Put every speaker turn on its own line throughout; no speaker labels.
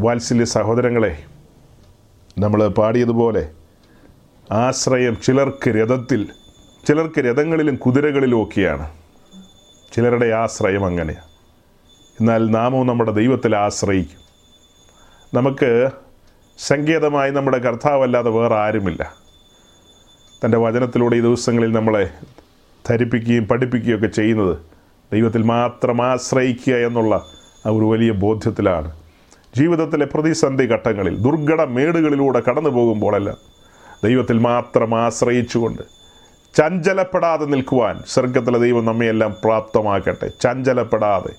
വാത്സല്യ സഹോദരങ്ങളെ നമ്മൾ പാടിയതുപോലെ ആശ്രയം ചിലർക്ക് രഥത്തിൽ ചിലർക്ക് രഥങ്ങളിലും കുതിരകളിലും ഒക്കെയാണ്. ചിലരുടെ ആശ്രയം അങ്ങനെയാണ് എന്നാൽ നാമവും നമ്മുടെ ദൈവത്തിൽ ആശ്രയിക്കും. നമുക്ക് സങ്കേതമായി നമ്മുടെ കർത്താവല്ലാതെ വേറെ ആരുമില്ല. തന്റെ വചനത്തിലൂടെ ഈ ദിവസങ്ങളിൽ നമ്മളെ ധരിപ്പിക്കുകയും പഠിപ്പിക്കുകയും ഒക്കെ ചെയ്യുന്നത് ദൈവത്തിൽ മാത്രം ആശ്രയിക്കുക എന്നുള്ള ആ ഒരു വലിയ ബോധ്യത്തിലാണ്. ജീവിതത്തിലെ പ്രതിസന്ധി ഘട്ടങ്ങളിൽ ദുർഘട മേടുകളിലൂടെ കടന്നു പോകുമ്പോഴെല്ലാം ദൈവത്തിൽ മാത്രം ആശ്രയിച്ചുകൊണ്ട് ചഞ്ചലപ്പെടാതെ നിൽക്കുവാൻ സ്വർഗത്തിലെ ദൈവം നമ്മയെല്ലാം പ്രാപ്തമാക്കട്ടെ. ചഞ്ചലപ്പെടാതെ.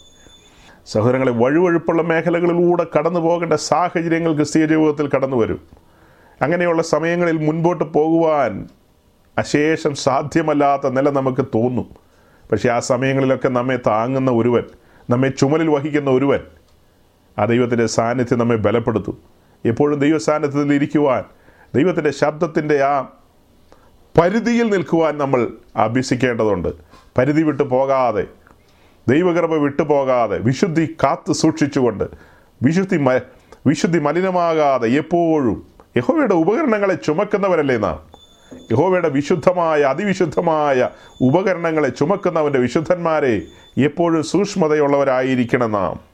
സഹോദരങ്ങളെ വഴുവഴുപ്പുള്ള മേഖലകളിലൂടെ കടന്നു പോകേണ്ട സാഹചര്യങ്ങൾ ക്രിസ്തീയ ജീവിതത്തിൽ കടന്നു വരും. അങ്ങനെയുള്ള സമയങ്ങളിൽ മുൻപോട്ട് പോകുവാൻ അശേഷം സാധ്യമല്ലാത്ത നില നമുക്ക് തോന്നും. പക്ഷേ ആ സമയങ്ങളിലൊക്കെ നമ്മെ താങ്ങുന്ന ഒരുവൻ നമ്മെ ചുമലിൽ വഹിക്കുന്ന ഒരുവൻ ആ ദൈവത്തിന്റെ സാന്നിധ്യം നമ്മെ ബലപ്പെടുത്തും. എപ്പോഴും ദൈവ സാന്നിധ്യത്തിൽ ഇരിക്കുവാൻ ദൈവത്തിന്റെ ശബ്ദത്തിന്റെ ആ പരിധിയിൽ നിൽക്കുവാൻ നമ്മൾ അഭ്യസിക്കേണ്ടതുണ്ട്. പരിധി വിട്ടു പോകാതെ ദൈവകൃപ വിട്ടു പോകാതെ വിശുദ്ധി കാത്തു സൂക്ഷിച്ചുകൊണ്ട് വിശുദ്ധി മ വിശുദ്ധി മലിനമാകാതെ എപ്പോഴും യഹോവയുടെ ഉപകരണങ്ങളെ ചുമക്കുന്നവരല്ലേ നാം? യഹോവയുടെ വിശുദ്ധമായ അതിവിശുദ്ധമായ ഉപകരണങ്ങളെ ചുമക്കുന്നവന്റെ വിശുദ്ധന്മാരെ എപ്പോഴും സൂക്ഷ്മതയുള്ളവരായിരിക്കണം നാം.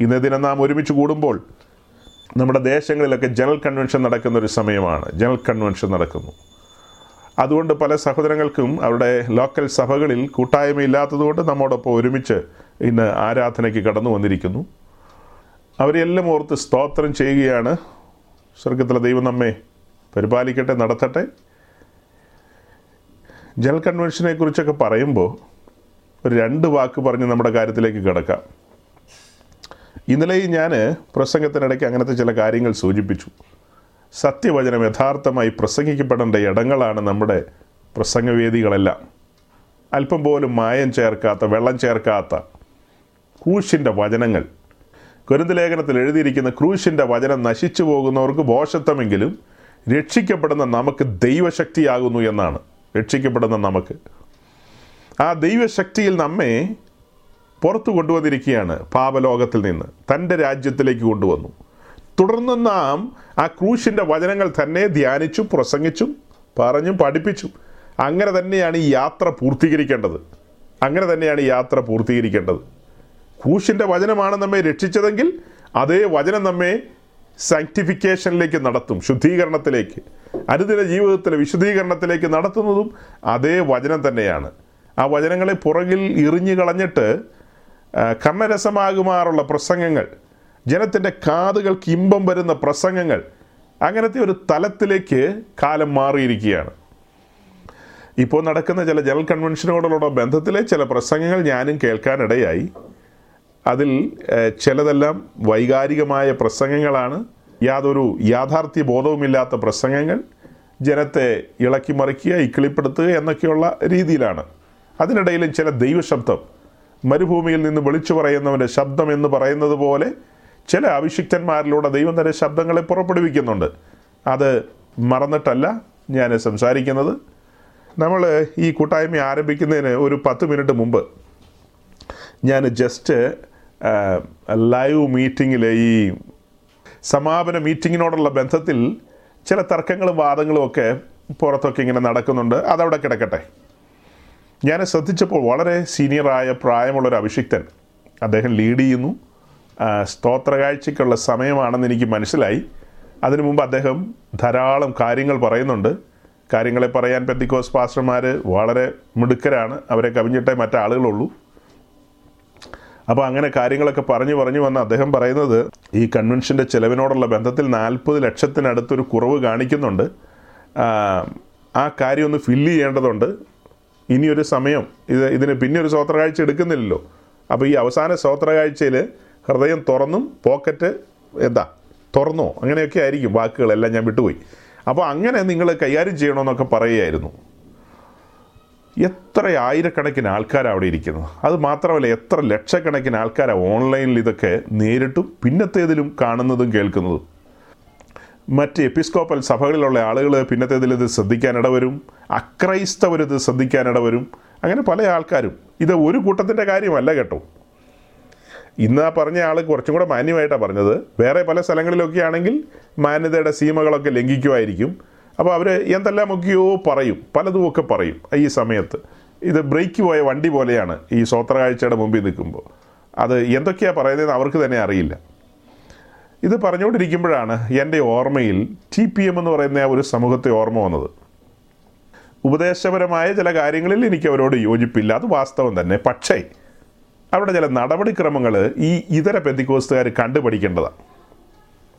ഇന്ന് ദിനം നാം ഒരുമിച്ച് കൂടുമ്പോൾ നമ്മുടെ ദേശങ്ങളിലൊക്കെ ജനറൽ കൺവെൻഷൻ നടക്കുന്ന ഒരു സമയമാണ്. ജനറൽ കൺവെൻഷൻ നടക്കുന്നു. അതുകൊണ്ട് പല സഹോദരങ്ങൾക്കും അവരുടെ ലോക്കൽ സഭകളിൽ കൂട്ടായ്മയില്ലാത്തതുകൊണ്ട് നമ്മോടൊപ്പം ഒരുമിച്ച് ഇന്ന് ആരാധനയ്ക്ക് കടന്നു വന്നിരിക്കുന്നു. അവരെല്ലാം ഓർത്ത് സ്തോത്രം ചെയ്യുകയാണ്. സ്വർഗത്തിലെ ദൈവം നമ്മെ പരിപാലിക്കട്ടെ നടത്തട്ടെ. ജനറൽ കൺവെൻഷനെ കുറിച്ചൊക്കെ പറയുമ്പോൾ ഒരു രണ്ട് വാക്ക് പറഞ്ഞ് നമ്മുടെ കാര്യത്തിലേക്ക് കിടക്കാം. ഇന്നലെയും ഞാൻ പ്രസംഗത്തിനിടയ്ക്ക് അങ്ങനത്തെ ചില കാര്യങ്ങൾ സൂചിപ്പിച്ചു. സത്യവചനം യഥാർത്ഥമായി പ്രസംഗിക്കപ്പെടേണ്ട ഇടങ്ങളാണ് നമ്മുടെ പ്രസംഗവേദികളെല്ലാം. അല്പം പോലും മായം ചേർക്കാത്ത വെള്ളം ചേർക്കാത്ത ക്രൂശിന്റെ വചനങ്ങൾ. കുരുന്തലേഖനത്തിൽ എഴുതിയിരിക്കുന്ന ക്രൂശിന്റെ വചനം നശിച്ചു പോകുന്നവർക്ക് ബോഷത്വമെങ്കിലും രക്ഷിക്കപ്പെടുന്ന നമുക്ക് ദൈവശക്തിയാകുന്നു എന്നാണ്. രക്ഷിക്കപ്പെടുന്ന നമുക്ക്. ആ ദൈവശക്തിയിൽ നമ്മെ പുറത്തു കൊണ്ടുവന്നിരിക്കുകയാണ് പാപലോകത്തിൽ നിന്ന്. തന്റെ രാജ്യത്തിലേക്ക് കൊണ്ടുവന്നു. തുടർന്ന് നാം ആ ക്രൂശിന്റെ വചനങ്ങൾ തന്നെ ധ്യാനിച്ചും പ്രസംഗിച്ചും പറഞ്ഞും പഠിപ്പിച്ചും അങ്ങനെ തന്നെയാണ് ഈ യാത്ര പൂർത്തീകരിക്കേണ്ടത്. അങ്ങനെ തന്നെയാണ് ഈ യാത്ര പൂർത്തീകരിക്കേണ്ടത്. ക്രൂശിന്റെ വചനമാണ് നമ്മെ രക്ഷിച്ചതെങ്കിൽ അതേ വചനം നമ്മെ സാങ്ക്ടിഫിക്കേഷനിലേക്ക് നടത്തും ശുദ്ധീകരണത്തിലേക്ക്. അനുദിന ജീവിതത്തിലെ വിശുദ്ധീകരണത്തിലേക്ക് നടത്തുന്നതും അതേ വചനം തന്നെയാണ്. ആ വചനങ്ങളെ പുറകിൽ എറിഞ്ഞു കളഞ്ഞിട്ട് ആ, കർണരസമാകുമാറുള്ള പ്രസംഗങ്ങൾ ജനത്തിന്റെ കാതുകൾക്ക് ഇമ്പം വരുന്ന പ്രസംഗങ്ങൾ അങ്ങനത്തെ ഒരു തലത്തിലേക്ക് കാലം മാറിയിരിക്കുകയാണ്. ഇപ്പോൾ നടക്കുന്ന ചില ജനറൽ കൺവെൻഷനുകളോടുള്ള ബന്ധത്തിലെ ചില പ്രസംഗങ്ങൾ ഞാനും കേൾക്കാനിടയായി. അതിൽ ചിലതെല്ലാം വൈകാരികമായ പ്രസംഗങ്ങളാണ്. യാതൊരു യാഥാർത്ഥ്യ ബോധവുമില്ലാത്ത പ്രസംഗങ്ങൾ. ജനത്തെ ഇളക്കി മറിക്കുക ഇക്കിളിപ്പെടുത്തുക എന്നൊക്കെയുള്ള രീതിയിലാണ്. അതിനിടയിലും ചില ദൈവശബ്ദം മരുഭൂമിയിൽ നിന്ന് വിളിച്ചു പറയുന്നവന്റെ ശബ്ദം എന്ന് പറയുന്നത് പോലെ ചില അഭിഷിക്തന്മാരിലൂടെ ദൈവം തന്നെ ശബ്ദങ്ങളെ പുറപ്പെടുവിക്കുന്നുണ്ട്. അത് മറന്നിട്ടല്ല ഞാൻ സംസാരിക്കുന്നത്. നമ്മൾ ഈ കൂട്ടായ്മ ആരംഭിക്കുന്നതിന് ഒരു പത്ത് മിനിറ്റ് മുമ്പ് ഞാൻ ജസ്റ്റ് ലൈവ് മീറ്റിങ്ങിലെ ഈ സമാപന മീറ്റിങ്ങിനോടുള്ള ബന്ധത്തിൽ ചില തർക്കങ്ങളും വാദങ്ങളും ഒക്കെ പുറത്തൊക്കെ ഇങ്ങനെ നടക്കുന്നുണ്ട്. അതവിടെ കിടക്കട്ടെ. ഞാൻ ശ്രദ്ധിച്ചപ്പോൾ വളരെ സീനിയറായ പ്രായമുള്ളൊരു അഭിഷിക്തൻ. അദ്ദേഹം ലീഡ് ചെയ്യുന്നു. സ്തോത്രകാഴ്ചയ്ക്കുള്ള സമയമാണെന്ന് എനിക്ക് മനസ്സിലായി. അതിനു മുമ്പ് അദ്ദേഹം ധാരാളം കാര്യങ്ങൾ പറയുന്നുണ്ട്. കാര്യങ്ങളെ പറയാൻ പെത്തിക്കോസ് പാസ്റ്റർമാർ വളരെ മിടുക്കരാണ്. അവരെ കവിഞ്ഞിട്ടേ മറ്റാളുകളുള്ളൂ. അപ്പോൾ അങ്ങനെ കാര്യങ്ങളൊക്കെ പറഞ്ഞു പറഞ്ഞു വന്ന് അദ്ദേഹം പറയുന്നത് ഈ കൺവെൻഷന്റെ ചിലവിനോടുള്ള ബന്ധത്തിൽ നാൽപ്പത് ലക്ഷത്തിനടുത്തൊരു കുറവ് കാണിക്കുന്നുണ്ട്. ആ കാര്യം ഒന്ന് ഫില്ല് ചെയ്യേണ്ടതുണ്ട്. ഇനിയൊരു സമയം. ഇത് ഇതിന് പിന്നെ ഒരു സ്വോത്രകാഴ്ച എടുക്കുന്നില്ലല്ലോ. അപ്പോൾ ഈ അവസാന സ്വോത്രകാഴ്ചയിൽ ഹൃദയം തുറന്നും പോക്കറ്റ് എന്താ തുറന്നോ അങ്ങനെയൊക്കെ ആയിരിക്കും വാക്കുകളെല്ലാം ഞാൻ വിട്ടുപോയി. അപ്പോൾ അങ്ങനെ നിങ്ങൾ കൈകാര്യം ചെയ്യണമെന്നൊക്കെ പറയുകയായിരുന്നു. എത്ര ആയിരക്കണക്കിന് ആൾക്കാർ അവിടെ ഇരിക്കുന്നു അത് മാത്രമല്ല എത്ര ലക്ഷക്കണക്കിന് ആൾക്കാർ ഓൺലൈനിൽ ഇതൊക്കെ നേരിട്ടും പിന്നത്തേതിലും കാണുന്നതും കേൾക്കുന്നതും. മറ്റ് എപ്പിസ്കോപ്പൽ സഭകളിലുള്ള ആളുകൾ പിന്നത്തേതിൽ ഇത് ശ്രദ്ധിക്കാനിടവരും അക്രൈസ്തവർ ഇത് ശ്രദ്ധിക്കാനിടവരും അങ്ങനെ പല ആൾക്കാരും. ഇത് ഒരു കൂട്ടത്തിന്റെ കാര്യമല്ല കേട്ടോ. ഇന്ന് ആ പറഞ്ഞ ആൾ കുറച്ചും കൂടെ മാന്യമായിട്ടാണ് പറഞ്ഞത്. വേറെ പല സ്ഥലങ്ങളിലൊക്കെ ആണെങ്കിൽ മാന്യതയുടെ സീമകളൊക്കെ ലംഘിക്കുമായിരിക്കും അപ്പോൾ അവർ എന്തെല്ലാമൊക്കെയോ പറയും പലതുമൊക്കെ പറയും ഈ സമയത്ത്. ഇത് ബ്രേക്ക് പോയ വണ്ടി പോലെയാണ് ഈ സ്വോത്രകാഴ്ചയുടെ മുമ്പിൽ നിൽക്കുമ്പോൾ. അത് എന്തൊക്കെയാണ് പറയുന്നതെന്ന് അവർക്ക് തന്നെ അറിയില്ല. ഇത് പറഞ്ഞുകൊണ്ടിരിക്കുമ്പോഴാണ് എന്റെ ഓർമ്മയിൽ ടി പി എം എന്ന് പറയുന്ന ആ ഒരു സമൂഹത്തെ ഓർമ്മ വന്നത്. ഉപദേശപരമായ ചില കാര്യങ്ങളിൽ എനിക്ക് അവരോട് യോജിപ്പില്ല. അത് വാസ്തവം തന്നെ. പക്ഷേ അവരുടെ ചില നടപടിക്രമങ്ങൾ ഈ ഇതര പെന്തിക്കോസ്തുകാർ കണ്ടുപഠിക്കേണ്ടതാണ്.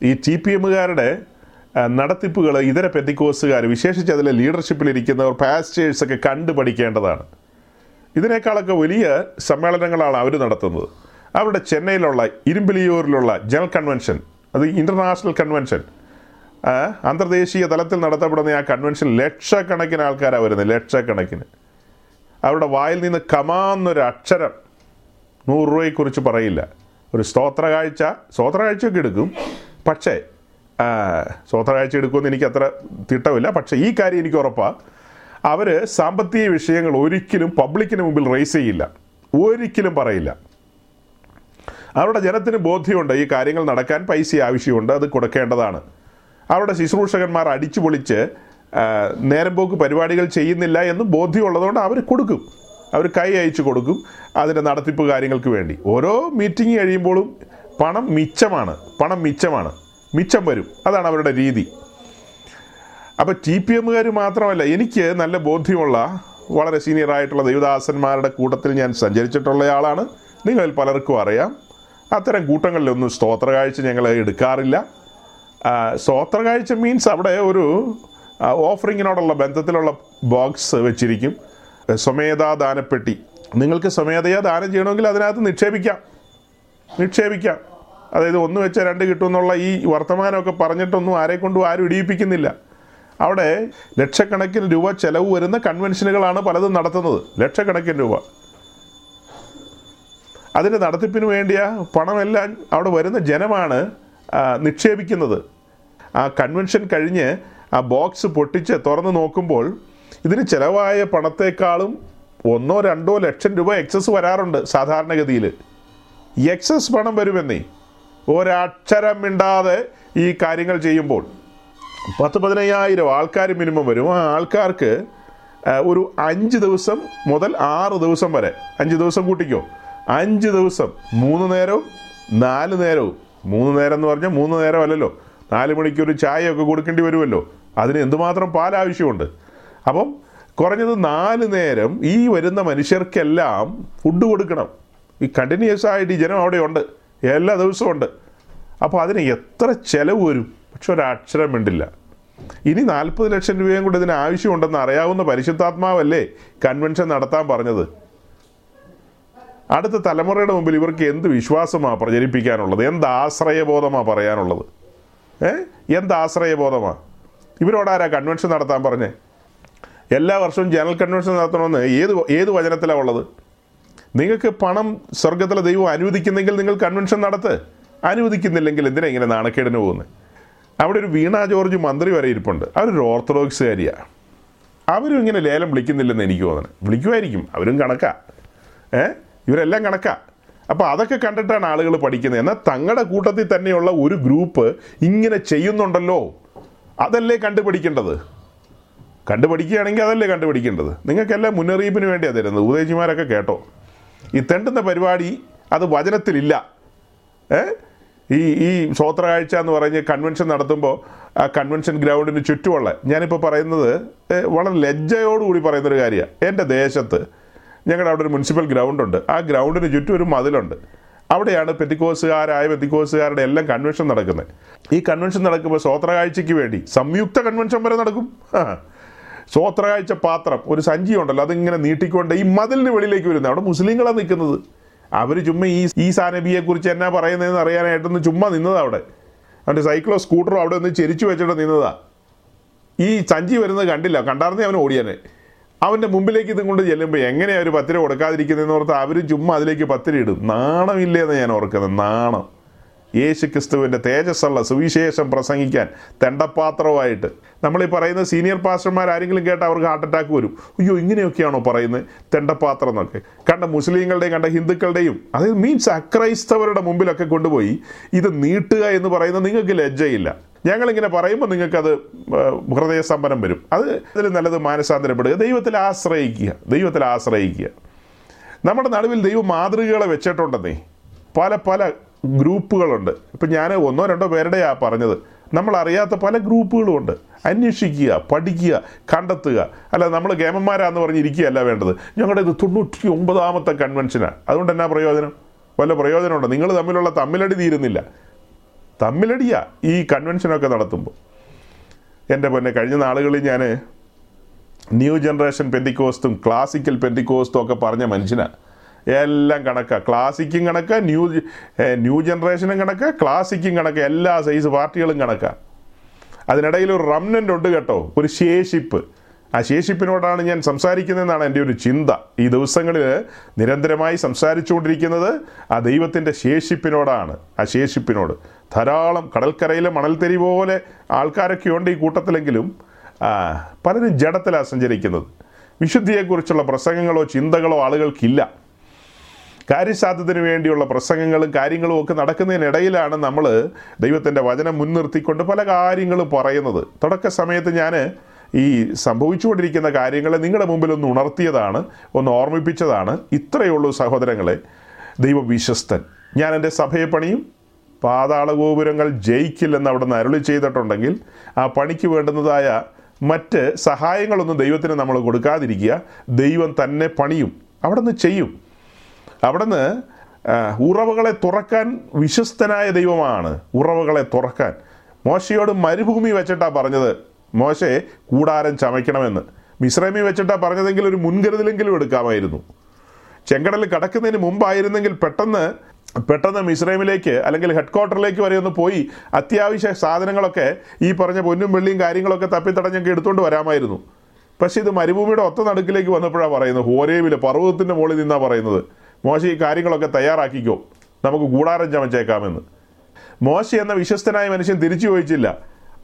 ഈ ടി പി എമ്മുകാരുടെ നടത്തിപ്പുകൾ ഇതര പെന്തിക്കോസ്തുകാർ വിശേഷിച്ച് അതിലെ ലീഡർഷിപ്പിലിരിക്കുന്നവർ പാസ്റ്റേഴ്സൊക്കെ കണ്ടുപഠിക്കേണ്ടതാണ്. ഇതിനേക്കാളൊക്കെ വലിയ സമ്മേളനങ്ങളാണ് അവർ നടത്തുന്നത്. അവരുടെ ചെന്നൈയിലുള്ള ഇരുമ്പിലിയൂരിലുള്ള ജനറൽ കൺവെൻഷൻ അത് ഇന്റർനാഷണൽ കൺവെൻഷൻ അന്തർദേശീയ തലത്തിൽ നടത്തപ്പെടുന്ന ആ കൺവെൻഷൻ ലക്ഷക്കണക്കിന് ആൾക്കാരാണ് വരുന്നത് ലക്ഷക്കണക്കിന്. അവരുടെ വായിൽ നിന്ന് കമാന്നൊരു അക്ഷരം നൂറ് രൂപയെക്കുറിച്ച് പറയില്ല. ഒരു സ്തോത്ര കാഴ്ച സ്തോത്ര കാഴ്ചയൊക്കെ എടുക്കും. പക്ഷേ സ്തോത്ര കാഴ്ച എടുക്കുമെന്ന് എനിക്ക് അത്ര തിട്ടമില്ല. പക്ഷേ ഈ കാര്യം എനിക്ക് ഉറപ്പാണ് അവർ സാമ്പത്തിക വിഷയങ്ങൾ ഒരിക്കലും പബ്ലിക്കിന് മുമ്പിൽ റേസ് ചെയ്യില്ല. ഒരിക്കലും പറയില്ല. അവരുടെ ജനത്തിന് ബോധ്യമുണ്ട് ഈ കാര്യങ്ങൾ നടക്കാൻ പൈസ ആവശ്യമുണ്ട് അത് കൊടുക്കേണ്ടതാണ്. അവരുടെ ശുശ്രൂഷകന്മാർ അടിച്ചു പൊളിച്ച് നേരം പോക്ക് പരിപാടികൾ ചെയ്യുന്നില്ല എന്ന് ബോധ്യമുള്ളതുകൊണ്ട് അവർ കൊടുക്കും. അവർ കൈ അയച്ചു കൊടുക്കും അതിന്റെ നടത്തിപ്പ് കാര്യങ്ങൾക്ക് വേണ്ടി. ഓരോ മീറ്റിംഗ് കഴിയുമ്പോഴും പണം മിച്ചമാണ് പണം മിച്ചമാണ് മിച്ചം വരും. അതാണ് അവരുടെ രീതി. അപ്പോൾ ടി പി എമ്മുകാർ മാത്രമല്ല എനിക്ക് നല്ല ബോധ്യമുള്ള വളരെ സീനിയർ ആയിട്ടുള്ള ദൈവദാസന്മാരുടെ കൂട്ടത്തിൽ ഞാൻ സഞ്ചരിച്ചിട്ടുള്ളയാളാണ് നിങ്ങളിൽ പലർക്കും അറിയാം. അത്തരം കൂട്ടങ്ങളിലൊന്നും സ്തോത്ര കാഴ്ച ഞങ്ങൾ എടുക്കാറില്ല. സ്തോത്ര കാഴ്ച മീൻസ് അവിടെ ഒരു ഓഫറിങ്ങിനോടുള്ള ബന്ധത്തിലുള്ള ബോക്സ് വെച്ചിരിക്കും. സ്വമേധാ ദാനപ്പെട്ടി. നിങ്ങൾക്ക് സ്വമേധയാ ദാനം ചെയ്യണമെങ്കിൽ അതിനകത്ത് നിക്ഷേപിക്കാം. നിക്ഷേപിക്കാം. അതായത് ഒന്ന് വെച്ചാൽ രണ്ട് കിട്ടുമെന്നുള്ള ഈ വർത്തമാനമൊക്കെ പറഞ്ഞിട്ടൊന്നും ആരെ കൊണ്ടും ആരും ഇടിയിപ്പിക്കുന്നില്ല. അവിടെ ലക്ഷക്കണക്കിന് രൂപ ചെലവ് വരുന്ന കൺവെൻഷനുകളാണ് പലതും നടത്തുന്നത്. ലക്ഷക്കണക്കിന് രൂപ. അതിന്റെ നടത്തിപ്പിന് വേണ്ടിയ പണമെല്ലാം അവിടെ വരുന്ന ജനമാണ് നിക്ഷേപിക്കുന്നത്. ആ കൺവെൻഷൻ കഴിഞ്ഞ് ആ ബോക്സ് പൊട്ടിച്ച് തുറന്ന് നോക്കുമ്പോൾ ഇതിന് ചിലവായ പണത്തേക്കാളും ഒന്നോ രണ്ടോ ലക്ഷം രൂപ എക്സസ് വരാറുണ്ട് സാധാരണഗതിയിൽ. എക്സസ് പണം വരുമെന്നേ ഒരക്ഷരം മിണ്ടാതെ ഈ കാര്യങ്ങൾ ചെയ്യുമ്പോൾ. പത്ത് പതിനയ്യായിരം ആൾക്കാർ മിനിമം വരും. ആ ആൾക്കാർക്ക് ഒരു അഞ്ച് ദിവസം മുതൽ ആറ് ദിവസം വരെ അഞ്ച് ദിവസം കൂട്ടിക്കോ. അഞ്ച് ദിവസം മൂന്ന് നേരവും നാല് നേരവും. മൂന്ന് നേരം എന്ന് പറഞ്ഞാൽ മൂന്ന് നേരം അല്ലല്ലോ. നാല് മണിക്ക് ഒരു ചായയൊക്കെ കൊടുക്കേണ്ടി വരുമല്ലോ. അതിന് എന്തുമാത്രം പാൽ ആവശ്യമുണ്ട് അപ്പം കുറഞ്ഞത് നാല് നേരം ഈ വരുന്ന മനുഷ്യർക്കെല്ലാം ഫുഡ് കൊടുക്കണം. ഈ കണ്ടിന്യൂസ് ആയിട്ട് ഈ ജനം അവിടെ ഉണ്ട്. എല്ലാ ദിവസവും ഉണ്ട്. അപ്പോൾ അതിന് എത്ര ചിലവ് വരും? പക്ഷെ ഒരക്ഷരം വേണ്ടില്ല ഇനി നാൽപ്പത് ലക്ഷം രൂപയും കൂടെ ഇതിന് ആവശ്യമുണ്ടെന്ന് അറിയാവുന്ന പരിശുദ്ധാത്മാവല്ലേ കൺവെൻഷൻ നടത്താൻ പറഞ്ഞത്? അടുത്ത തലമുറയുടെ മുമ്പിൽ ഇവർക്ക് എന്ത് വിശ്വാസമാണ് പ്രചരിപ്പിക്കാനുള്ളത്? എന്ത് ആശ്രയബോധമാണ് പറയാനുള്ളത്? ഏ? എന്ത് ആശ്രയബോധമാണ് ഇവരോടാരാ കൺവെൻഷൻ നടത്താൻ പറഞ്ഞേ? എല്ലാ വർഷവും ജനറൽ കൺവെൻഷൻ നടത്തണമെന്ന് ഏത് ഏത് വചനത്തിലാണ് ഉള്ളത്? നിങ്ങൾക്ക് പണം സ്വർഗത്തിലെ ദൈവം അനുവദിക്കുന്നെങ്കിൽ നിങ്ങൾ കൺവെൻഷൻ നടത്ത്. അനുവദിക്കുന്നില്ലെങ്കിൽ എന്തിനാ ഇങ്ങനെ നാണക്കേടിന് പോകുന്നത് അവിടെ ഒരു വീണ ജോർജ് മന്ത്രി വരെ ഇരിപ്പുണ്ട്. അവരൊരു ഓർത്തഡോക്സുകാരിയാണ് അവരും ഇങ്ങനെ ലേലം വിളിക്കുന്നില്ലെന്ന് എനിക്ക് തോന്നുന്നത് വിളിക്കുമായിരിക്കും. അവരും കണക്കാ. ഏ? ഇവരെല്ലാം കണക്കാ. അപ്പോൾ അതൊക്കെ കണ്ടിട്ടാണ് ആളുകൾ പഠിക്കുന്നത്. എന്നാൽ തങ്ങളുടെ കൂട്ടത്തിൽ തന്നെയുള്ള ഒരു ഗ്രൂപ്പ് ഇങ്ങനെ ചെയ്യുന്നുണ്ടല്ലോ. അതല്ലേ കണ്ടുപിടിക്കേണ്ടത്? കണ്ടുപിടിക്കുകയാണെങ്കിൽ അതല്ലേ കണ്ടുപിടിക്കേണ്ടത്? നിങ്ങൾക്കെല്ലാം മുന്നറിയിപ്പിന് വേണ്ടിയാണ് തരുന്നത്. ഉദയജിമാരൊക്കെ കേട്ടോ. ഈ തെണ്ടുന്ന പരിപാടി അത് വചനത്തിലില്ല. ഏ? ഈ ഈ സ്വോത്ര കാഴ്ച എന്ന് പറഞ്ഞ് കൺവെൻഷൻ നടത്തുമ്പോൾ ആ കൺവെൻഷൻ ഗ്രൗണ്ടിന് ചുറ്റുമുള്ള ഞാനിപ്പോൾ പറയുന്നത് വളരെ ലജ്ജയോടുകൂടി പറയുന്നൊരു കാര്യമാണ് എന്റെ ദേശത്ത് ഞങ്ങളുടെ അവിടെ ഒരു മുനിസിപ്പൽ ഗ്രൗണ്ടുണ്ട് ആ ഗ്രൗണ്ടിന് ചുറ്റും ഒരു മതിലുണ്ട്. അവിടെയാണ് പെത്തിക്കോസുകാരായ പെത്തിക്കോസുകാരുടെ എല്ലാം കൺവെൻഷൻ നടക്കുന്നത്. ഈ കൺവെൻഷൻ നടക്കുമ്പോൾ സ്വോത്ര കാഴ്ചയ്ക്ക് വേണ്ടി സംയുക്ത കൺവെൻഷൻ വരെ നടക്കും. ആ. സ്വോത്ര കാഴ്ച പാത്രം ഒരു സഞ്ചി ഉണ്ടല്ലോ അതിങ്ങനെ നീട്ടിക്കൊണ്ട് ഈ മതിലിന് വെളിയിലേക്ക് വരുന്നത്. അവിടെ മുസ്ലിങ്ങളാണ് നിൽക്കുന്നത്. അവർ ചുമ്മാ ഈ ഈ സാനബിയെ കുറിച്ച് എന്നാ പറയുന്നതെന്ന് അറിയാനായിട്ടൊന്ന് ചുമ്മാ നിന്നതാ അവിടെ. അവന്റെ സൈക്കിളോ സ്കൂട്ടറോ അവിടെ ഒന്ന് ചെരിച്ചു വെച്ചിട്ട് നിന്നതാ. ഈ സഞ്ചി വരുന്നത് കണ്ടില്ല. കണ്ടാർന്നേ അവൻ ഓടിയാനെ. അവന്റെ മുമ്പിലേക്ക് ഇതും കൊണ്ട് ചെല്ലുമ്പോൾ എങ്ങനെയാണ് ഒരു പത്തിര കൊടുക്കാതിരിക്കുന്നതെന്ന് ഓർത്ത് അവർ ചുമ്മാ അതിലേക്ക് പത്തിര ഇടും. നാണമില്ലേന്ന് ഞാൻ ഓർക്കുന്നത്. നാണം. യേശു ക്രിസ്തുവിന്റെ തേജസ്സുള്ള സുവിശേഷം പ്രസംഗിക്കാൻ തെണ്ടപ്പാത്രവുമായിട്ട് നമ്മൾ ഈ പറയുന്ന സീനിയർ പാസ്റ്റർമാർ ആരെങ്കിലും കേട്ടാൽ അവർക്ക് ഹാർട്ട് അറ്റാക്ക് വരും. അയ്യോ ഇങ്ങനെയൊക്കെയാണോ പറയുന്നത്? തെണ്ടപ്പാത്രം എന്നൊക്കെ. കണ്ട മുസ്ലിങ്ങളുടെയും കണ്ട ഹിന്ദുക്കളുടെയും അതായത് മീൻസ് അക്രൈസ്തവരുടെ മുമ്പിലൊക്കെ കൊണ്ടുപോയി ഇത് നീട്ടുക എന്ന് പറയുന്നത് നിങ്ങൾക്ക് ലജ്ജയില്ല. ഞങ്ങളിങ്ങനെ പറയുമ്പോൾ നിങ്ങൾക്കത് ഹൃദയസ്തംഭനം വരും. അത് അതിൽ നല്ലത് മാനസാന്തരപ്പെടുക. ദൈവത്തിൽ ആശ്രയിക്കുക. ദൈവത്തിൽ ആശ്രയിക്കുക. നമ്മുടെ നടുവിൽ ദൈവം മാതൃകകളെ വെച്ചിട്ടുണ്ടെന്നേ. പല പല ഗ്രൂപ്പുകളുണ്ട്. ഇപ്പം ഞാൻ ഒന്നോ രണ്ടോ പേരുടെയാ പറഞ്ഞത്. നമ്മൾ അറിയാത്ത പല ഗ്രൂപ്പുകളുമുണ്ട്. അന്വേഷിക്കുക പഠിക്കുക കണ്ടെത്തുക. അല്ല നമ്മൾ ഗേമന്മാരാന്ന് പറഞ്ഞിരിക്കുകയല്ല വേണ്ടത്. ഞങ്ങളുടെ ഇത് തൊണ്ണൂറ്റി ഒമ്പതാമത്തെ കൺവെൻഷനാണ് അതുകൊണ്ട് എന്നാ പ്രയോജനം? വല്ല പ്രയോജനമുണ്ടോ? നിങ്ങൾ തമ്മിലുള്ള തമ്മിലടി തീരുന്നില്ല. തമ്മിലടിയാ ഈ കൺവെൻഷനൊക്കെ നടത്തുമ്പോൾ എന്റെ പൊന്നെ കഴിഞ്ഞ നാളുകളിൽ ഞാൻ ന്യൂ ജനറേഷൻ പെന്റിക്കോസ്റ്റും ക്ലാസിക്കൽ പെന്റിക്കോസ്റ്റും ഒക്കെ പറഞ്ഞ മനുഷ്യനാണ് എല്ലാം കണക്കാ. ക്ലാസിക്കും കണക്ക് ന്യൂ ന്യൂ ജനറേഷനും കണക്ക് ക്ലാസിക്കും കണക്ക് എല്ലാ സൈസ് പാർട്ടികളും കണക്കാ. അതിനിടയിൽ ഒരു റംനന്റ് ഉണ്ട് കേട്ടോ ഒരു ശേഷിപ്പ്. ആ ശേഷിപ്പിനോടാണ് ഞാൻ സംസാരിക്കുന്നതെന്നാണ് എന്റെ ഒരു ചിന്ത. ഈ ദിവസങ്ങളിൽ നിരന്തരമായി സംസാരിച്ചുകൊണ്ടിരിക്കുന്നത് ആ ദൈവത്തിന്റെ ശേഷിപ്പിനോടാണ്. ആ ശേഷിപ്പിനോട്. ധാരാളം കടൽക്കരയിലെ മണൽത്തരി പോലെ ആൾക്കാരൊക്കെ ഉണ്ട് ഈ കൂട്ടത്തിലെങ്കിലും പലരും ജഡത്തിലാണ് സഞ്ചരിക്കുന്നത്. വിശുദ്ധിയെക്കുറിച്ചുള്ള പ്രസംഗങ്ങളോ ചിന്തകളോ ആളുകൾക്കില്ല. കാര്യസാധ്യത്തിന് വേണ്ടിയുള്ള പ്രസംഗങ്ങളും കാര്യങ്ങളും ഒക്കെ നടക്കുന്നതിനിടയിലാണ് നമ്മൾ ദൈവത്തിന്റെ വചനം മുൻനിർത്തിക്കൊണ്ട് പല കാര്യങ്ങളും പറയുന്നത്. തുടക്ക സമയത്ത് ഞാൻ ഈ സംഭവിച്ചുകൊണ്ടിരിക്കുന്ന കാര്യങ്ങളെ നിങ്ങളുടെ മുമ്പിൽ ഒന്ന് ഉണർത്തിയതാണ് ഒന്ന് ഓർമ്മിപ്പിച്ചതാണ്. ഇത്രയുള്ളൂ സഹോദരങ്ങളെ ദൈവവിശ്വസ്തൻ. ഞാൻ എന്റെ സഭയെ പണിയും പാതാള ഗോപുരങ്ങൾ ജയിക്കില്ലെന്ന് അവിടെ നിന്ന് അരുളി ചെയ്തിട്ടുണ്ടെങ്കിൽ ആ പണിക്ക് വേണ്ടുന്നതായ മറ്റ് സഹായങ്ങളൊന്നും ദൈവത്തിന് നമ്മൾ കൊടുക്കാതിരിക്കുക. ദൈവം തന്നെ പണിയും അവിടെ നിന്ന് ചെയ്യും. അവിടുന്ന് ഉറവുകളെ തുറക്കാൻ വിശ്വസ്തനായ ദൈവമാണ്. ഉറവുകളെ തുറക്കാൻ. മോശയോട് മരുഭൂമി വെച്ചിട്ടാണ് പറഞ്ഞത്. മോശെ കൂടാരം ചമയ്ക്കണമെന്ന്. മിശ്രമി വെച്ചിട്ടാണ് പറഞ്ഞതെങ്കിൽ ഒരു മുൻകരുതലെങ്കിലും എടുക്കാമായിരുന്നു. ചെങ്കടൽ കടക്കുന്നതിന് മുമ്പായിരുന്നെങ്കിൽ പെട്ടെന്ന് പെട്ടെന്ന് മിശ്രൈമിലേക്ക് അല്ലെങ്കിൽ ഹെഡ് ക്വാർട്ടറിലേക്ക് വരെ ഒന്ന് പോയി അത്യാവശ്യ സാധനങ്ങളൊക്കെ ഈ പറഞ്ഞ പൊന്നും വെള്ളിയും കാര്യങ്ങളൊക്കെ തപ്പിത്തടഞ്ഞൊക്കെ എടുത്തുകൊണ്ട് വരാമായിരുന്നു. പക്ഷേ ഇത് മരുഭൂമിയുടെ ഒത്ത നടുക്കിലേക്ക് വന്നപ്പോഴാണ് പറയുന്നത്. ഹോരേവിൽ പർവതത്തിന്റെ മുകളിൽ നിന്നാണ് പറയുന്നത്. മോശ ഈ കാര്യങ്ങളൊക്കെ തയ്യാറാക്കിക്കോ. നമുക്ക് കൂടാരം ചമച്ചേക്കാമെന്ന്. മോശ എന്ന വിശ്വസ്തനായ മനുഷ്യൻ തിരിച്ചു ചോദിച്ചില്ല.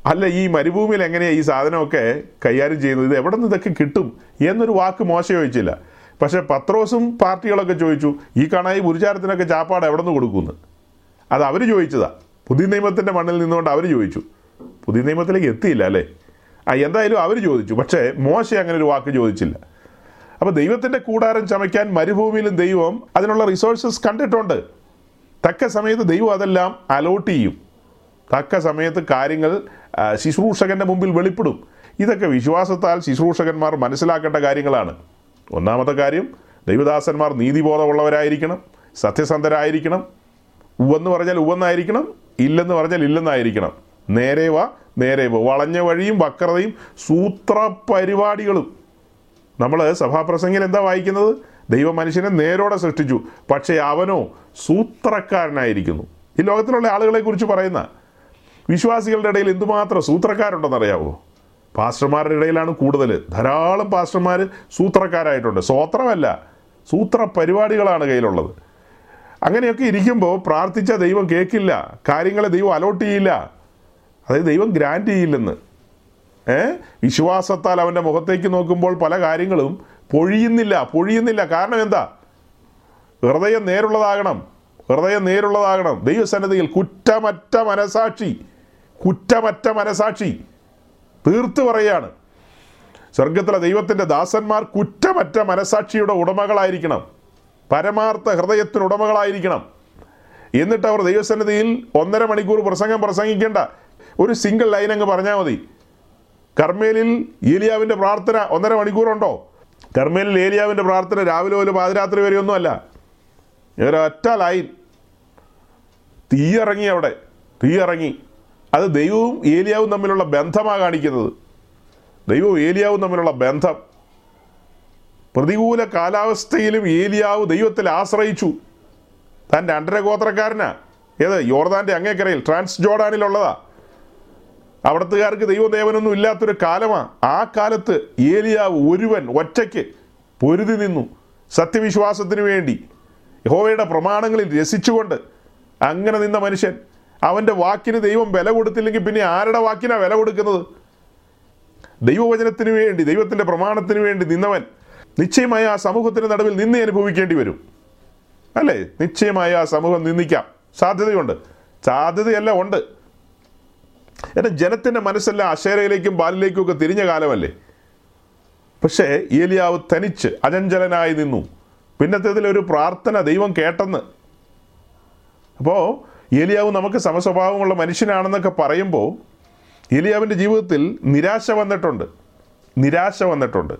അല്ല ഈ മരുഭൂമിയിൽ എങ്ങനെയാണ് ഈ സാധനമൊക്കെ കൈകാര്യം ചെയ്യുന്നത്? ഇത് എവിടെ നിന്ന് ഇതൊക്കെ കിട്ടും? എന്നൊരു വാക്ക് മോശ ചോദിച്ചില്ല. പക്ഷേ പത്രോസും പാർട്ടികളൊക്കെ ചോദിച്ചു ഈ കണായി പുരുചാരത്തിനൊക്കെ ചാപ്പാട് എവിടെ നിന്ന് കൊടുക്കുമെന്ന് അത് അവർ ചോദിച്ചതാ. പുതിയ നിയമത്തിന്റെ മണ്ണിൽ നിന്നുകൊണ്ട് അവർ ചോദിച്ചു. പുതിയ നിയമത്തിലേക്ക് എത്തിയില്ല അല്ലേ? ആ എന്തായാലും അവർ ചോദിച്ചു. പക്ഷേ മോശ അങ്ങനെ ഒരു വാക്ക് ചോദിച്ചില്ല. അപ്പോൾ ദൈവത്തിന്റെ കൂടാരം ചമയ്ക്കാൻ മരുഭൂമിയിലും ദൈവം അതിനുള്ള റിസോഴ്സസ് കണ്ടിട്ടുണ്ട്. തക്ക സമയത്ത് ദൈവം അതെല്ലാം അലോട്ട് ചെയ്യും. തക്ക സമയത്ത് കാര്യങ്ങൾ ശുശ്രൂഷകന്റെ മുമ്പിൽ വെളിപ്പെടും. ഇതൊക്കെ വിശ്വാസത്താൽ ശുശ്രൂഷകന്മാർ മനസ്സിലാക്കേണ്ട കാര്യങ്ങളാണ്. ഒന്നാമത്തെ കാര്യം ദൈവദാസന്മാർ നീതിബോധമുള്ളവരായിരിക്കണം സത്യസന്ധരായിരിക്കണം. ഉവെന്ന് പറഞ്ഞാൽ ഉവെന്നായിരിക്കണം ഇല്ലെന്ന് പറഞ്ഞാൽ ഇല്ലെന്നായിരിക്കണം. നേരെ വാ നേരെ വളഞ്ഞ വഴിയും വക്രതയും സൂത്ര പരിപാടികളും നമ്മൾ സഭാപ്രസംഗിൽ എന്താ വായിക്കുന്നത്? ദൈവ മനുഷ്യനെ നേരോടെ സൃഷ്ടിച്ചു. പക്ഷേ അവനോ സൂത്രക്കാരനായിരിക്കുന്നു. ഈ ലോകത്തിലുള്ള ആളുകളെ കുറിച്ച് പറയുന്ന വിശ്വാസികളുടെ ഇടയിൽ എന്തുമാത്രം സൂത്രക്കാരുണ്ടെന്നറിയാവോ? പാസ്റ്റർമാരുടെ ഇടയിലാണ് കൂടുതൽ ധാരാളം പാസ്റ്റർമാർ സൂത്രക്കാരായിട്ടുണ്ട്. സ്വോത്രമല്ല സൂത്ര പരിപാടികളാണ് കയ്യിലുള്ളത്. അങ്ങനെയൊക്കെ ഇരിക്കുമ്പോൾ പ്രാർത്ഥിച്ച ദൈവം കേൾക്കില്ല കാര്യങ്ങളെ ദൈവം അലോട്ട് ചെയ്യില്ല. അതായത് ദൈവം ഗ്രാൻഡ് ചെയ്യില്ലെന്ന്. വിശ്വാസത്താൽ അവന്റെ മുഖത്തേക്ക് നോക്കുമ്പോൾ പല കാര്യങ്ങളും പൊഴിയുന്നില്ല പൊഴിയുന്നില്ല. കാരണം എന്താ? ഹൃദയം നേരുള്ളതാകണം ഹൃദയം നേരുള്ളതാകണം. ദൈവസന്നദ്ധിയിൽ കുറ്റമറ്റ മനസാക്ഷി കുറ്റമറ്റ മനസാക്ഷി തീർത്തു പറയാണ്. സ്വർഗത്തിലെ ദൈവത്തിന്റെ ദാസന്മാർ കുറ്റമറ്റ മനസാക്ഷിയുടെ ഉടമകളായിരിക്കണം. പരമാർത്ഥ ഹൃദയത്തിന് ഉടമകളായിരിക്കണം. എന്നിട്ട് അവർ ദൈവസന്നിധിയിൽ ഒന്നര മണിക്കൂർ പ്രസംഗം പ്രസംഗിക്കേണ്ട. ഒരു സിംഗിൾ ലൈൻ അങ്ങ് പറഞ്ഞാൽ മതി. കർമ്മേലിൽ ഏലിയാവിന്റെ പ്രാർത്ഥന ഒന്നര മണിക്കൂറുണ്ടോ? കർമ്മേലിൽ ഏലിയാവിന്റെ പ്രാർത്ഥന രാവിലെ ഒരു പാതിരാത്രി വരെയൊന്നുമല്ല. ഒരൊറ്റ ലൈൻ. തീയിറങ്ങി അവിടെ. തീയിറങ്ങി. അത് ദൈവവും ഏലിയാവും തമ്മിലുള്ള ബന്ധമാണ് കാണിക്കുന്നത്. ദൈവവും ഏലിയാവും തമ്മിലുള്ള ബന്ധം. പ്രതികൂല കാലാവസ്ഥയിലും ഏലിയാവ് ദൈവത്തിൽ ആശ്രയിച്ചു. താൻ രണ്ടര ഗോത്രക്കാരനാ ഏത്? യോർദാന്റെ അങ്ങേക്കരയിൽ ട്രാൻസ് ജോർഡാനിലുള്ളതാ അവിടത്തുകാർക്ക് ദൈവദേവനൊന്നും ഇല്ലാത്തൊരു കാലമാണ് ആ കാലത്ത് ഏലിയാവ് ഒരുവൻ ഒറ്റയ്ക്ക് പൊരുതി നിന്നു സത്യവിശ്വാസത്തിന് വേണ്ടി. യഹോവയുടെ പ്രമാണങ്ങളിൽ രസിച്ചുകൊണ്ട് അങ്ങനെ നിന്ന മനുഷ്യൻ അവന്റെ വാക്കിന് ദൈവം വില കൊടുത്തില്ലെങ്കിൽ പിന്നെ ആരുടെ വാക്കിനാ വില കൊടുക്കുന്നത്? ദൈവവചനത്തിന് വേണ്ടി ദൈവത്തിന്റെ പ്രമാണത്തിന് വേണ്ടി നിന്നവൻ നിശ്ചയമായ ആ സമൂഹത്തിന് നടുവിൽ നിന്ന് അനുഭവിക്കേണ്ടി വരും. അല്ലേ? നിശ്ചയമായ ആ സമൂഹം നിന്ദിക്കാം. സാധ്യതയുണ്ട്. സാധ്യതയല്ല ഉണ്ട്. എന്റെ ജനത്തിന്റെ മനസ്സെല്ലാം അശേരയിലേക്കും ബാലിലേക്കും ഒക്കെ തിരിഞ്ഞ കാലമല്ലേ? പക്ഷേ ഏലിയാവ് തനിച്ച് അജഞ്ചലനായി നിന്നു. പിന്നത്തേതിൽ ഒരു പ്രാർത്ഥന ദൈവം കേട്ടെന്ന്. അപ്പോൾ ഏലിയാവ് നമുക്ക് സമസ്വഭാവമുള്ള മനുഷ്യനാണെന്നൊക്കെ പറയുമ്പോൾ ഏലിയാവിന്റെ ജീവിതത്തിൽ നിരാശ വന്നിട്ടുണ്ട്. നിരാശ വന്നിട്ടുണ്ട്.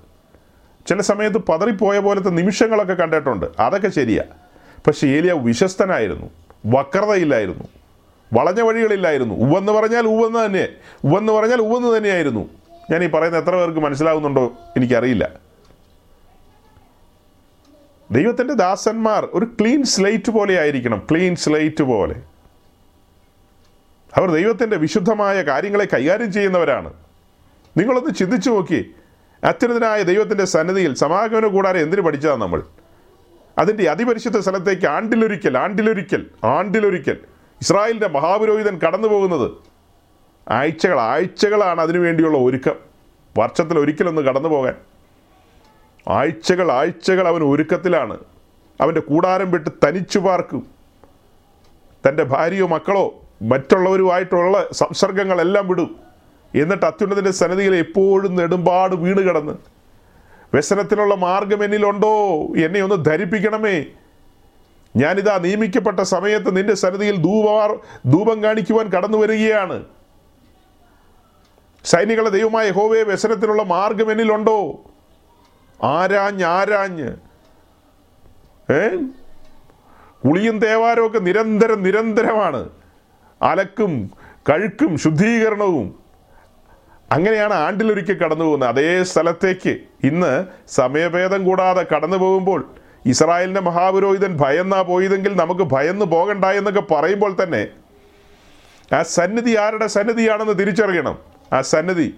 ചില സമയത്ത് പതറിപ്പോയ പോലത്തെ നിമിഷങ്ങളൊക്കെ കണ്ടിട്ടുണ്ട്. അതൊക്കെ ശരിയാ. പക്ഷേ ഏലിയാവ് വിശ്വസ്തനായിരുന്നു. വക്രതയില്ലായിരുന്നു. വളഞ്ഞ വഴികളില്ലായിരുന്നു. ഉവെന്ന് പറഞ്ഞാൽ ഉവെന്ന് തന്നെ. ഉവെന്ന് പറഞ്ഞാൽ ഉവെന്ന് തന്നെയായിരുന്നു. ഞാൻ ഈ പറയുന്ന എത്ര പേർക്ക് മനസ്സിലാവുന്നുണ്ടോ എനിക്കറിയില്ല. ദൈവത്തിന്റെ ദാസന്മാർ ഒരു ക്ലീൻ സ്ലേറ്റ് പോലെ ആയിരിക്കണം. ക്ലീൻ സ്ലേറ്റ് പോലെ. അവർ ദൈവത്തിന്റെ വിശുദ്ധമായ കാര്യങ്ങളെ കൈകാര്യം ചെയ്യുന്നവരാണ്. നിങ്ങളൊന്ന് ചിന്തിച്ചു നോക്കി. അത്യുന്നതനായ ദൈവത്തിന്റെ സന്നിധിയിൽ സമാഗമന കൂടാതെ എന്തിനു പഠിച്ചതാണ് നമ്മൾ? അതിന്റെ അതിപരിശുദ്ധ സ്ഥലത്തേക്ക് ആണ്ടിലൊരിക്കൽ ആണ്ടിലൊരിക്കൽ ആണ്ടിലൊരിക്കൽ. ഇസ്രായേലിന്റെ മഹാപുരോഹിതൻ കടന്നു പോകുന്നത് ആഴ്ചകൾ ആഴ്ചകളാണ് അതിനുവേണ്ടിയുള്ള ഒരുക്കം. വർഷത്തിൽ ഒരിക്കലൊന്ന് കടന്നു പോകാൻ ആഴ്ചകൾ ആഴ്ചകൾ അവൻ ഒരുക്കത്തിലാണ്. അവന്റെ കൂടാരം വിട്ട് തനിച്ചു പാർക്കും. തന്റെ ഭാര്യയോ മക്കളോ മറ്റുള്ളവരുമായിട്ടുള്ള സംസർഗങ്ങളെല്ലാം വിടും. എന്നിട്ട് അത്യുന്നതിന്റെ സന്നിധിയിൽ എപ്പോഴും നെടുമ്പാട് വീണ് കിടന്ന്. വ്യസനത്തിനുള്ള മാർഗം എന്നിലുണ്ടോ? എന്നെ ഒന്ന് ധരിപ്പിക്കണമേ. ഞാനിതാ നിയമിക്കപ്പെട്ട സമയത്ത് നിന്റെ സന്നിധിയിൽ ധൂപാർ ധൂപം കാണിക്കുവാൻ കടന്നു വരികയാണ്. സൈനികളുടെ ദൈവമായ ഹോവേ വ്യസനത്തിനുള്ള മാർഗം എന്നിലുണ്ടോ? ആരാഞ്ഞ് ആരാഞ്ഞ്? ഏ? കുളിയും തേവാരവും ഒക്കെ നിരന്തരം നിരന്തരമാണ്. അലക്കും കഴുക്കും ശുദ്ധീകരണവും. അങ്ങനെയാണ് ആണ്ടിലൊരിക്കൽ കടന്നു പോകുന്നത് അതേ സ്ഥലത്തേക്ക് ഇന്ന് സമയഭേദം കൂടാതെ കടന്നു പോകുമ്പോൾ ഇസ്രായേലിന്റെ മഹാപുരോഹിതൻ ഭയന്നാ പോയതെങ്കിൽ നമുക്ക് ഭയന്ന് പോകണ്ട എന്നൊക്കെ പറയുമ്പോൾ തന്നെ ആ സന്നിധി ആരുടെ സന്നിധിയാണെന്ന് തിരിച്ചറിയണം. ആ സന്നിധി.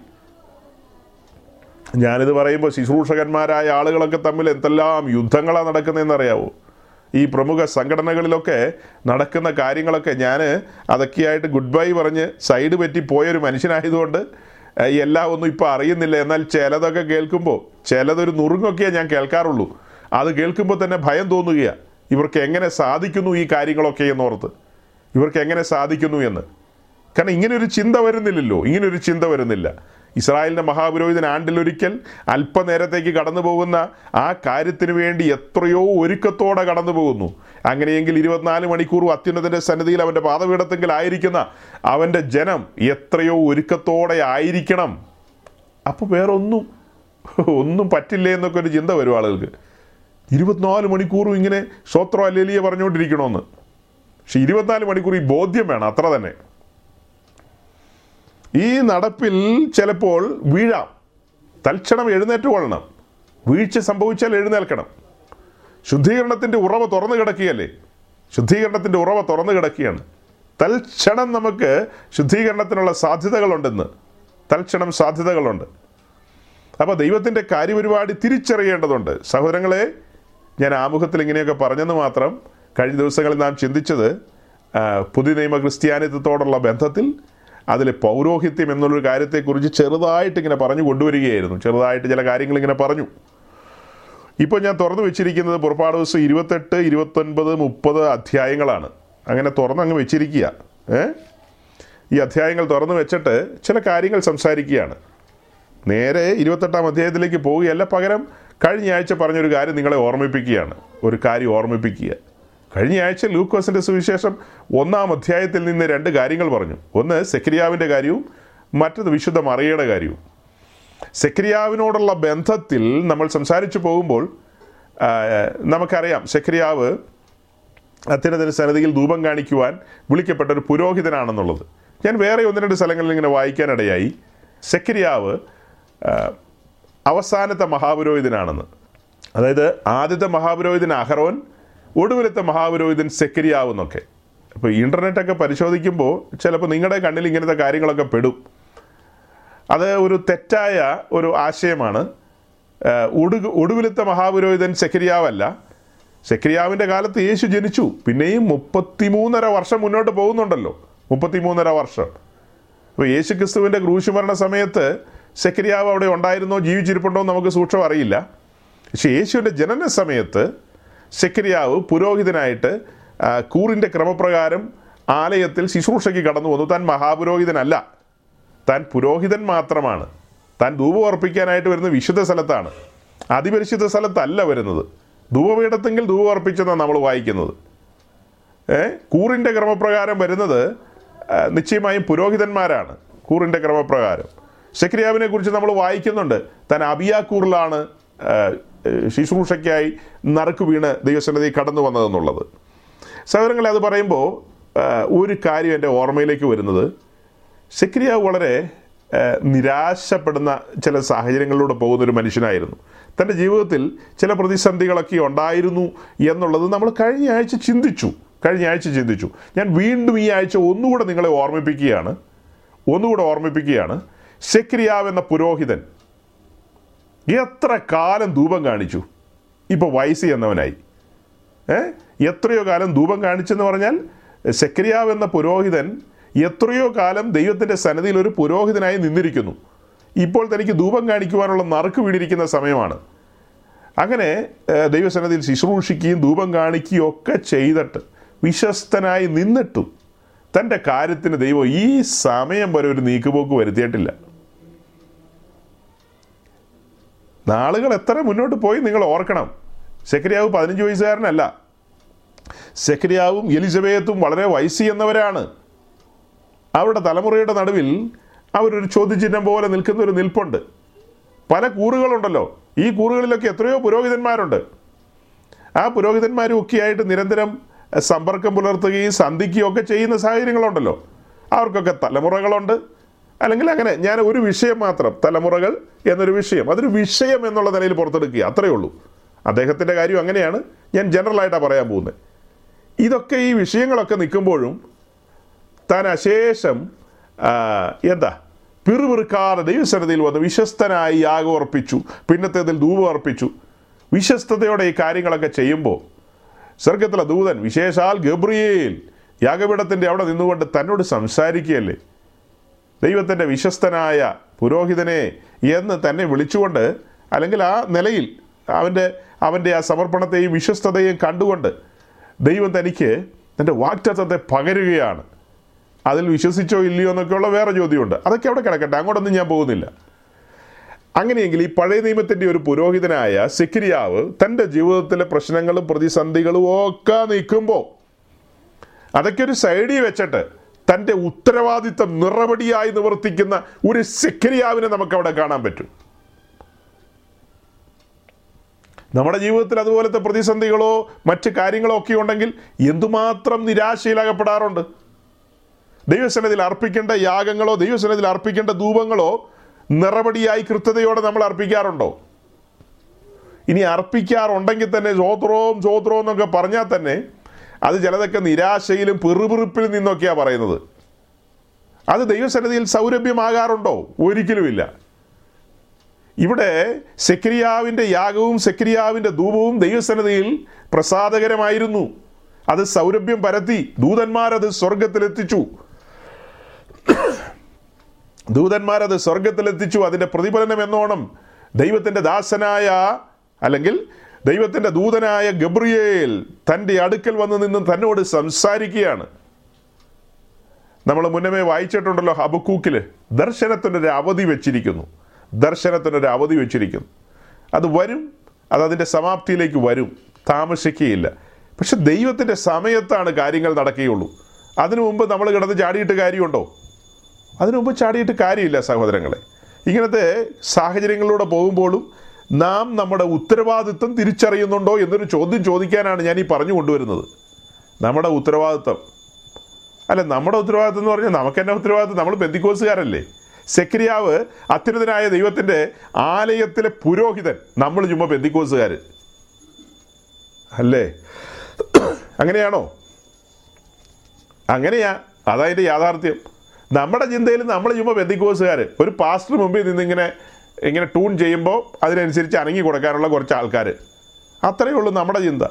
ഞാനിത് പറയുമ്പോൾ ശുശ്രൂഷകന്മാരായ ആളുകളൊക്കെ തമ്മിൽ എന്തെല്ലാം യുദ്ധങ്ങളാണ് നടക്കുന്നതെന്ന് അറിയാവോ ഈ പ്രമുഖ സംഘടനകളിലൊക്കെ നടക്കുന്ന കാര്യങ്ങളൊക്കെ ഞാൻ അതൊക്കെയായിട്ട് ഗുഡ് ബൈ പറഞ്ഞ് സൈഡ് പറ്റി പോയൊരു മനുഷ്യനായതുകൊണ്ട് എല്ലാം ഒന്നും ഇപ്പോൾ അറിയുന്നില്ല. എന്നാൽ ചിലതൊക്കെ കേൾക്കുമ്പോൾ ചിലതൊരു നുറുങ്ങൊക്കെയേ ഞാൻ കേൾക്കാറുള്ളൂ. അത് കേൾക്കുമ്പോൾ തന്നെ ഭയം തോന്നുകയാണ് ഇവർക്ക് എങ്ങനെ സാധിക്കുന്നു ഈ കാര്യങ്ങളൊക്കെ എന്നോർത്ത്. ഇവർക്ക് എങ്ങനെ സാധിക്കുന്നു എന്ന്. കാരണം ഇങ്ങനൊരു ചിന്ത വരുന്നില്ലല്ലോ. ഇങ്ങനൊരു ചിന്ത വരുന്നില്ല. ഇസ്രായേലിന്റെ മഹാപുരോഹിതൻ ആണ്ടിലൊരിക്കൽ അല്പനേരത്തേക്ക് കടന്നു പോകുന്ന ആ കാര്യത്തിന് വേണ്ടി എത്രയോ ഒരുക്കത്തോടെ കടന്നു പോകുന്നു. അങ്ങനെയെങ്കിൽ ഇരുപത്തിനാല് മണിക്കൂറും അത്യുന്നതന്റെ സന്നിധിയിൽ അവന്റെ പാതപീഠത്തെങ്കിൽ ആയിരിക്കുന്ന അവന്റെ ജനം എത്രയോ ഒരുക്കത്തോടെ ആയിരിക്കണം. അപ്പോൾ വേറൊന്നും ഒന്നും പറ്റില്ലേ എന്നൊക്കെ ഒരു ചിന്ത വരും ആളുകൾക്ക്. ഇരുപത്തിനാല് മണിക്കൂറും ഇങ്ങനെ സ്വത്ര അല്ലേലിയെ പറഞ്ഞുകൊണ്ടിരിക്കണമെന്ന് പക്ഷെ ഇരുപത്തിനാല് മണിക്കൂർ ഈ ബോധ്യം വേണം അത്ര തന്നെ. ഈ നടപ്പിൽ ചിലപ്പോൾ വീഴാം. തൽക്ഷണം എഴുന്നേറ്റ് കൊള്ളണം. വീഴ്ച സംഭവിച്ചാൽ എഴുന്നേൽക്കണം. ശുദ്ധീകരണത്തിന്റെ ഉറവ തുറന്നു കിടക്കുകയല്ലേ? ശുദ്ധീകരണത്തിന്റെ ഉറവ തുറന്നു കിടക്കുകയാണ്. തൽക്ഷണം നമുക്ക് ശുദ്ധീകരണത്തിനുള്ള സാധ്യതകളുണ്ടെന്ന്. തൽക്ഷണം സാധ്യതകളുണ്ട്. അപ്പോൾ ദൈവത്തിന്റെ കാര്യപരിപാടി തിരിച്ചറിയേണ്ടതുണ്ട്. സഹോദരങ്ങളെ ഞാൻ ആമുഖത്തിൽ ഇങ്ങനെയൊക്കെ പറഞ്ഞെന്ന് മാത്രം കഴിഞ്ഞ ദിവസങ്ങളിൽ നാം ചിന്തിച്ചത് പുതിയ നിയമ ക്രിസ്ത്യാനിത്വത്തോടുള്ള ബന്ധത്തിൽ അതിലെ പൗരോഹിത്യം എന്നുള്ളൊരു കാര്യത്തെക്കുറിച്ച് ചെറുതായിട്ട് ഇങ്ങനെ പറഞ്ഞു കൊണ്ടുവരികയായിരുന്നു. ചെറുതായിട്ട് ചില കാര്യങ്ങൾ ഇങ്ങനെ പറഞ്ഞു. ഇപ്പോൾ ഞാൻ തുറന്നു വെച്ചിരിക്കുന്നത് പുറപ്പാട് ദിവസം ഇരുപത്തെട്ട് ഇരുപത്തൊൻപത് മുപ്പത് അധ്യായങ്ങളാണ്. അങ്ങനെ തുറന്ന് അങ്ങ് വെച്ചിരിക്കുക. ഏ? ഈ അധ്യായങ്ങൾ തുറന്നു വെച്ചിട്ട് ചില കാര്യങ്ങൾ സംസാരിക്കുകയാണ്. നേരെ ഇരുപത്തെട്ടാം അധ്യായത്തിലേക്ക് പോവുകയല്ല പകരം കഴിഞ്ഞ ആഴ്ച പറഞ്ഞൊരു കാര്യം നിങ്ങളെ ഓർമ്മിപ്പിക്കുകയാണ്. ഒരു കാര്യം ഓർമ്മിപ്പിക്കുക. കഴിഞ്ഞ ആഴ്ച ലൂക്കോസിന്റെ സുവിശേഷം ഒന്നാം അധ്യായത്തിൽ നിന്ന് രണ്ട് കാര്യങ്ങൾ പറഞ്ഞു. ഒന്ന് സെക്രിയാവിന്റെ കാര്യവും മറ്റത് വിശുദ്ധ മറിയയുടെ കാര്യവും. സെക്രിയാവിനോടുള്ള ബന്ധത്തിൽ നമ്മൾ സംസാരിച്ചു പോകുമ്പോൾ നമുക്കറിയാം സെക്രിയാവ് അത്യുന്നതിന് സന്നിധിയിൽ ധൂപം കാണിക്കുവാൻ വിളിക്കപ്പെട്ട ഒരു പുരോഹിതനാണെന്നുള്ളത്. ഞാൻ വേറെ ഒന്ന് രണ്ട് സ്ഥലങ്ങളിൽ ഇങ്ങനെ വായിക്കാനിടയായി സെക്രിയാവ് അവസാനത്തെ മഹാപുരോഹിതനാണെന്ന്. അതായത് ആദ്യത്തെ മഹാപുരോഹിതൻ അഹറോൻ ഒടുവിലത്തെ മഹാപുരോഹിതൻ സെക്കരിയാവുന്നൊക്കെ അപ്പോൾ ഇന്റർനെറ്റൊക്കെ പരിശോധിക്കുമ്പോൾ ചിലപ്പോൾ നിങ്ങളുടെ കണ്ണിൽ ഇങ്ങനത്തെ കാര്യങ്ങളൊക്കെ പെടും. അത് ഒരു തെറ്റായ ഒരു ആശയമാണ്. ഒടു ഒടുവിലത്തെ മഹാപുരോഹിതൻ സെക്രിയാവല്ല സെക്രിയാവിന്റെ കാലത്ത് യേശു ജനിച്ചു. പിന്നെയും മുപ്പത്തിമൂന്നര വർഷം മുന്നോട്ട് പോകുന്നുണ്ടല്ലോ. മുപ്പത്തിമൂന്നര വർഷം. അപ്പോൾ യേശു ക്രിസ്തുവിന്റെ ക്രൂശുമരണ സമയത്ത് സെക്രിയാവ് അവിടെ ഉണ്ടായിരുന്നോ? ജീവിച്ചിരിപ്പുണ്ടോ നമുക്ക് സൂക്ഷ്മം അറിയില്ല. പക്ഷേ യേശുവിന്റെ ജനന സമയത്ത് സെക്രിയാവ് പുരോഹിതനായിട്ട് കൂറിന്റെ ക്രമപ്രകാരം ആലയത്തിൽ ശുശ്രൂഷയ്ക്ക് കടന്നു വന്നു. താൻ മഹാപുരോഹിതനല്ല. താൻ പുരോഹിതൻ മാത്രമാണ്. താൻ ധൂപം അർപ്പിക്കാനായിട്ട് വരുന്ന വിശുദ്ധ സ്ഥലത്താണ്. അതിപരിശുദ്ധ സ്ഥലത്തല്ല വരുന്നത്. ധൂപപീഠത്തെങ്കിൽ ധൂപം അർപ്പിച്ചെന്നാണ് നമ്മൾ വായിക്കുന്നത്. കൂറിന്റെ ക്രമപ്രകാരം വരുന്നത് നിശ്ചയമായും പുരോഹിതന്മാരാണ്. കൂറിന്റെ ക്രമപ്രകാരം. ശക്രിയാവിനെ കുറിച്ച് നമ്മൾ വായിക്കുന്നുണ്ട്. താൻ അബിയാക്കൂറിലാണ് ശുശ്രൂഷയ്ക്കായി നറുക്ക് വീണ് ദൈവസന്നിധി കടന്നു വന്നതെന്നുള്ളത്. സഹോദരങ്ങളെ അത് പറയുമ്പോൾ ഒരു കാര്യം എന്റെ ഓർമ്മയിലേക്ക് വരുന്നത്. സെക്രിയാവ് വളരെ നിരാശപ്പെടുന്ന ചില സാഹചര്യങ്ങളിലൂടെ പോകുന്നൊരു മനുഷ്യനായിരുന്നു. തന്റെ ജീവിതത്തിൽ ചില പ്രതിസന്ധികളൊക്കെ ഉണ്ടായിരുന്നു എന്നുള്ളത് നമ്മൾ കഴിഞ്ഞ ആഴ്ച ചിന്തിച്ചു. കഴിഞ്ഞ ആഴ്ച ചിന്തിച്ചു. ഞാൻ വീണ്ടും ഈ ആഴ്ച ഒന്നുകൂടെ നിങ്ങളെ ഓർമ്മിപ്പിക്കുകയാണ്. ഒന്നുകൂടെ ഓർമ്മിപ്പിക്കുകയാണ്. സെക്രിയാവ് എന്ന പുരോഹിതൻ എത്ര കാലം ധൂപം കാണിച്ചു? ഇപ്പോൾ വയസ്സ് എന്നവനായി ഏ? എത്രയോ കാലം ധൂപം കാണിച്ചെന്ന് പറഞ്ഞാൽ സെക്രിയാവ് എന്ന പുരോഹിതൻ എത്രയോ കാലം ദൈവത്തിന്റെ സന്നദ്ധിയിൽ ഒരു പുരോഹിതനായി നിന്നിരിക്കുന്നു. ഇപ്പോൾ തനിക്ക് ധൂപം കാണിക്കുവാനുള്ള നറുക്ക് വീണിരിക്കുന്ന സമയമാണ്. അങ്ങനെ ദൈവസന്നദ്ധിയിൽ ശുശ്രൂഷിക്കുകയും ധൂപം കാണിക്കുകയും ഒക്കെ ചെയ്തിട്ട് വിശ്വസ്തനായി നിന്നിട്ടും തന്റെ കാര്യത്തിന് ദൈവം ഈ സമയം വരെ ഒരു നീക്കുപോക്ക് വരുത്തിയിട്ടില്ല. നാളുകൾ എത്ര മുന്നോട്ട് പോയി നിങ്ങൾ ഓർക്കണം. സെക്രിയാവ് പതിനഞ്ച് വയസ്സുകാരനല്ല. സെക്രിയാവും എലിസബേത്തും വളരെ വയസ്സി എന്നവരാണ്. അവരുടെ തലമുറയുടെ നടുവിൽ അവരൊരു ചോദ്യചിഹ്നം പോലെ നിൽക്കുന്ന ഒരു നിൽപ്പുണ്ട്. പല കൂറുകളുണ്ടല്ലോ. ഈ കൂറുകളിലൊക്കെ എത്രയോ പുരോഹിതന്മാരുണ്ട്. ആ പുരോഹിതന്മാരും ഒക്കെയായിട്ട് നിരന്തരം സമ്പർക്കം പുലർത്തുകയും സന്ധിക്കുകയും ഒക്കെ ചെയ്യുന്ന സാഹചര്യങ്ങളുണ്ടല്ലോ. അവർക്കൊക്കെ തലമുറകളുണ്ട്. അല്ലെങ്കിൽ അങ്ങനെ ഞാൻ ഒരു വിഷയം മാത്രം തലമുറകൾ എന്നൊരു വിഷയം അതൊരു വിഷയം എന്നുള്ള നിലയിൽ പുറത്തെടുക്കുക അത്രയേ ഉള്ളൂ. അദ്ദേഹത്തിന്റെ കാര്യം അങ്ങനെയാണ് ഞാൻ ജനറലായിട്ടാണ് പറയാൻ പോകുന്നത്. ഇതൊക്കെ ഈ വിഷയങ്ങളൊക്കെ നിൽക്കുമ്പോഴും താൻ അശേഷം എന്താ പിറുപിറുക്കാതെ ദൈവസന്നിധിയിൽ വന്ന് വിശ്വസ്തനായി യാഗം അർപ്പിച്ചു പിന്നത്തേതിൽ ധൂപം അർപ്പിച്ചു വിശ്വസ്തയോടെ ഈ കാര്യങ്ങളൊക്കെ ചെയ്യുമ്പോൾ സ്വർഗത്തിലെ ദൂതൻ വിശേഷാൽ ഗബ്രിയേൽ യാഗപീഠത്തിന്റെ അവിടെ നിന്നുകൊണ്ട് തന്നോട് സംസാരിക്കുകയല്ലേ? ദൈവത്തിന്റെ വിശ്വസ്തനായ പുരോഹിതനെ എന്ന് തന്നെ വിളിച്ചുകൊണ്ട് അല്ലെങ്കിൽ ആ നിലയിൽ അവന്റെ അവന്റെ ആ സമർപ്പണത്തെയും വിശ്വസ്തതയും കണ്ടുകൊണ്ട് ദൈവം തനിക്ക് തന്റെ വാക്റ്റത്വത്തെ പകരുകയാണ്. അതിൽ വിശ്വസിച്ചോ ഇല്ലയോ എന്നൊക്കെയുള്ള വേറെ ചോദ്യമുണ്ട്. അതൊക്കെ അവിടെ കിടക്കട്ടെ അങ്ങോട്ടൊന്നും ഞാൻ പോകുന്നില്ല. അങ്ങനെയെങ്കിൽ ഈ പഴയ നിയമത്തിന്റെ ഒരു പുരോഹിതനായ സിക്രിയാവ് തന്റെ ജീവിതത്തിലെ പ്രശ്നങ്ങളും പ്രതിസന്ധികളും ഒക്കെ നിൽക്കുമ്പോൾ അതൊക്കെ ഒരു സൈഡിൽ വെച്ചിട്ട് തന്റെ ഉത്തരവാദിത്തം നിറവടിയായി നിവർത്തിക്കുന്ന ഒരു സെക്രിയാവിനെ നമുക്കവിടെ കാണാൻ പറ്റും. നമ്മുടെ ജീവിതത്തിൽ അതുപോലത്തെ പ്രതിസന്ധികളോ മറ്റ് കാര്യങ്ങളോ ഒക്കെ ഉണ്ടെങ്കിൽ എന്തുമാത്രം നിരാശയിലകപ്പെടാറുണ്ട്? ദൈവസനത്തിൽ അർപ്പിക്കേണ്ട യാഗങ്ങളോ ദൈവസനത്തിൽ അർപ്പിക്കേണ്ട ധൂപങ്ങളോ നിറപടിയായി കൃത്യതയോടെ നമ്മൾ അർപ്പിക്കാറുണ്ടോ? ഇനി അർപ്പിക്കാറുണ്ടെങ്കിൽ തന്നെ ചോത്രവും ചോത്രവും എന്നൊക്കെ പറഞ്ഞാൽ തന്നെ അത് ചിലതൊക്കെ നിരാശയിലും പിറുപിറുപ്പിൽ നിന്നൊക്കെയാണ് പറയുന്നത്. അത് ദൈവസന്നിധിയിൽ സൗരഭ്യമാകാറുണ്ടോ? ഒരിക്കലുമില്ല. ഇവിടെ സെക്രിയാവിന്റെ യാഗവും സെക്രിയാവിന്റെ ധൂപവും ദൈവസന്നിധിയിൽ പ്രസാദകരമായിരുന്നു. അത് സൗരഭ്യം പരത്തി ദൂതന്മാരത് സ്വർഗത്തിലെത്തിച്ചു ദൂതന്മാരത് സ്വർഗത്തിലെത്തിച്ചു അതിന്റെ പ്രതിഫലനം എന്നോണം ദൈവത്തിന്റെ ദാസനായ അല്ലെങ്കിൽ ദൈവത്തിന്റെ ദൂതനായ ഗബ്രിയേൽ തന്റെ അടുക്കൽ വന്ന് നിന്ന് തന്നോട് സംസാരിക്കുകയാണ്. നമ്മൾ മുന്നമേ വായിച്ചിട്ടുണ്ടല്ലോ ഹബക്കൂക്കിൽ ദർശനത്തിനൊരു അവധി വെച്ചിരിക്കുന്നു. ദർശനത്തിനൊരു അവധി വെച്ചിരിക്കുന്നു. അത് വരും അത് അതിന്റെ സമാപ്തിയിലേക്ക് വരും. താമസിക്കുകയില്ല. പക്ഷെ ദൈവത്തിന്റെ സമയത്താണ് കാര്യങ്ങൾ നടക്കുകയുള്ളൂ. അതിനു മുമ്പ് നമ്മൾ കിടന്ന് ചാടിയിട്ട് കാര്യമുണ്ടോ? അതിനു മുമ്പ് ചാടിയിട്ട് കാര്യമില്ല സഹോദരങ്ങളെ. ഇങ്ങനത്തെ സാഹചര്യങ്ങളിലൂടെ പോകുമ്പോഴും നാം നമ്മുടെ ഉത്തരവാദിത്വം തിരിച്ചറിയുന്നുണ്ടോ എന്നൊരു ചോദ്യം ചോദിക്കാനാണ് ഞാൻ ഈ പറഞ്ഞു കൊണ്ടുവരുന്നത്. നമ്മുടെ ഉത്തരവാദിത്വം. അല്ല നമ്മുടെ ഉത്തരവാദിത്വം എന്ന് പറഞ്ഞാൽ നമുക്ക് തന്നെ ഉത്തരവാദിത്വം. നമ്മൾ ബന്ധിക്കോസുകാരല്ലേ. സെക്രിയാവ് അത്യുന്നതനായ ദൈവത്തിന്റെ ആലയത്തിലെ പുരോഹിതൻ. നമ്മൾ ചുമ്മാ ബന്ധിക്കോസുകാർ അല്ലേ? അങ്ങനെയാണോ? അങ്ങനെയാ. അതായത് യാഥാർത്ഥ്യം. നമ്മുടെ ചിന്തയിൽ നമ്മൾ ചുമ്മാ ബന്ധിക്കോസുകാർ ഒരു പാസ്റ്റർ മുമ്പിൽ നിന്നിങ്ങനെ ഇങ്ങനെ ട്യൂൺ ചെയ്യുമ്പോൾ അതിനനുസരിച്ച് അനങ്ങി കൊടുക്കാനുള്ള കുറച്ച് ആൾക്കാർ അത്രയേ ഉള്ളൂ നമ്മുടെ ചിന്ത.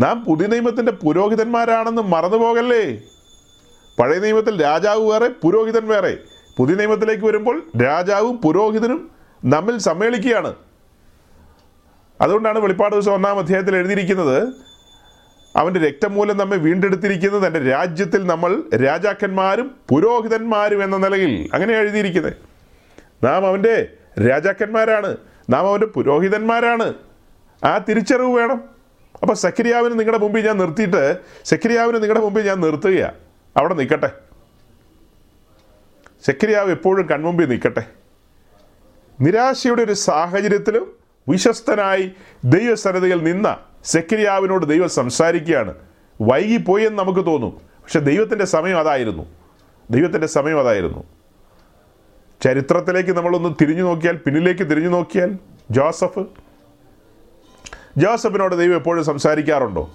നാം പുതിയ നിയമത്തിന്റെ പുരോഹിതന്മാരാണെന്ന് മറന്നു പോകല്ലേ? പഴയ നിയമത്തിൽ രാജാവ് വേറെ പുരോഹിതൻ വേറെ. പുതിയ നിയമത്തിലേക്ക് വരുമ്പോൾ രാജാവും പുരോഹിതനും നമ്മിൽ സമ്മേളിക്കുകയാണ്. അതുകൊണ്ടാണ് വെളിപ്പാട് ദിവസം ഒന്നാം അധ്യായത്തിൽ എഴുതിയിരിക്കുന്നത് അവന്റെ രക്തമൂലം നമ്മെ വീണ്ടെടുത്തിരിക്കുന്നത് തന്റെ രാജ്യത്തിൽ നമ്മൾ രാജാക്കന്മാരും പുരോഹിതന്മാരും എന്ന നിലയിൽ. അങ്ങനെ എഴുതിയിരിക്കുന്നത്. നാം അവന്റെ രാജാക്കന്മാരാണ്. നാം അവന്റെ പുരോഹിതന്മാരാണ്. ആ തിരിച്ചറിവ് വേണം. അപ്പോൾ സക്രിയാവിന് നിങ്ങളുടെ മുമ്പിൽ ഞാൻ നിർത്തിയിട്ട് സക്രിയാവിന് നിങ്ങളുടെ മുമ്പിൽ ഞാൻ നിർത്തുകയാണ് അവിടെ നിൽക്കട്ടെ. സക്രിയാവ് എപ്പോഴും കൺമുമ്പിൽ നിൽക്കട്ടെ. നിരാശയുടെ ഒരു സാഹചര്യത്തിലും വിശ്വസ്തനായി ദൈവസന്നതയിൽ നിന്ന സെക്രിയാവിനോട് ദൈവം സംസാരിക്കുകയാണ്. വൈകിപ്പോയെന്ന് നമുക്ക് തോന്നും. പക്ഷെ ദൈവത്തിന്റെ സമയം അതായിരുന്നു. ദൈവത്തിന്റെ സമയം അതായിരുന്നു. ചരിത്രത്തിലേക്ക് നമ്മളൊന്ന് തിരിഞ്ഞു നോക്കിയാൽ പിന്നിലേക്ക് തിരിഞ്ഞു നോക്കിയാൽ ജോസഫ്. ജോസഫിനോട് ദൈവം എപ്പോഴും സംസാരിക്കാറുണ്ടോ?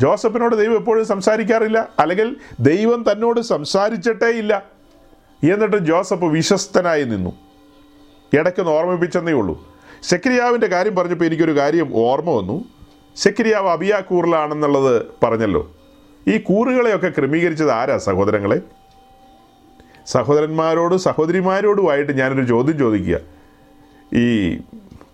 ജോസഫിനോട് ദൈവം എപ്പോഴും സംസാരിക്കാറില്ല? അല്ലെങ്കിൽ ദൈവം തന്നോട് സംസാരിച്ചിട്ടേ ഇല്ല? എന്നിട്ട് ജോസഫ് വിശ്വസ്തനായി നിന്നു. ഇടയ്ക്കൊന്ന് ഓർമ്മിപ്പിച്ചെന്നേ ഉള്ളൂ. സെക്രിയാവിന്റെ കാര്യം പറഞ്ഞപ്പോൾ എനിക്കൊരു കാര്യം ഓർമ്മ വന്നു. സെക്രിയാവ് അബിയാ കൂറിലാണെന്നുള്ളത് പറഞ്ഞല്ലോ. ഈ കൂറുകളെയൊക്കെ ക്രമീകരിച്ചത് ആരാ സഹോദരങ്ങളെ? സഹോദരന്മാരോടും സഹോദരിമാരോടുമായിട്ട് ഞാനൊരു ചോദ്യം ചോദിക്കുക. ഈ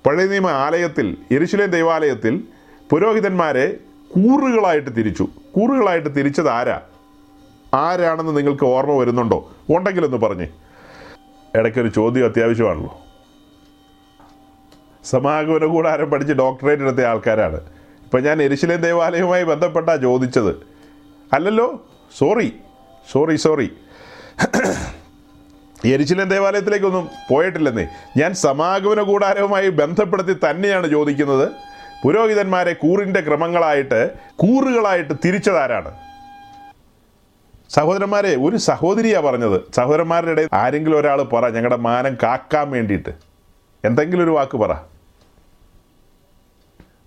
പഴയ നിയമ ആലയത്തിൽ എരിശിലേം ദൈവാലയത്തിൽ പുരോഹിതന്മാരെ കൂറുകളായിട്ട് തിരിച്ചു. കൂറുകളായിട്ട് തിരിച്ചത് ആരാ? ആരാണെന്ന് നിങ്ങൾക്ക് ഓർമ്മ വരുന്നുണ്ടോ? ഉണ്ടെങ്കിലൊന്ന് പറഞ്ഞേ. ഇടയ്ക്കൊരു ചോദ്യം അത്യാവശ്യമാണല്ലോ. സമാഗമന കൂടാരം പഠിച്ച് ഡോക്ടറേറ്റ് എടുത്ത ആൾക്കാരാണ്. ഇപ്പം ഞാൻ എരിശിലേം ദേവാലയവുമായി ബന്ധപ്പെട്ടാണ് ചോദിച്ചത്. അല്ലല്ലോ? സോറി. Sorry sorry. എരിശിലേം ദേവാലയത്തിലേക്കൊന്നും പോയിട്ടില്ലെന്നേ. ഞാൻ സമാഗമന കൂടാരവുമായി ബന്ധപ്പെടുത്തി തന്നെയാണ് ചോദിക്കുന്നത്. പുരോഹിതന്മാരെ കൂറിന്റെ ക്രമങ്ങളായിട്ട് കൂറുകളായിട്ട് തിരിച്ചതാരാണ്? സഹോദരന്മാരെ ഒരു സഹോദരിയാണ് പറഞ്ഞത്. സഹോദരന്മാരുടെ ഇടയിൽ ആരെങ്കിലും ഒരാൾ പറ ഞങ്ങളുടെ മാനം കാക്കാൻ വേണ്ടിയിട്ട്. എന്തെങ്കിലും ഒരു വാക്ക് പറ.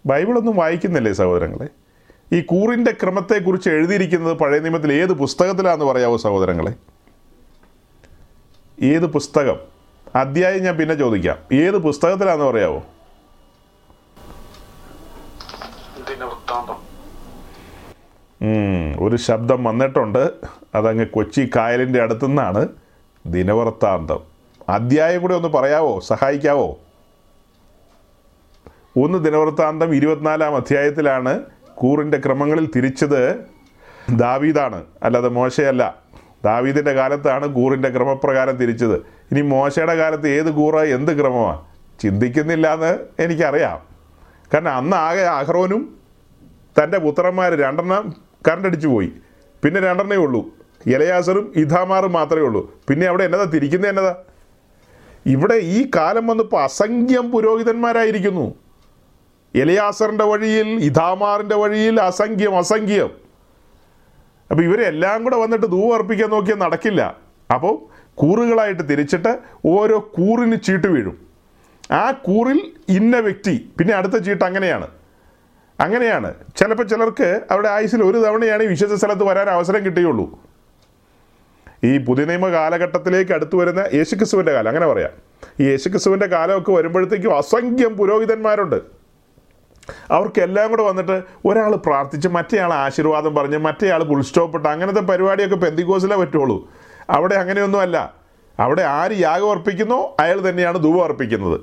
ബൈബിളൊന്നും വായിക്കുന്നില്ലേ സഹോദരങ്ങളെ? ഈ കൂറിന്റെ ക്രമത്തെക്കുറിച്ച് എഴുതിയിരിക്കുന്നത് പഴയ നിയമത്തിൽ ഏത് പുസ്തകത്തിലാണെന്ന് പറയാവോ സഹോദരങ്ങളെ? ഏത് പുസ്തകം? അധ്യായം ഞാൻ പിന്നെ ചോദിക്കാം. ഏത് പുസ്തകത്തിലാണെന്ന് പറയാവോ? ഒരു ശബ്ദം വന്നിട്ടുണ്ട്. അതങ്ങ് കൊച്ചി കായലിന്റെ അടുത്തുനിന്നാണ്. ദിനവൃത്താന്തം. അധ്യായം കൂടി ഒന്ന് പറയാവോ? സഹായിക്കാവോ? ഒന്ന് ദിനവൃത്താന്തം ഇരുപത്തിനാലാം അധ്യായത്തിലാണ് കൂറിന്റെ ക്രമങ്ങളിൽ തിരിച്ചത് ദാവീദാണ്. അല്ലാതെ മോശയല്ല. ദാവീദിന്റെ കാലത്താണ് കൂറിന്റെ ക്രമപ്രകാരം തിരിച്ചത്. ഇനി മോശയുടെ കാലത്ത് ഏത് കൂറ എന്ത് ക്രമമാണ് ചിന്തിക്കുന്നില്ല എന്ന് എനിക്കറിയാം. കാരണം അന്ന് ആകെ അഹ്റോനും തന്റെ പുത്രന്മാർ രണ്ടെണ്ണം കറണ്ടടിച്ചു പോയി. പിന്നെ രണ്ടെണ്ണേ ഉള്ളൂ. ഇലയാസറും ഇഥാമാറും മാത്രമേ ഉള്ളൂ. പിന്നെ അവിടെ എന്നതാ തിരിക്കുന്നത് എന്നതാ? ഇവിടെ ഈ കാലം വന്നപ്പോൾ അസംഖ്യം പുരോഹിതന്മാരായിരിക്കുന്നു. എലിയാസറിന്റെ വഴിയിൽ ഇഥാമാറിന്റെ വഴിയിൽ അസംഖ്യം അസംഖ്യം. അപ്പോൾ ഇവരെല്ലാം കൂടെ വന്നിട്ട് ധൂവ് അർപ്പിക്കാൻ നോക്കിയാൽ നടക്കില്ല. അപ്പോൾ കൂറുകളായിട്ട് തിരിച്ചിട്ട് ഓരോ കൂറിന് ചീട്ട് വീഴും. ആ കൂറിൽ ഇന്ന വ്യക്തി പിന്നെ അടുത്ത ചീട്ട് അങ്ങനെയാണ്. അങ്ങനെയാണ്. ചിലപ്പോൾ ചിലർക്ക് അവിടെ ആയുസിൽ ഒരു തവണയാണ് ഈ വിശ്വസ സ്ഥലത്ത് വരാൻ അവസരം കിട്ടിയുള്ളൂ. ഈ പുതിയ നിയമ കാലഘട്ടത്തിലേക്ക് അടുത്തു വരുന്ന യേശുക്രിസ്തുവിന്റെ കാലം അങ്ങനെ പറയാം. ഈ യേശുക്രിസ്തുവിന്റെ കാലമൊക്കെ വരുമ്പോഴത്തേക്കും അസംഖ്യം പുരോഹിതന്മാരുണ്ട്. അവർക്കെല്ലാം കൂടെ വന്നിട്ട് ഒരാൾ പ്രാർത്ഥിച്ച് മറ്റേയാൾ ആശീർവാദം പറഞ്ഞ് മറ്റേയാൾ ഫുൾ സ്റ്റോപ്പ് അങ്ങനത്തെ പരിപാടിയൊക്കെ പെന്തിക്കോസിലേ പറ്റുള്ളൂ. അവിടെ അങ്ങനെയൊന്നുമല്ല. അവിടെ ആര് യാഗം അർപ്പിക്കുന്നോ അയാൾ തന്നെയാണ് ധൂപം അർപ്പിക്കുന്നത്.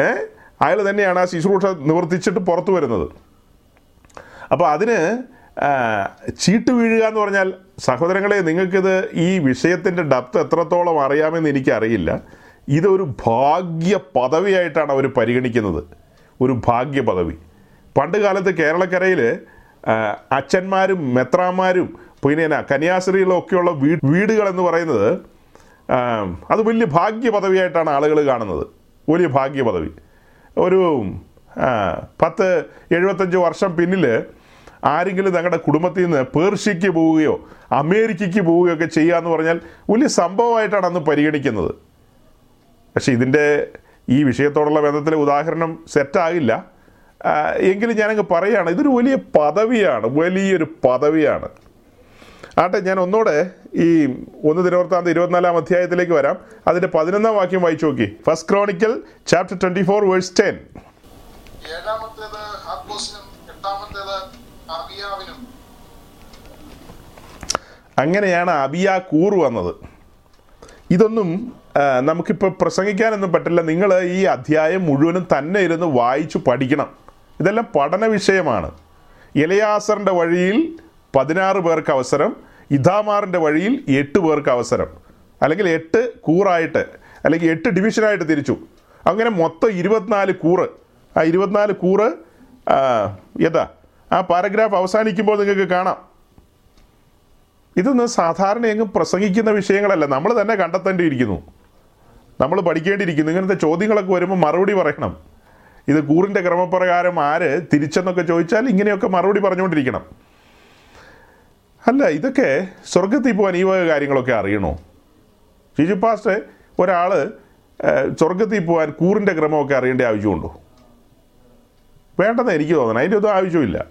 ഏ? അയാൾ തന്നെയാണ് ആ ശുശ്രൂഷ നിവർത്തിച്ചിട്ട് പുറത്തു വരുന്നത്. അപ്പോൾ അതിന് ചീട്ട് വീഴുക എന്ന് പറഞ്ഞാൽ സഹോദരങ്ങളെ നിങ്ങൾക്കിത് ഈ വിഷയത്തിന്റെ ഡപ്ത് എത്രത്തോളം അറിയാമെന്ന് എനിക്കറിയില്ല. ഇതൊരു ഭാഗ്യ പദവിയായിട്ടാണ് അവർ പരിഗണിക്കുന്നത്. ഒരു ഭാഗ്യ പദവി പണ്ട് കാലത്ത് കേരളക്കരയിൽ അച്ഛന്മാരും മെത്രാന്മാരും പിന്നെ എന്നാ കന്യാസ്ത്രീകളും വീ വീടുകളെന്ന് പറയുന്നത് അത് വലിയ ഭാഗ്യ പദവിയായിട്ടാണ് ആളുകൾ കാണുന്നത്. വലിയ ഭാഗ്യ പദവി ഒരു പത്ത് എഴുപത്തഞ്ച് വർഷം പിന്നിൽ ആരെങ്കിലും ഞങ്ങളുടെ കുടുംബത്തിൽ നിന്ന് പേർഷ്യയ്ക്ക് പോവുകയോ അമേരിക്കയ്ക്ക് പോവുകയോ ഒക്കെ ചെയ്യുക എന്ന് പറഞ്ഞാൽ വലിയ സംഭവമായിട്ടാണ് അന്ന് പരിഗണിക്കുന്നത്. പക്ഷേ ഇതിന്റെ ഈ വിഷയത്തോടുള്ള ബന്ധത്തിലെ ഉദാഹരണം സെറ്റാകില്ല എങ്കിലും ഞാനങ്ങ് പറയുകയാണ് ഇതൊരു വലിയ പദവിയാണ് വലിയൊരു പദവിയാണ്. ആട്ടെ ഞാൻ ഒന്നുകൂടെ ഈ ഒന്ന് ദിനവൃത്താന്ത ഇരുപത്തിനാലാം അധ്യായത്തിലേക്ക് വരാം. അതിന്റെ പതിനൊന്നാം വാക്യം വായിച്ചു നോക്കി. First chronicle chapter twenty four verse ten അങ്ങനെയാണ് അബിയ കൂറ് വന്നത്. ഇതൊന്നും നമുക്കിപ്പോൾ പ്രസംഗിക്കാനൊന്നും പറ്റില്ല. നിങ്ങൾ ഈ അധ്യായം മുഴുവനും തന്നെ ഇരുന്ന് വായിച്ചു പഠിക്കണം. ഇതെല്ലാം പഠന വിഷയമാണ്. ഇലയാസറിന്റെ വഴിയിൽ പതിനാറ് പേർക്ക് അവസരം ഇതാമാറിന്റെ വഴിയിൽ എട്ട് പേർക്ക് അവസരം. അല്ലെങ്കിൽ എട്ട് കൂറായിട്ട് അല്ലെങ്കിൽ എട്ട് ഡിവിഷനായിട്ട് തിരിച്ചു. അങ്ങനെ മൊത്തം ഇരുപത്തിനാല് കൂറ്. ആ ഇരുപത്തിനാല് കൂറ് ഏതാ? ആ പാരഗ്രാഫ് അവസാനിക്കുമ്പോൾ നിങ്ങൾക്ക് കാണാം. ഇതൊന്നും സാധാരണ എങ്ങും പ്രസംഗിക്കുന്ന വിഷയങ്ങളല്ല. നമ്മൾ തന്നെ കണ്ടെത്തേണ്ടിയിരിക്കുന്നു. നമ്മൾ പഠിക്കേണ്ടിയിരിക്കുന്നു. ഇങ്ങനത്തെ ചോദ്യങ്ങളൊക്കെ വരുമ്പോൾ മറുപടി പറയണം. ഇത് കൂറിന്റെ ക്രമപ്രകാരം ആര് തിരിച്ചെന്നൊക്കെ ചോദിച്ചാൽ ഇങ്ങനെയൊക്കെ മറുപടി പറഞ്ഞുകൊണ്ടിരിക്കണം. അല്ല ഇതൊക്കെ സ്വർഗത്തിൽ പോകാൻ ഈ വക കാര്യങ്ങളൊക്കെ അറിയണോ? ഷിജു പാസ്റ്റ് ഒരാൾ സ്വർഗത്തിൽ പോകാൻ കൂറിന്റെ ക്രമമൊക്കെ അറിയേണ്ട ആവശ്യമുണ്ടോ? വേണ്ടെന്ന് എനിക്ക് തോന്നണം. അതിന്റെ ഒന്നും ആവശ്യമില്ല.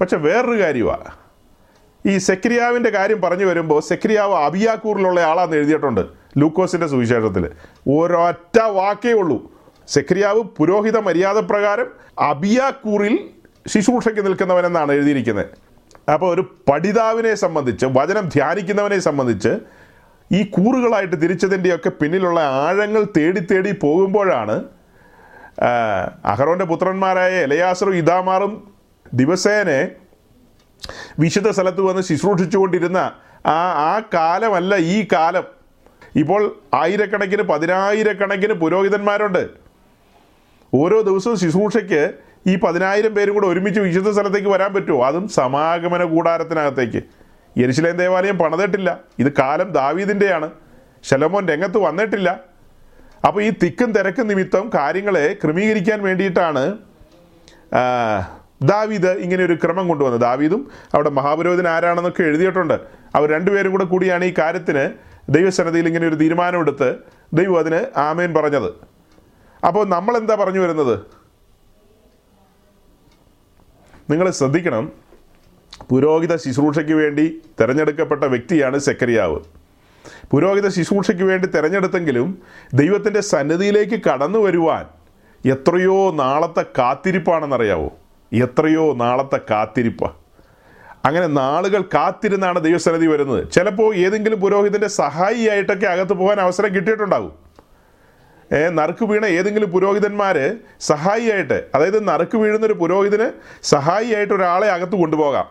പക്ഷെ വേറൊരു കാര്യമാണ് ഈ സെക്രിയാവിന്റെ കാര്യം പറഞ്ഞു വരുമ്പോൾ സെക്രിയാവ് അബിയാക്കൂറിലുള്ള ആളാന്ന് എഴുതിയിട്ടുണ്ട്. ലൂക്കോസിന്റെ സുവിശേഷത്തിൽ. ഒരൊറ്റ വാക്കേ ഉള്ളൂ. സെക്രിയാവ് പുരോഹിത മര്യാദ പ്രകാരം അബിയാക്കൂറിൽ ശുശ്രൂഷയ്ക്ക് നിൽക്കുന്നവനെന്നാണ് എഴുതിയിരിക്കുന്നത്. അപ്പോൾ ഒരു പഠിതാവിനെ സംബന്ധിച്ച് വചനം ധ്യാനിക്കുന്നവനെ സംബന്ധിച്ച് ഈ കൂറുകളായിട്ട് തിരിച്ചതിന്റെയൊക്കെ പിന്നിലുള്ള ആഴങ്ങൾ തേടി തേടി പോകുമ്പോഴാണ് അഹറോന്റെ പുത്രന്മാരായ എലയാസറും ഇതാമാറും ദിവസേനെ വിശുദ്ധ സ്ഥലത്ത് വന്ന് ശുശ്രൂഷിച്ചുകൊണ്ടിരുന്ന ആ ആ കാലമല്ല ഈ കാലം. ഇപ്പോൾ ആയിരക്കണക്കിന് പതിനായിരക്കണക്കിന് പുരോഹിതന്മാരുണ്ട്. ഓരോ ദിവസവും ശുശ്രൂഷയ്ക്ക് ഈ പതിനായിരം പേരും കൂടെ ഒരുമിച്ച് വിശുദ്ധ സ്ഥലത്തേക്ക് വരാൻ പറ്റുമോ? അതും സമാഗമന കൂടാരത്തിനകത്തേക്ക്. യരിശിലേൻ ദേവാലയം പണിതിട്ടില്ല. ഇത് കാലം ദാവീദിന്റെയാണ് ശലമോൻ രംഗത്ത് വന്നിട്ടില്ല. അപ്പോൾ ഈ തിക്കും തിരക്കും നിമിത്തം കാര്യങ്ങളെ ക്രമീകരിക്കാൻ വേണ്ടിയിട്ടാണ് ദാവീദ് ഇങ്ങനെ ഒരു ക്രമം കൊണ്ടുവന്നത്. ദാവീദും അവിടെ മഹാപുരോഹിതൻ ആരാണെന്നൊക്കെ എഴുതിയിട്ടുണ്ട്. അവർ രണ്ടുപേരും കൂടെ കൂടിയാണ് ഈ കാര്യത്തിന് ദൈവസന്നതിയിൽ ഇങ്ങനെ ഒരു തീരുമാനമെടുത്ത് ദൈവം അതിന് ആമേൻ പറഞ്ഞത്. അപ്പോൾ നമ്മൾ എന്താ പറഞ്ഞു വരുന്നത്? നിങ്ങൾ ശ്രദ്ധിക്കണം. പുരോഹിത ശുശ്രൂഷയ്ക്ക് വേണ്ടി തിരഞ്ഞെടുക്കപ്പെട്ട വ്യക്തിയാണ് സെക്കരിയാവ് പുരോഹിത ശുശ്രൂഷയ്ക്ക് വേണ്ടി തിരഞ്ഞെടുത്തെങ്കിലും ദൈവത്തിന്റെ സന്നിധിയിലേക്ക് കടന്നു വരുവാൻ എത്രയോ നാളത്തെ കാത്തിരിപ്പാണെന്നറിയാവോ? എത്രയോ നാളത്തെ കാത്തിരിപ്പ്. അങ്ങനെ നാളുകൾ കാത്തിരുന്നാണ് ദൈവസന്നിധി വരുന്നത്. ചിലപ്പോൾ ഏതെങ്കിലും പുരോഹിതന്റെ സഹായിയായിട്ടൊക്കെ അകത്ത് പോകാൻ അവസരം കിട്ടിയിട്ടുണ്ടാകും. നറുക്ക് വീണ ഏതെങ്കിലും പുരോഹിതന്മാർ സഹായിയായിട്ട് അതായത് നറുക്ക് വീഴുന്നൊരു പുരോഹിതന് സഹായിയായിട്ട് ഒരാളെ അകത്ത് കൊണ്ടുപോകാം.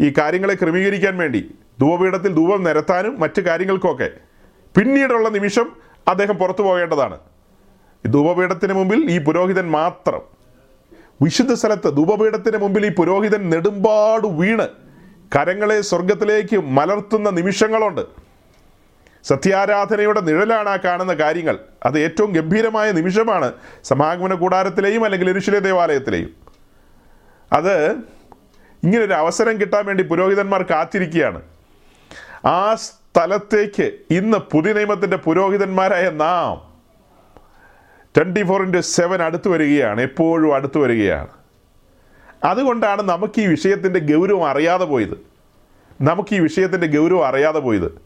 ഈ കാര്യങ്ങളെ ക്രമീകരിക്കാൻ വേണ്ടി ധൂപപീഠത്തിൽ ധൂപം നിരത്താനും മറ്റു കാര്യങ്ങൾക്കൊക്കെ. പിന്നീടുള്ള നിമിഷം അദ്ദേഹം പുറത്തു പോകേണ്ടതാണ്. ധൂപപീഠത്തിന് മുമ്പിൽ ഈ പുരോഹിതൻ മാത്രം. വിശുദ്ധ സ്ഥലത്ത് ധൂപപീഠത്തിന് മുമ്പിൽ ഈ പുരോഹിതൻ നെടുമ്പാട് വീണ് കരങ്ങളെ സ്വർഗത്തിലേക്ക് മലർത്തുന്ന നിമിഷങ്ങളുണ്ട്. സത്യാരാധനയുടെ നിഴലാണ് ആ കാണുന്ന കാര്യങ്ങൾ. അത് ഏറ്റവും ഗംഭീരമായ നിമിഷമാണ് സമാഗമന കൂടാരത്തിലെയും അല്ലെങ്കിൽ എരുശിലെ ദേവാലയത്തിലെയും. അത് ഇങ്ങനൊരു അവസരം കിട്ടാൻ വേണ്ടി പുരോഹിതന്മാർ കാത്തിരിക്കുകയാണ്. ആ സ്ഥലത്തേക്ക് ഇന്ന് പുതിയ നിയമത്തിന്റെ പുരോഹിതന്മാരായ നാം ട്വന്റി ഫോർ ഇന്റു സെവൻ അടുത്ത് വരികയാണ് എപ്പോഴും അടുത്ത് വരികയാണ്. അതുകൊണ്ടാണ് നമുക്ക് ഈ വിഷയത്തിന്റെ ഗൗരവം അറിയാതെ പോയത്. നമുക്ക് ഈ വിഷയത്തിന്റെ ഗൗരവം അറിയാതെ പോയത്.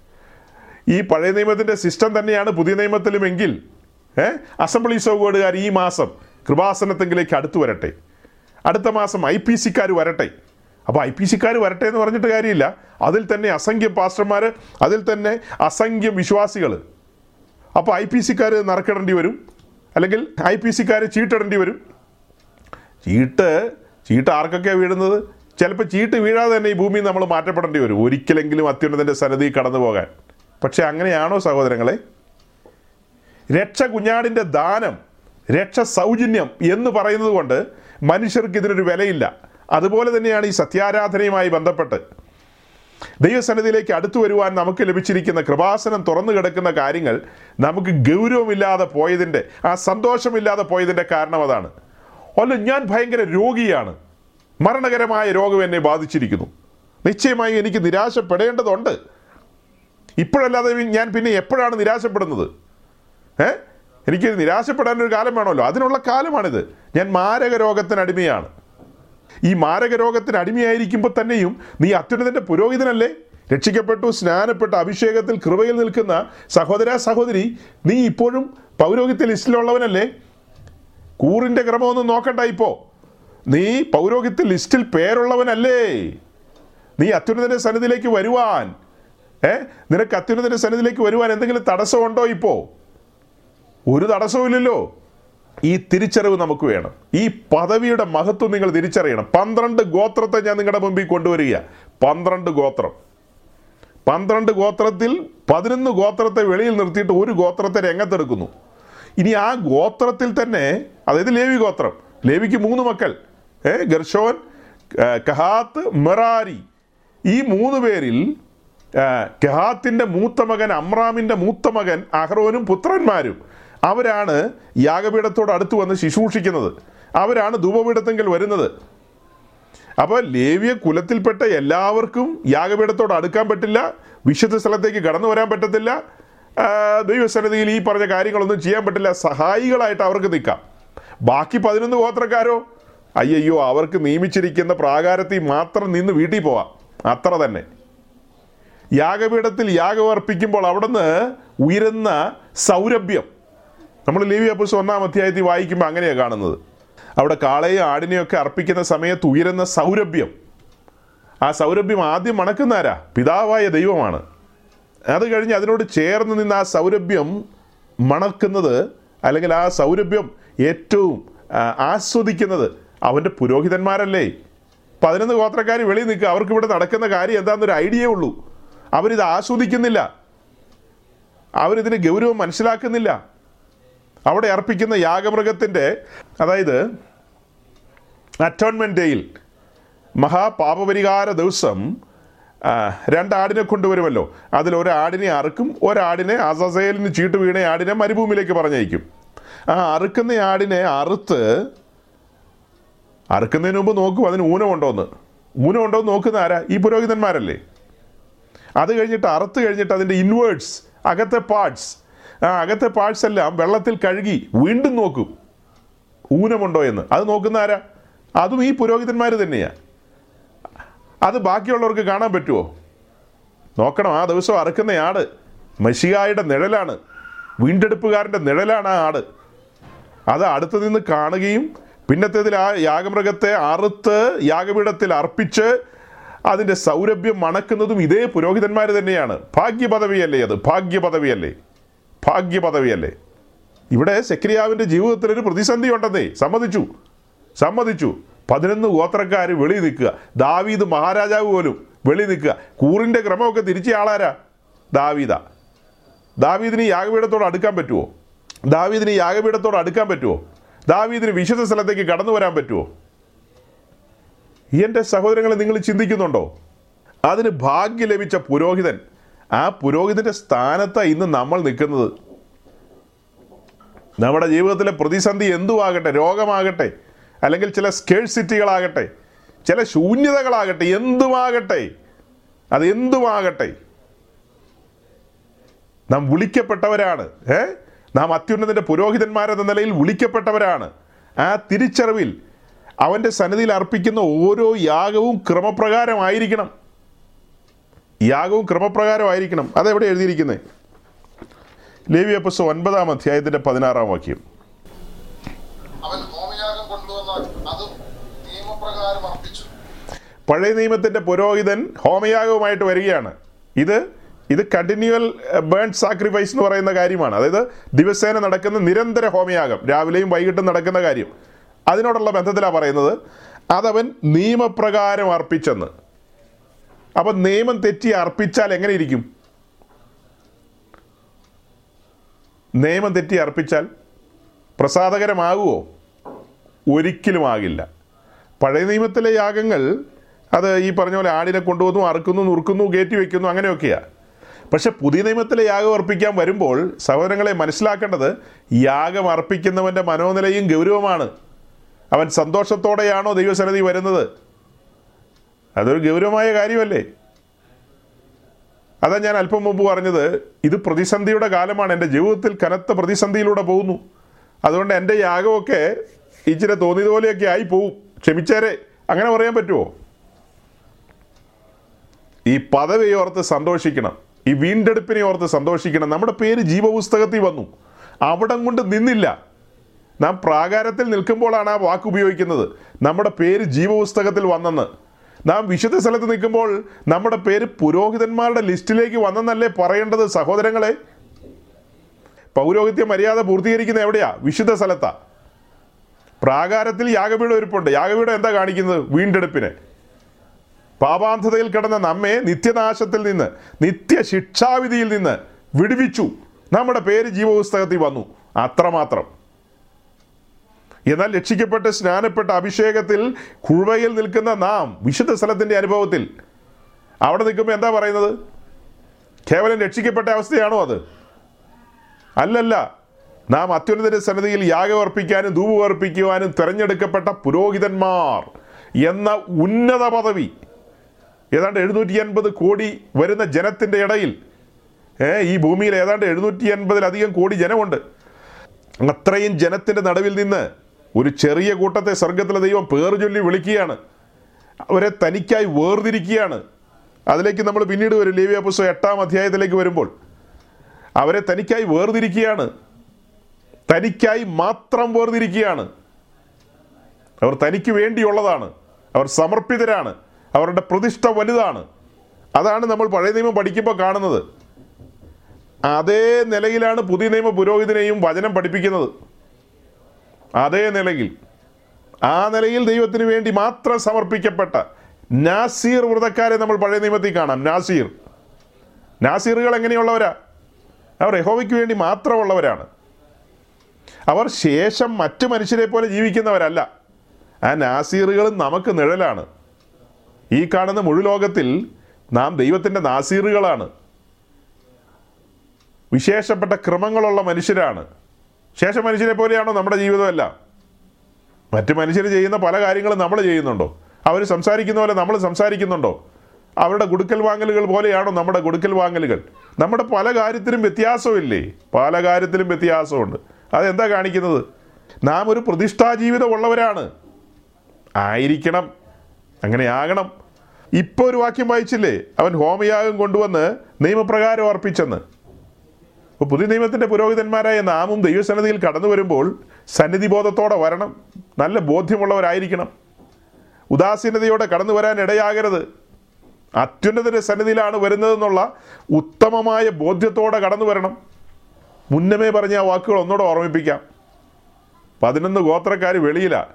ഈ പഴയ നിയമത്തിന്റെ സിസ്റ്റം തന്നെയാണ് പുതിയ നിയമത്തിലുമെങ്കിൽ ഏ? അസംബ്ലീസ് ഓഫ് ഈ മാസം കൃപാസനത്തെങ്കിലേക്ക് അടുത്ത് വരട്ടെ. അടുത്ത മാസം ഐ പി സിക്കാർ വരട്ടെ. അപ്പോൾ ഐ പി സിക്കാർ വരട്ടെ എന്ന് പറഞ്ഞിട്ട് കാര്യമില്ല. അതിൽ തന്നെ അസംഖ്യം പാസ്റ്റർമാർ അതിൽ തന്നെ അസംഖ്യം വിശ്വാസികൾ അപ്പോൾ ഐ പി സിക്കാർ നറുക്കിടേണ്ടി വരും. അല്ലെങ്കിൽ ഐ പി സിക്കാർ ചീട്ടിടേണ്ടി വരും. ചീട്ട് ചീട്ട് ആർക്കൊക്കെയാണ് വീഴുന്നത്? ചിലപ്പോൾ ചീട്ട് വീഴാതെ തന്നെ ഈ ഭൂമിയിൽ നമ്മൾ മാറ്റപ്പെടേണ്ടി വരും. ഒരിക്കലെങ്കിലും അത്യുന്നതന്റെ സന്നദ്ധി കടന്നു പോകാൻ. പക്ഷേ അങ്ങനെയാണോ സഹോദരങ്ങളെ? രക്ഷ കുഞ്ഞാടിന്റെ ദാനം രക്ഷ സൗജന്യം എന്ന് പറയുന്നത് കൊണ്ട് മനുഷ്യർക്ക് ഇതിനൊരു വിലയില്ല. അതുപോലെ തന്നെയാണ് ഈ സത്യാരാധനയുമായി ബന്ധപ്പെട്ട് ദൈവസന്നിധിയിലേക്ക് അടുത്തു വരുവാൻ നമുക്ക് ലഭിച്ചിരിക്കുന്ന കൃപാസനം തുറന്നു കിടക്കുന്ന കാര്യങ്ങൾ നമുക്ക് ഗൗരവമില്ലാതെ പോയതിന്റെ ആ സന്തോഷമില്ലാതെ പോയതിന്റെ കാരണം അതാണ്. അല്ല ഞാൻ ഭയങ്കര രോഗിയാണ്. മരണകരമായ രോഗം എന്നെ ബാധിച്ചിരിക്കുന്നു. നിശ്ചയമായും എനിക്ക് നിരാശപ്പെടേണ്ടതുണ്ട്. ഇപ്പോഴല്ലാതെ ഞാൻ പിന്നെ എപ്പോഴാണ് നിരാശപ്പെടുന്നത്? ഏ? എനിക്ക് നിരാശപ്പെടാനൊരു കാലം വേണമല്ലോ. അതിനുള്ള കാലമാണിത്. ഞാൻ മാരക രോഗത്തിന് അടിമയാണ്. ഈ മാരക രോഗത്തിന് അടിമയായിരിക്കുമ്പോൾ തന്നെയും നീ അത്യുന്നതന്റെ പുരോഹിതനല്ലേ? രക്ഷിക്കപ്പെട്ടു സ്നാനപ്പെട്ട അഭിഷേകത്തിൽ കൃപയിൽ നിൽക്കുന്ന സഹോദര സഹോദരി നീ ഇപ്പോഴും പൗരോഹിത്യ ലിസ്റ്റിലുള്ളവനല്ലേ? കൂറിന്റെ ക്രമമൊന്നും നോക്കണ്ട ഇപ്പോൾ നീ പൗരോഹിത്യ ലിസ്റ്റിൽ പേരുള്ളവനല്ലേ? നീ അത്യുന്നതന്റെ സന്നിധിയിലേക്ക് വരുവാൻ. ഏ? നിനക്ക് അത്യുന്നതന്റെ സന്നിധിയിലേക്ക് വരുവാൻ എന്തെങ്കിലും തടസ്സമുണ്ടോ ഇപ്പോൾ ഒരു തടസ്സവുമില്ലല്ലോ. ഈ തിരിച്ചറിവ് നമുക്ക് വേണം. ഈ പദവിയുടെ മഹത്വം നിങ്ങൾ തിരിച്ചറിയണം. പന്ത്രണ്ട് ഗോത്രത്തെ ഞാൻ നിങ്ങളുടെ മുമ്പിൽ കൊണ്ടുവരിക. പന്ത്രണ്ട് ഗോത്രം. പന്ത്രണ്ട് ഗോത്രത്തിൽ പതിനൊന്ന് ഗോത്രത്തെ വെളിയിൽ നിർത്തിയിട്ട് ഒരു ഗോത്രത്തെ രംഗത്തെടുക്കുന്നു. ഇനി ആ ഗോത്രത്തിൽ തന്നെ അതായത് ലേവി ഗോത്രം. ലേവിക്ക് മൂന്ന് മക്കൾ. ഏ ഗർഷോൻ കഹാത്ത് മെറാരി. ഈ മൂന്ന് പേരിൽ കെഹാത്തിന്റെ മൂത്ത മകൻ അമ്രാമിന്റെ മൂത്ത മകൻ അഹ്റോനും പുത്രന്മാരും. അവരാണ് യാഗപീഠത്തോട് അടുത്ത് വന്ന് ശുശ്രൂഷിക്കുന്നത്. അവരാണ് ധൂപപീഠത്തെങ്കിൽ വരുന്നത്. അപ്പോൾ ലേവ്യ കുലത്തിൽപ്പെട്ട എല്ലാവർക്കും യാഗപീഠത്തോട് അടുക്കാൻ പറ്റില്ല വിശുദ്ധ സ്ഥലത്തേക്ക് കടന്നു വരാൻ പറ്റത്തില്ല. ദൈവസന്നിധിയിൽ ഈ പറഞ്ഞ കാര്യങ്ങളൊന്നും ചെയ്യാൻ പറ്റില്ല. സഹായികളായിട്ട് അവർക്ക് നിൽക്കാം. ബാക്കി പതിനൊന്ന് ഗോത്രക്കാരോ? അയ്യോ അവർക്ക് നിയമിച്ചിരിക്കുന്ന പ്രാകാരത്തിൽ മാത്രം നിന്ന് വീട്ടിൽ പോവാം. അത്ര തന്നെ. യാഗപീഠത്തിൽ യാഗം അർപ്പിക്കുമ്പോൾ അവിടുന്ന് ഉയരുന്ന സൗരഭ്യം. നമ്മൾ ലേവി അപ്പോസ് ഒന്നാം അധ്യായത്തിൽ വായിക്കുമ്പോൾ അങ്ങനെയാണ് കാണുന്നത്. അവിടെ കാളയും ആടിനെയൊക്കെ അർപ്പിക്കുന്ന സമയത്ത് ഉയരുന്ന സൗരഭ്യം. ആ സൗരഭ്യം ആദ്യം മണക്കുന്നാരാ പിതാവായ ദൈവമാണ്. അത് കഴിഞ്ഞ് അതിനോട് ചേർന്ന് നിന്ന് ആ സൗരഭ്യം മണക്കുന്നത് അല്ലെങ്കിൽ ആ സൗരഭ്യം ഏറ്റവും ആസ്വദിക്കുന്നത് അവന്റെ പുരോഹിതന്മാരല്ലേ? പതിനൊന്ന് ഗോത്രക്കാർ വെളിയിൽ നിൽക്കുക. അവർക്ക് ഇവിടെ നടക്കുന്ന കാര്യം എന്താണെന്നൊരു ഐഡിയേ ഉള്ളൂ. അവരിത് ആസ്വദിക്കുന്നില്ല. അവരിതിന് ഗൗരവം മനസ്സിലാക്കുന്നില്ല. അവിടെ അർപ്പിക്കുന്ന യാഗമൃഗത്തിന്റെ അതായത് അറ്റോൺമെന്റ് ഡേയിൽ മഹാപാപപരിഹാര ദിവസം രണ്ട് രണ്ടാടിനെ കൊണ്ടുവരുമല്ലോ. അതിൽ ഒരാടിനെ അറുക്കും ഒരാടിനെ അസസേലിന് ചീട്ട് വീണ ആടിനെ മരുഭൂമിയിലേക്ക് പറഞ്ഞയക്കും. ആ അറുക്കുന്ന ആടിനെ അറുത്ത് അറുക്കുന്നതിന് മുമ്പ് നോക്കും അതിന് ഊനമുണ്ടോ എന്ന് ഊനമുണ്ടോ എന്ന് നോക്കുന്ന ആരാ? ഈ പുരോഹിതന്മാരല്ലേ. അത് കഴിഞ്ഞിട്ട് അറുത്ത് കഴിഞ്ഞിട്ട് അതിന്റെ ഇൻവേർട്സ് അകത്തെ പാർട്സ് ആ അകത്തെ പാഴ്സ് എല്ലാം വെള്ളത്തിൽ കഴുകി വീണ്ടും നോക്കും. ഊനമുണ്ടോ എന്ന്. അത് നോക്കുന്ന ആരാ? അതും ഈ പുരോഹിതന്മാർ തന്നെയാണ് അത് ബാക്കിയുള്ളവർക്ക് കാണാൻ പറ്റുമോ നോക്കണം ആ ദിവസം അറുക്കുന്ന ആട് മഷികായുടെ നിഴലാണ്. വീണ്ടെടുപ്പുകാരന്റെ നിഴലാണ് ആ ആട്. അത് അടുത്തു നിന്ന് കാണുകയും പിന്നത്തേതിൽ ആ യാഗമൃഗത്തെ അറുത്ത് യാഗപീഠത്തിൽ അർപ്പിച്ച് അതിന്റെ സൗരഭ്യം മണക്കുന്നതും ഇതേ പുരോഹിതന്മാർ തന്നെയാണ്. ഭാഗ്യപദവിയല്ലേ അത്? ഭാഗ്യപദവിയല്ലേ? ഭാഗ്യപദവിയല്ലേ? ഇവിടെ സെക്രിയാവിന്റെ ജീവിതത്തിൽ ഒരു പ്രതിസന്ധി ഉണ്ടെന്നേ സമ്മതിച്ചു. സമ്മതിച്ചു. പതിനൊന്ന് ഗോത്രക്കാർ വെളി നിൽക്കുക. ദാവീദ് മഹാരാജാവ് പോലും വെളി നിൽക്കുക. കൂറിന്റെ ക്രമമൊക്കെ തിരിച്ച ആളാരാ? ദാവീദ. ദാവീദിന് യാഗപീഠത്തോട് അടുക്കാൻ പറ്റുമോ ദാവീദിന് യാഗപീഠത്തോട് അടുക്കാൻ പറ്റുമോ ദാവീദിന് വിശുദ്ധ സ്ഥലത്തേക്ക് കടന്നു വരാൻ പറ്റുമോ എന്റെ സഹോദരങ്ങളെ നിങ്ങൾ ചിന്തിക്കുന്നുണ്ടോ? അതിന് ഭാഗ്യം ലഭിച്ച പുരോഹിതൻ ആ പുരോഹിതന്റെ സ്ഥാനത്താണ് ഇന്ന് നമ്മൾ നിൽക്കുന്നത്. നമ്മുടെ ജീവിതത്തിലെ പ്രതിസന്ധി എന്തുമാകട്ടെ രോഗമാകട്ടെ അല്ലെങ്കിൽ ചില സ്കേഴ്സിറ്റികളാകട്ടെ ചില ശൂന്യതകളാകട്ടെ എന്തുമാകട്ടെ അത് എന്തുമാകട്ടെ? നാം വിളിക്കപ്പെട്ടവരാണ് ഏ? നാം അത്യുന്നതിന്റെ പുരോഹിതന്മാരെന്ന നിലയിൽ വിളിക്കപ്പെട്ടവരാണ്. ആ തിരിച്ചറിവിൽ അവന്റെ സന്നിധിയിൽ അർപ്പിക്കുന്ന ഓരോ യാഗവും ക്രമപ്രകാരമായിരിക്കണം. യാഗവും ക്രമപ്രകാരമായിരിക്കണം അതെവിടെ എഴുതിയിരിക്കുന്നത് ലേവി അപ്പസ് ഒൻപതാം അധ്യായത്തിന്റെ പതിനാറാം വാക്യം. പഴയ നിയമത്തിന്റെ പുരോഹിതൻ ഹോമയാഗവുമായിട്ട് വരികയാണ്. ഇത് ഇത് കണ്ടിന്യൂവൽ ബേൺ സാക്രിഫൈസ് എന്ന് പറയുന്ന കാര്യമാണ്. അതായത് ദിവസേന നടക്കുന്ന നിരന്തര ഹോമയാഗം രാവിലെയും വൈകിട്ടും നടക്കുന്ന കാര്യം. അതിനോടുള്ള ബന്ധത്തിലാണ് പറയുന്നത്. അതവൻ നിയമപ്രകാരം അർപ്പിച്ചെന്ന്. അപ്പം നിയമം തെറ്റി അർപ്പിച്ചാൽ എങ്ങനെയിരിക്കും നിയമം തെറ്റി അർപ്പിച്ചാൽ പ്രസാദകരമാകുമോ ഒരിക്കലും ആകില്ല. പഴയ നിയമത്തിലെ യാഗങ്ങൾ അത് ഈ പറഞ്ഞ പോലെ ആടിനെ കൊണ്ടുവന്നു അറുക്കുന്നു നുറുക്കുന്നു കയറ്റി വെക്കുന്നു അങ്ങനെയൊക്കെയാണ് പക്ഷെ പുതിയ നിയമത്തിലെ യാഗം അർപ്പിക്കാൻ വരുമ്പോൾ സഹോദരങ്ങളെ മനസ്സിലാക്കേണ്ടത് യാഗം അർപ്പിക്കുന്നവന്റെ മനോനിലയും ഗൗരവമാണ്. അവൻ സന്തോഷത്തോടെയാണോ ദൈവസന്നിധി വരുന്നത്? അതൊരു ഗൗരവമായ കാര്യമല്ലേ? അതാ ഞാൻ അല്പം മുമ്പ് പറഞ്ഞത് ഇത് പ്രതിസന്ധിയുടെ കാലമാണ്. എന്റെ ജീവിതത്തിൽ കനത്ത പ്രതിസന്ധിയിലൂടെ പോകുന്നു. അതുകൊണ്ട് എന്റെ യാഗമൊക്കെ ഇച്ചിരി തോന്നിയതുപോലെയൊക്കെ ആയി പോവും. ക്ഷമിച്ചേരെ അങ്ങനെ പറയാൻ പറ്റുമോ ഈ പദവി ഓർത്ത് സന്തോഷിക്കണം. ഈ വീണ്ടെടുപ്പിനെ ഓർത്ത് സന്തോഷിക്കണം. നമ്മുടെ പേര് ജീവപുസ്തകത്തിൽ വന്നു. അവിടം കൊണ്ട് നിന്നില്ല. നാം പ്രാകാരത്തിൽ നിൽക്കുമ്പോഴാണ് ആ വാക്ക് ഉപയോഗിക്കുന്നത്. നമ്മുടെ പേര് ജീവപുസ്തകത്തിൽ വന്നെന്ന്. നാം വിശുദ്ധ സ്ഥലത്ത് നിൽക്കുമ്പോൾ നമ്മുടെ പേര് പുരോഹിതന്മാരുടെ ലിസ്റ്റിലേക്ക് വന്നെന്നല്ലേ പറയേണ്ടത് സഹോദരങ്ങളെ? പൗരോഹിത്യ മര്യാദ പൂർത്തീകരിക്കുന്ന എവിടെയാ? വിശുദ്ധ സ്ഥലത്താ. പ്രാകാരത്തിൽ യാഗപീഠം ഒരുപ്പുണ്ട്. യാഗപീഠം എന്താ കാണിക്കുന്നത്? വീണ്ടെടുപ്പിനെ. പാപാന്ധതയിൽ കിടന്ന നമ്മെ നിത്യനാശത്തിൽ നിന്ന് നിത്യ ശിക്ഷാവിധിയിൽ നിന്ന് വിടുവിച്ചു. നമ്മുടെ പേര് ജീവപുസ്തകത്തിൽ വന്നു. അത്രമാത്രം. എന്നാൽ രക്ഷിക്കപ്പെട്ട് സ്നാനപ്പെട്ട അഭിഷേകത്തിൽ കുഴുവയിൽ നിൽക്കുന്ന നാം വിശുദ്ധ സ്ഥലത്തിന്റെ അനുഭവത്തിൽ അവിടെ നിൽക്കുമ്പോൾ എന്താ പറയുന്നത്? കേവലം രക്ഷിക്കപ്പെട്ട അവസ്ഥയാണോ അത്? അല്ലല്ല. നാം അത്യുന്നതന്റെ സന്നിധിയിൽ യാഗമർപ്പിക്കാനും ധൂപമർപ്പിക്കുവാനും തിരഞ്ഞെടുക്കപ്പെട്ട പുരോഹിതന്മാർ എന്ന ഉന്നത പദവി. ഏതാണ്ട് എഴുന്നൂറ്റി അൻപത് കോടി വരുന്ന ജനത്തിന്റെ ഇടയിൽ ഈ ഭൂമിയിൽ ഏതാണ്ട് എഴുന്നൂറ്റി അൻപതിലധികം കോടി ജനമുണ്ട്. അത്രയും ജനത്തിന്റെ നടുവിൽ നിന്ന് ഒരു ചെറിയ കൂട്ടത്തെ സ്വർഗത്തിലെ ദൈവം പേർ ചൊല്ലി വിളിക്കുകയാണ്. അവരെ തനിക്കായി വേർതിരിക്കുകയാണ്. അതിലേക്ക് നമ്മൾ പിന്നീട് വരും. ലേവിയ പുസ്തകം എട്ടാം അധ്യായത്തിലേക്ക് വരുമ്പോൾ അവരെ തനിക്കായി വേർതിരിക്കുകയാണ്. തനിക്കായി മാത്രം വേർതിരിക്കുകയാണ്. അവർ തനിക്ക് വേണ്ടിയുള്ളതാണ്. അവർ സമർപ്പിതരാണ്. അവരുടെ പ്രതിഷ്ഠ വലുതാണ്. അതാണ് നമ്മൾ പഴയ നിയമം പഠിക്കുമ്പോൾ കാണുന്നത്. അതേ നിലയിലാണ് പുതിയ നിയമ പുരോഹിതനെയും വചനം പഠിപ്പിക്കുന്നത്. അതേ നിലയിൽ ആ നിലയിൽ ദൈവത്തിന് വേണ്ടി മാത്രം സമർപ്പിക്കപ്പെട്ട നാസീർ വ്രതക്കാരെ നമ്മൾ പഴയ നിയമത്തിൽ കാണാം. നാസീർ. നാസീറുകൾ എങ്ങനെയുള്ളവരാ? അവർ യഹോവയ്ക്ക് വേണ്ടി മാത്രമുള്ളവരാണ്. അവർ ശേഷം മറ്റു മനുഷ്യരെ പോലെ ജീവിക്കുന്നവരല്ല. ആ നാസീറുകളും നമുക്ക് നിഴലാണ്. ഈ കാണുന്ന മുഴുലോകത്തിൽ നാം ദൈവത്തിന്റെ നാസീറുകളാണ്. വിശേഷപ്പെട്ട ക്രമങ്ങളുള്ള മനുഷ്യരാണ്. ശേഷ മനുഷ്യരെ പോലെയാണോ നമ്മുടെ ജീവിതമല്ല? മറ്റ് മനുഷ്യർ ചെയ്യുന്ന പല കാര്യങ്ങളും നമ്മൾ ചെയ്യുന്നുണ്ടോ? അവർ സംസാരിക്കുന്ന പോലെ നമ്മൾ സംസാരിക്കുന്നുണ്ടോ? അവരുടെ കൊടുക്കൽ വാങ്ങലുകൾ പോലെയാണോ നമ്മുടെ കൊടുക്കൽ വാങ്ങലുകൾ? നമ്മുടെ പല കാര്യത്തിലും വ്യത്യാസമില്ലേ? പല കാര്യത്തിലും വ്യത്യാസമുണ്ട്. അതെന്താ കാണിക്കുന്നത്? നാം ഒരു പ്രതിഷ്ഠാ ജീവിതം ഉള്ളവരാണ്. ആയിരിക്കണം. അങ്ങനെ ആകണം. ഇപ്പോൾ ഒരു വാക്യം വായിച്ചില്ലേ? അവൻ ഹോമയാഗം കൊണ്ടുവന്ന് നിയമപ്രകാരം അർപ്പിച്ചെന്ന്. അപ്പോൾ പുതിയ നിയമത്തിന്റെ പുരോഹിതന്മാരായ നാമും ദൈവസന്നിധിയിൽ കടന്നു വരുമ്പോൾ സന്നിധി ബോധത്തോടെ വരണം. നല്ല ബോധ്യമുള്ളവരായിരിക്കണം. ഉദാസീനതയോടെ കടന്നു വരാൻ ഇടയാകരുത്. അത്യുന്നതിന്റെ സന്നിധിയിലാണ് വരുന്നതെന്നുള്ള ഉത്തമമായ ബോധ്യത്തോടെ കടന്നു വരണം. മുന്നമേ പറഞ്ഞ ആ വാക്കുകൾ ഒന്നുകൂടെ ഓർമ്മിപ്പിക്കാം. പതിനൊന്ന് ഗോത്രക്കാർ വെളിയിലാണ്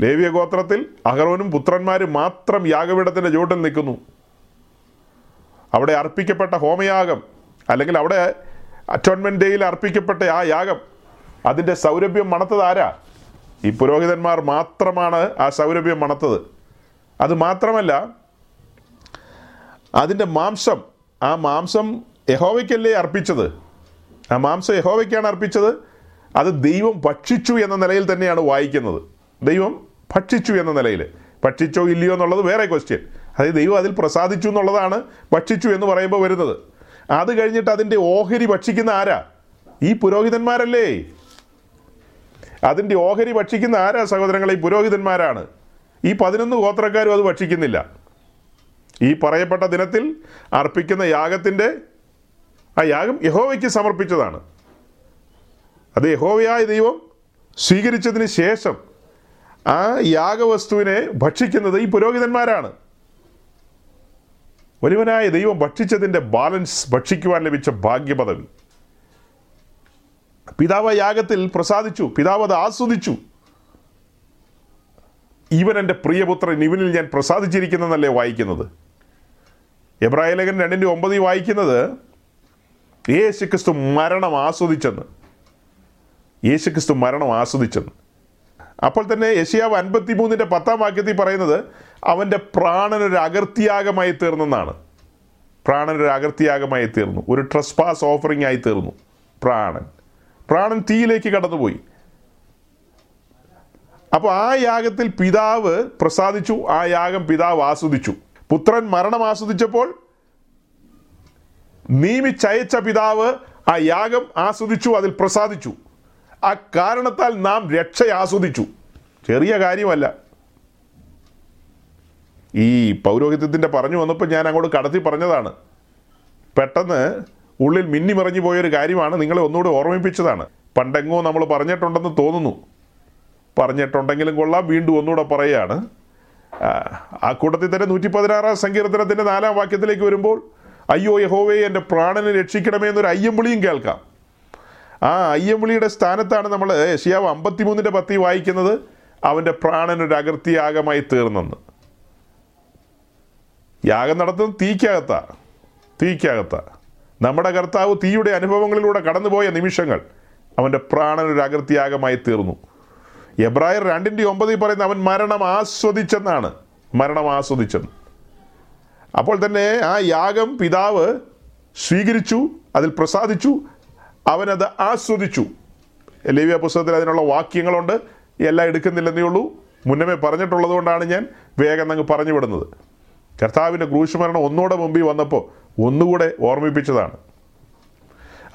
ലേവിയ ഗോത്രത്തിൽ അഹറോനും പുത്രന്മാരും മാത്രം യാഗപീഠത്തിന്റെ ചുവട്ടിൽ നിൽക്കുന്നു. അവിടെ അർപ്പിക്കപ്പെട്ട ഹോമയാഗം അല്ലെങ്കിൽ അവിടെ അറ്റോൺമെന്റ് ഡേയിൽ അർപ്പിക്കപ്പെട്ട ആ യാഗം അതിന്റെ സൗരഭ്യം മണത്തത് ആരാ? ഈ പുരോഹിതന്മാർ മാത്രമാണ് ആ സൗരഭ്യം മണത്തത്. അത് മാത്രമല്ല അതിന്റെ മാംസം ആ മാംസം യഹോവയ്ക്കല്ലേ അർപ്പിച്ചത്? ആ മാംസം യഹോവയ്ക്കാണ് അർപ്പിച്ചത്. അത് ദൈവം ഭക്ഷിച്ചു എന്ന നിലയിൽ തന്നെയാണ് വായിക്കുന്നത്. ദൈവം ഭക്ഷിച്ചു എന്ന നിലയിൽ. ഭക്ഷിച്ചോ ഇല്ലയോ എന്നുള്ളത് വേറെ ക്വസ്റ്റ്യൻ അതായത് ദൈവം അതിൽ പ്രസാദിച്ചു എന്നുള്ളതാണ് ഭക്ഷിച്ചു എന്ന് പറയുമ്പോൾ വരുന്നത്. അത് കഴിഞ്ഞിട്ട് അതിന്റെ ഓഹരി ഭക്ഷിക്കുന്ന ആരാ? ഈ പുരോഹിതന്മാരല്ലേ? അതിന്റെ ഓഹരി ഭക്ഷിക്കുന്ന ആരാ സഹോദരങ്ങളെ? ഈ പുരോഹിതന്മാരാണ്. ഈ പതിനൊന്ന് ഗോത്രക്കാരും അത് ഭക്ഷിക്കുന്നില്ല. ഈ പറയപ്പെട്ട ദിനത്തിൽ അർപ്പിക്കുന്ന യാഗത്തിന്റെ ആ യാഗം യഹോവയ്ക്ക് സമർപ്പിച്ചതാണ്. അത് യഹോവയായ ദൈവം സ്വീകരിച്ചതിന് ശേഷം ആ യാഗവസ്തുവിനെ ഭക്ഷിക്കുന്നത് ഈ പുരോഹിതന്മാരാണ്. വലിയവനായ ദൈവം ഭക്ഷിച്ചതിന്റെ ബാലൻസ് ഭക്ഷിക്കുവാൻ ലഭിച്ച ഭാഗ്യപദവി. പിതാവ് യാഗത്തിൽ പ്രസാദിച്ചു പിതാവ് അത് ആസ്വദിച്ചു. ഇവൻ എന്റെ പ്രിയപുത്രൻ ഇവനിൽ ഞാൻ പ്രസാദിച്ചിരിക്കുന്നതല്ലേ വായിക്കുന്നത്? എബ്രായ ലേഖൻ രണ്ടിന്റെ ഒമ്പതിൽ വായിക്കുന്നത് യേശുക്രിസ്തു മരണം ആസ്വദിച്ചെന്ന്. യേശുക്രിസ്തു മരണം ആസ്വദിച്ചെന്ന്. അപ്പോൾ തന്നെ യശിയാവ് അൻപത്തി മൂന്നിന്റെ പത്താം വാക്യത്തിൽ പറയുന്നത് അവന്റെ പ്രാണനൊരു അകർത്തിയാഗമായി തീർന്നെന്നാണ്. പ്രാണനൊരു അകർത്തിയാഗമായി തീർന്നു. ഒരു ട്രസ്പാസ് ഓഫറിംഗ് ആയി തീർന്നു. പ്രാണൻ. പ്രാണൻ തീയിലേക്ക് കടന്നുപോയി. അപ്പോൾ ആ യാഗത്തിൽ പിതാവ് പ്രസാദിച്ചു ആ യാഗം പിതാവ് ആസ്വദിച്ചു. പുത്രൻ മരണം ആസ്വദിച്ചപ്പോൾ നിയമിച്ചയച്ച പിതാവ് ആ യാഗം ആസ്വദിച്ചു അതിൽ പ്രസാദിച്ചു. ആ കാരണത്താൽ നാം രക്ഷ ആസ്വദിച്ചു. ചെറിയ കാര്യമല്ല. ഈ പൗരോഹിത്യത്തിന്റെ പറഞ്ഞു വന്നപ്പോൾ ഞാൻ അങ്ങോട്ട് കടത്തി പറഞ്ഞതാണ്. പെട്ടെന്ന് ഉള്ളിൽ മിന്നി മിന്നിമറിഞ്ഞു പോയൊരു കാര്യമാണ് നിങ്ങളെ ഒന്നുകൂടി ഓർമ്മിപ്പിച്ചതാണ്. പണ്ടെങ്ങോ നമ്മൾ പറഞ്ഞിട്ടുണ്ടെന്ന് തോന്നുന്നു. പറഞ്ഞിട്ടുണ്ടെങ്കിലും കൊള്ളാം വീണ്ടും ഒന്നുകൂടെ പറയുകയാണ്. ആ, കൂട്ടത്തിൽ തന്നെ നൂറ്റി പതിനാറാം സങ്കീർത്തനത്തിന്റെ നാലാം വാക്യത്തിലേക്ക് വരുമ്പോൾ അയ്യോ യഹോവേ എന്റെ പ്രാണനെ രക്ഷിക്കണമേ എന്നൊരു അയ്യംവിളിയും കേൾക്കാം. ആ അയ്യംവിളിയുടെ സ്ഥാനത്താണ് നമ്മൾ യഷിയാവ് അമ്പത്തിമൂന്നിന്റെ പത്തി വായിക്കുന്നത് അവന്റെ പ്രാണനൊരു ഒരു അകൃത്യയാഗമായി തീർന്നെന്ന്. യാഗം നടത്തുന്നത് തീക്കകത്താ. തീക്കകത്താ. നമ്മുടെ കർത്താവ് തീയുടെ അനുഭവങ്ങളിലൂടെ കടന്നുപോയ നിമിഷങ്ങൾ അവന്റെ പ്രാണൻ ഒരു അകൃത്യയാഗമായി തീർന്നു. എബ്രായർ രണ്ടിന്റെ ഒമ്പതിൽ പറയുന്ന അവൻ മരണം ആസ്വദിച്ചെന്നാണ്. മരണം ആസ്വദിച്ചെന്ന്. അപ്പോൾ തന്നെ ആ യാഗം പിതാവ് സ്വീകരിച്ചു അതിൽ പ്രസാദിച്ചു അവനത് ആസ്വദിച്ചു. ലേവ്യ പുസ്തകത്തിൽ അതിനുള്ള വാക്യങ്ങളുണ്ട്. എല്ലാം എടുക്കുന്നില്ലെന്നേ ഉള്ളൂ. മുന്നമേ പറഞ്ഞിട്ടുള്ളത് കൊണ്ടാണ് ഞാൻ വേഗം അങ്ങ് പറഞ്ഞു വിടുന്നത്. കർത്താവിന്റെ ക്രൂശുമരണം ഒന്നുകൂടെ മുമ്പിൽ വന്നപ്പോൾ ഒന്നുകൂടെ ഓർമ്മിപ്പിച്ചതാണ്.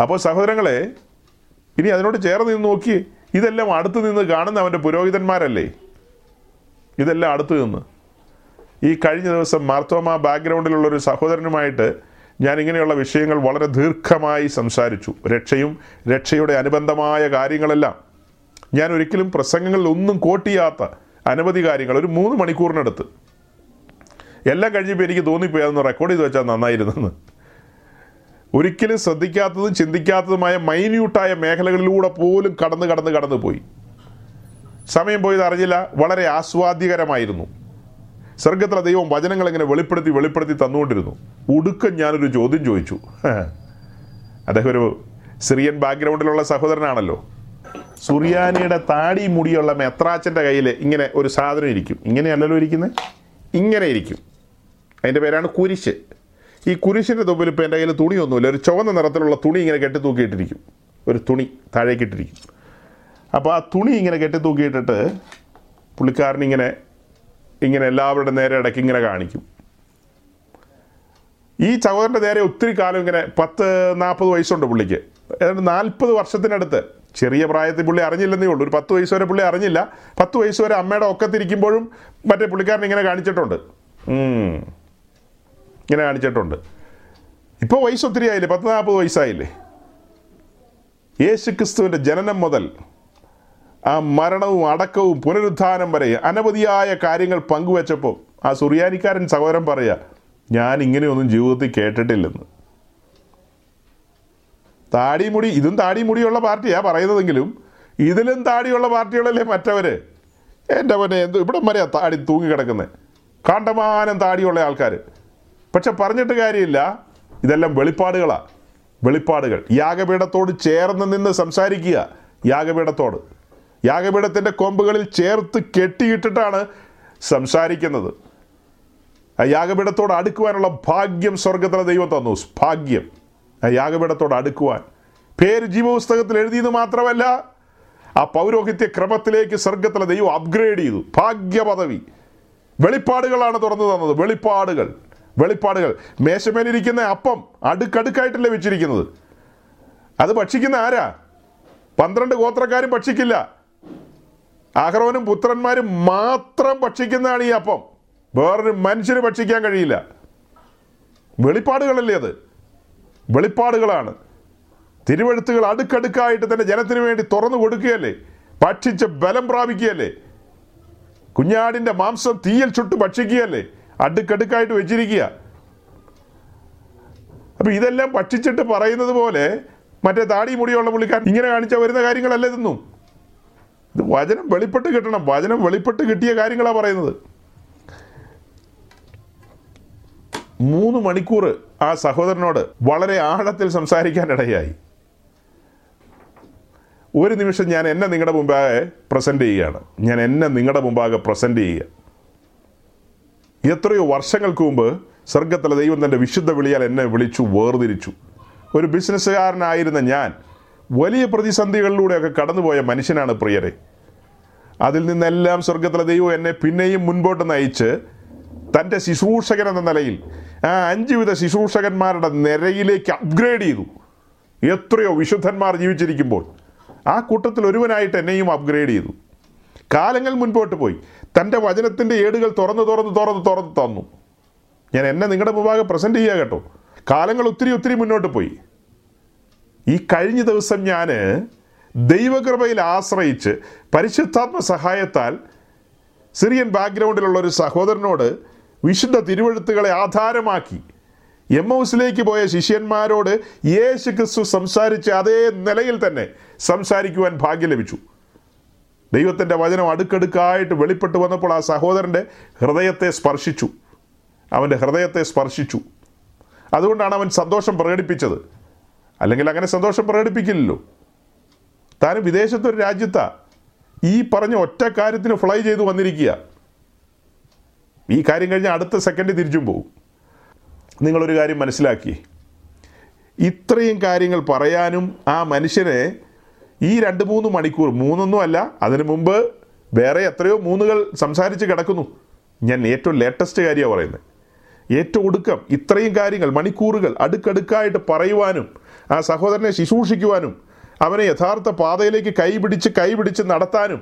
അപ്പോൾ സഹോദരങ്ങളെ ഇനി അതിനോട് ചേർന്ന് നിന്ന് നോക്കി ഇതെല്ലാം അടുത്ത് നിന്ന് കാണുന്ന അവന്റെ പുരോഹിതന്മാരല്ലേ? ഇതെല്ലാം അടുത്ത് നിന്ന്. ഈ കഴിഞ്ഞ ദിവസം മാർത്തോമ ബാക്ക്ഗ്രൗണ്ടിലുള്ള ഒരു സഹോദരനുമായിട്ട് ഞാൻ ഇങ്ങനെയുള്ള വിഷയങ്ങൾ വളരെ ദീർഘമായി സംസാരിച്ചു. രക്ഷയും രക്ഷയുടെ അനുബന്ധമായ കാര്യങ്ങളെല്ലാം. ഞാൻ ഒരിക്കലും പ്രസംഗങ്ങളിൽ ഒന്നും കോട്ട് ചെയ്യാത്ത അനവധി കാര്യങ്ങൾ. ഒരു മൂന്ന് മണിക്കൂറിനടുത്ത്. എല്ലാം കഴിഞ്ഞപ്പോൾ എനിക്ക് തോന്നിപ്പോയി അതൊന്ന് റെക്കോർഡ് ചെയ്ത് വെച്ചാൽ നന്നായിരുന്നെന്ന്. ഒരിക്കലും ശ്രദ്ധിക്കാത്തതും ചിന്തിക്കാത്തതുമായ മൈന്യൂട്ടായ മേഖലകളിലൂടെ പോലും കടന്ന് കടന്ന് കടന്നു പോയി. സമയം പോയത് അറിഞ്ഞില്ല വളരെ ആസ്വാദ്യകരമായിരുന്നു. സ്വർഗത്തിലെ ദൈവം വചനങ്ങൾ ഇങ്ങനെ വെളിപ്പെടുത്തി വെളിപ്പെടുത്തി തന്നുകൊണ്ടിരുന്നു. ഉടുക്കം ഞാനൊരു ചോദ്യം ചോദിച്ചു. അദ്ദേഹം ഒരു സിറിയൻ ബാക്ക്ഗ്രൗണ്ടിലുള്ള സഹോദരനാണല്ലോ. സുറിയാനിയുടെ താടി മുടിയുള്ള മെത്രാച്ചന്റെ കയ്യിൽ ഇങ്ങനെ ഒരു സാധനം ഇരിക്കും. ഇങ്ങനെയല്ലല്ലോ ഇരിക്കുന്നത് ഇങ്ങനെ ഇരിക്കും. അതിന്റെ പേരാണ് കുരിശ്. ഈ കുരിശിന്റെ തുമ്പിൽ ഇപ്പോൾ എന്റെ കയ്യിൽ തുണിയൊന്നുമില്ല. ഒരു ചുവന്ന നിറത്തിലുള്ള തുണി ഇങ്ങനെ കെട്ടി തൂക്കിയിട്ടിരിക്കും ഒരു തുണി താഴേക്കിട്ടിരിക്കും അപ്പോൾ ആ തുണി ഇങ്ങനെ കെട്ടി തൂക്കിയിട്ടിട്ട് പുള്ളിക്കാരനിങ്ങനെ ഇങ്ങനെ എല്ലാവരുടെ നേരെ ഇടയ്ക്ക് ഇങ്ങനെ കാണിക്കും. ഈ ചകോദരന്റെ നേരെ ഒത്തിരി കാലം ഇങ്ങനെ പത്ത് നാൽപ്പത് വയസ്സുണ്ട് പുള്ളിക്ക്. ഏതാണ്ട് നാൽപ്പത് വർഷത്തിനടുത്ത്. ചെറിയ പ്രായത്തിൽ പുള്ളി അറിഞ്ഞില്ലെന്നേ ഉള്ളൂ. ഒരു പത്ത് വയസ്സ് വരെ പുള്ളി അറിഞ്ഞില്ല. പത്ത് വയസ്സ് വരെ അമ്മയുടെ ഒക്കത്തിരിക്കുമ്പോഴും മറ്റേ പുള്ളിക്കാരൻ ഇങ്ങനെ കാണിച്ചിട്ടുണ്ട്. ഇങ്ങനെ കാണിച്ചിട്ടുണ്ട്. ഇപ്പോൾ വയസ്സ് ഒത്തിരി ആയില്ലേ പത്ത് നാൽപ്പത് വയസ്സായില്ലേ? യേശു ക്രിസ്തുവിന്റെ ജനനം മുതൽ ആ മരണവും അടക്കവും പുനരുദ്ധാനം വരെ അനവധിയായ കാര്യങ്ങൾ പങ്കുവെച്ചപ്പോൾ ആ സുറിയാനിക്കാരൻ സഹോദരൻ പറയുക ഞാൻ ഇങ്ങനെയൊന്നും ജീവിതത്തിൽ കേട്ടിട്ടില്ലെന്ന്. താടിമുടി ഇതും താടിമുടിയുള്ള പാർട്ടിയാണ് പറയുന്നതെങ്കിലും ഇതിലും താടിയുള്ള പാർട്ടികളല്ലേ മറ്റവർ എന്റെ പൊന്നെ എന്ത് ഇവിടം വരെയാണ് താടി തൂങ്ങിക്കിടക്കുന്നത് കാണ്ടമാനം താടിയുള്ള ആൾക്കാർ പക്ഷെ പറഞ്ഞിട്ട് കാര്യമില്ല. ഇതെല്ലാം വെളിപ്പാടുകളാണ് വെളിപ്പാടുകൾ. യാഗപീഠത്തോട് ചേർന്ന് നിന്ന് സംസാരിക്കുക. യാഗപീഠത്തോട്. യാഗപീഠത്തിന്റെ കൊമ്പുകളിൽ ചേർത്ത് കെട്ടിയിട്ടിട്ടാണ് സംസാരിക്കുന്നത്. ആ യാഗപീഠത്തോട് അടുക്കുവാനുള്ള ഭാഗ്യം സ്വർഗത്തിലെ ദൈവം തന്നു. ഭാഗ്യം. ആ യാഗപീഠത്തോട് അടുക്കുവാൻ. പേര് ജീവപുസ്തകത്തിൽ എഴുതിയത് മാത്രമല്ല ആ പൗരോഹിത്യ ക്രമത്തിലേക്ക് സ്വർഗത്തിലെ ദൈവം അപ്ഗ്രേഡ് ചെയ്തു. ഭാഗ്യ പദവി വെളിപ്പാടുകളാണ് തുറന്നു തന്നത്. വെളിപ്പാടുകൾ. വെളിപ്പാടുകൾ. മേശമേലിരിക്കുന്ന അപ്പം അടുക്കടുക്കായിട്ടല്ലേ വെച്ചിരിക്കുന്നത്. അത് ഭക്ഷിക്കുന്ന ആരാ? പന്ത്രണ്ട് ഗോത്രക്കാരും ഭക്ഷിക്കില്ല. അഹ്റോനും പുത്രന്മാരും മാത്രം ഭക്ഷിക്കുന്നതാണ് ഈ അപ്പം. വേറൊരു മനുഷ്യന് ഭക്ഷിക്കാൻ കഴിയില്ല. വെളിപ്പാടുകളല്ലേ അത്? വെളിപ്പാടുകളാണ്. തിരുവഴുത്തുകൾ അടുക്കടുക്കായിട്ട് തന്നെ ജനത്തിന് വേണ്ടി തുറന്നു കൊടുക്കുകയല്ലേ? ഭക്ഷിച്ച് ബലം പ്രാപിക്കുകയല്ലേ? കുഞ്ഞാടിന്റെ മാംസം തീയിൽ ചുട്ട് ഭക്ഷിക്കുകയല്ലേ? അടുക്കടുക്കായിട്ട് വെച്ചിരിക്കുക. അപ്പൊ ഇതെല്ലാം ഭക്ഷിച്ചിട്ട് പറയുന്നത് പോലെ മറ്റേ താടി മുടിയുള്ള പുള്ളിക്കാരൻ ഇങ്ങനെ കാണിച്ചാൽ വരുന്ന കാര്യങ്ങളല്ല ഇതൊന്നും. ഇത് വചനം വെളിപ്പെട്ട് കിട്ടണം. വചനം വെളിപ്പെട്ട് കിട്ടിയ കാര്യങ്ങളാണ് പറയുന്നത്. മൂന്ന് മണിക്കൂർ ആ സഹോദരനോട് വളരെ ആഴത്തിൽ സംസാരിക്കാൻ ഇടയായി ഒരു നിമിഷം ഞാൻ എന്നെ നിങ്ങളുടെ മുമ്പാകെ പ്രസന്റ് ചെയ്യുകയാണ്. ഞാൻ എന്നെ നിങ്ങളുടെ മുമ്പാകെ പ്രസന്റ് ചെയ്യുക. എത്രയോ വർഷങ്ങൾക്ക് മുമ്പ് സ്വർഗത്തിലെ ദൈവം തന്റെ വിശുദ്ധ വിളിയാൽ എന്നെ വിളിച്ചു വേർതിരിച്ചു. ഒരു ബിസിനസ്സുകാരനായിരുന്ന ഞാൻ വലിയ പ്രതിസന്ധികളിലൂടെയൊക്കെ കടന്നുപോയ മനുഷ്യനാണ് പ്രിയരെ. അതിൽ നിന്നെല്ലാം സ്വർഗത്തിലെ ദൈവം എന്നെ പിന്നെയും മുൻപോട്ട് നയിച്ച് തന്റെ ശിശൂഷകൻ എന്ന നിലയിൽ ആ അഞ്ച് വിധ ശുശ്രൂഷകന്മാരുടെ നിരയിലേക്ക് അപ്ഗ്രേഡ് ചെയ്തു. എത്രയോ വിശുദ്ധന്മാർ ജീവിച്ചിരിക്കുമ്പോൾ ആ കൂട്ടത്തിൽ ഒരുവനായിട്ട് എന്നെയും അപ്ഗ്രേഡ് ചെയ്തു. കാലങ്ങൾ മുൻപോട്ട് പോയി. തന്റെ വചനത്തിന്റെ ഏടുകൾ തുറന്ന് തുറന്ന് തുറന്ന് തുറന്ന് തന്നു. ഞാൻ എന്നെ നിങ്ങളുടെ മുമ്പാകെ പ്രസന്റ് ചെയ്യുക കേട്ടോ. കാലങ്ങൾ ഒത്തിരി ഒത്തിരി മുന്നോട്ട് പോയി. ഈ കഴിഞ്ഞ ദിവസം ഞാൻ ദൈവകൃപയിൽ ആശ്രയിച്ച് പരിശുദ്ധാത്മ സഹായത്താൽ സിറിയൻ ബാക്ക്ഗ്രൗണ്ടിലുള്ള ഒരു സഹോദരനോട് വിശുദ്ധ തിരുവഴുത്തുകളെ ആധാരമാക്കി എം ഹൗസിലേക്ക് പോയ ശിഷ്യന്മാരോട് യേശു ക്രിസ്തു സംസാരിച്ച അതേ നിലയിൽ തന്നെ സംസാരിക്കുവാൻ ഭാഗ്യം ലഭിച്ചു. ദൈവത്തിന്റെ വചനം അടുക്കടുക്കായിട്ട് വെളിപ്പെട്ട് വന്നപ്പോൾ ആ സഹോദരന്റെ ഹൃദയത്തെ സ്പർശിച്ചു. അവന്റെ ഹൃദയത്തെ സ്പർശിച്ചു. അതുകൊണ്ടാണ് അവൻ സന്തോഷം പ്രകടിപ്പിച്ചത്. അല്ലെങ്കിൽ അങ്ങനെ സന്തോഷം പ്രകടിപ്പിക്കില്ലല്ലോ. താൻ വിദേശത്തൊരു രാജ്യത്താ. ഈ പറഞ്ഞ ഒറ്റ കാര്യത്തിന് ഫ്ലൈ ചെയ്ത് വന്നിരിക്കുക. ഈ കാര്യം കഴിഞ്ഞ് അടുത്ത സെക്കൻഡ് തിരിച്ചും പോകും നിങ്ങളൊരു കാര്യം മനസ്സിലാക്കി. ഇത്രയും കാര്യങ്ങൾ പറയാനും ആ മനുഷ്യനെ ഈ രണ്ട് മൂന്ന് മണിക്കൂർ മൂന്നൊന്നും അല്ല അതിനു മുമ്പ് വേറെ എത്രയോ മൂന്നുകൾ സംസാരിച്ച് കിടക്കുന്നു. ഞാൻ ഏറ്റവും ലേറ്റസ്റ്റ് കാര്യമാണ് പറയുന്നത് ഏറ്റവും ഒടുക്കം ഇത്രയും കാര്യങ്ങൾ മണിക്കൂറുകൾ അടുക്കടുക്കായിട്ട് പറയുവാനും ആ സഹോദരനെ ശുശ്രൂഷിക്കുവാനും അവനെ യഥാർത്ഥ പാതയിലേക്ക് കൈപിടിച്ച് കൈപിടിച്ച് നടത്താനും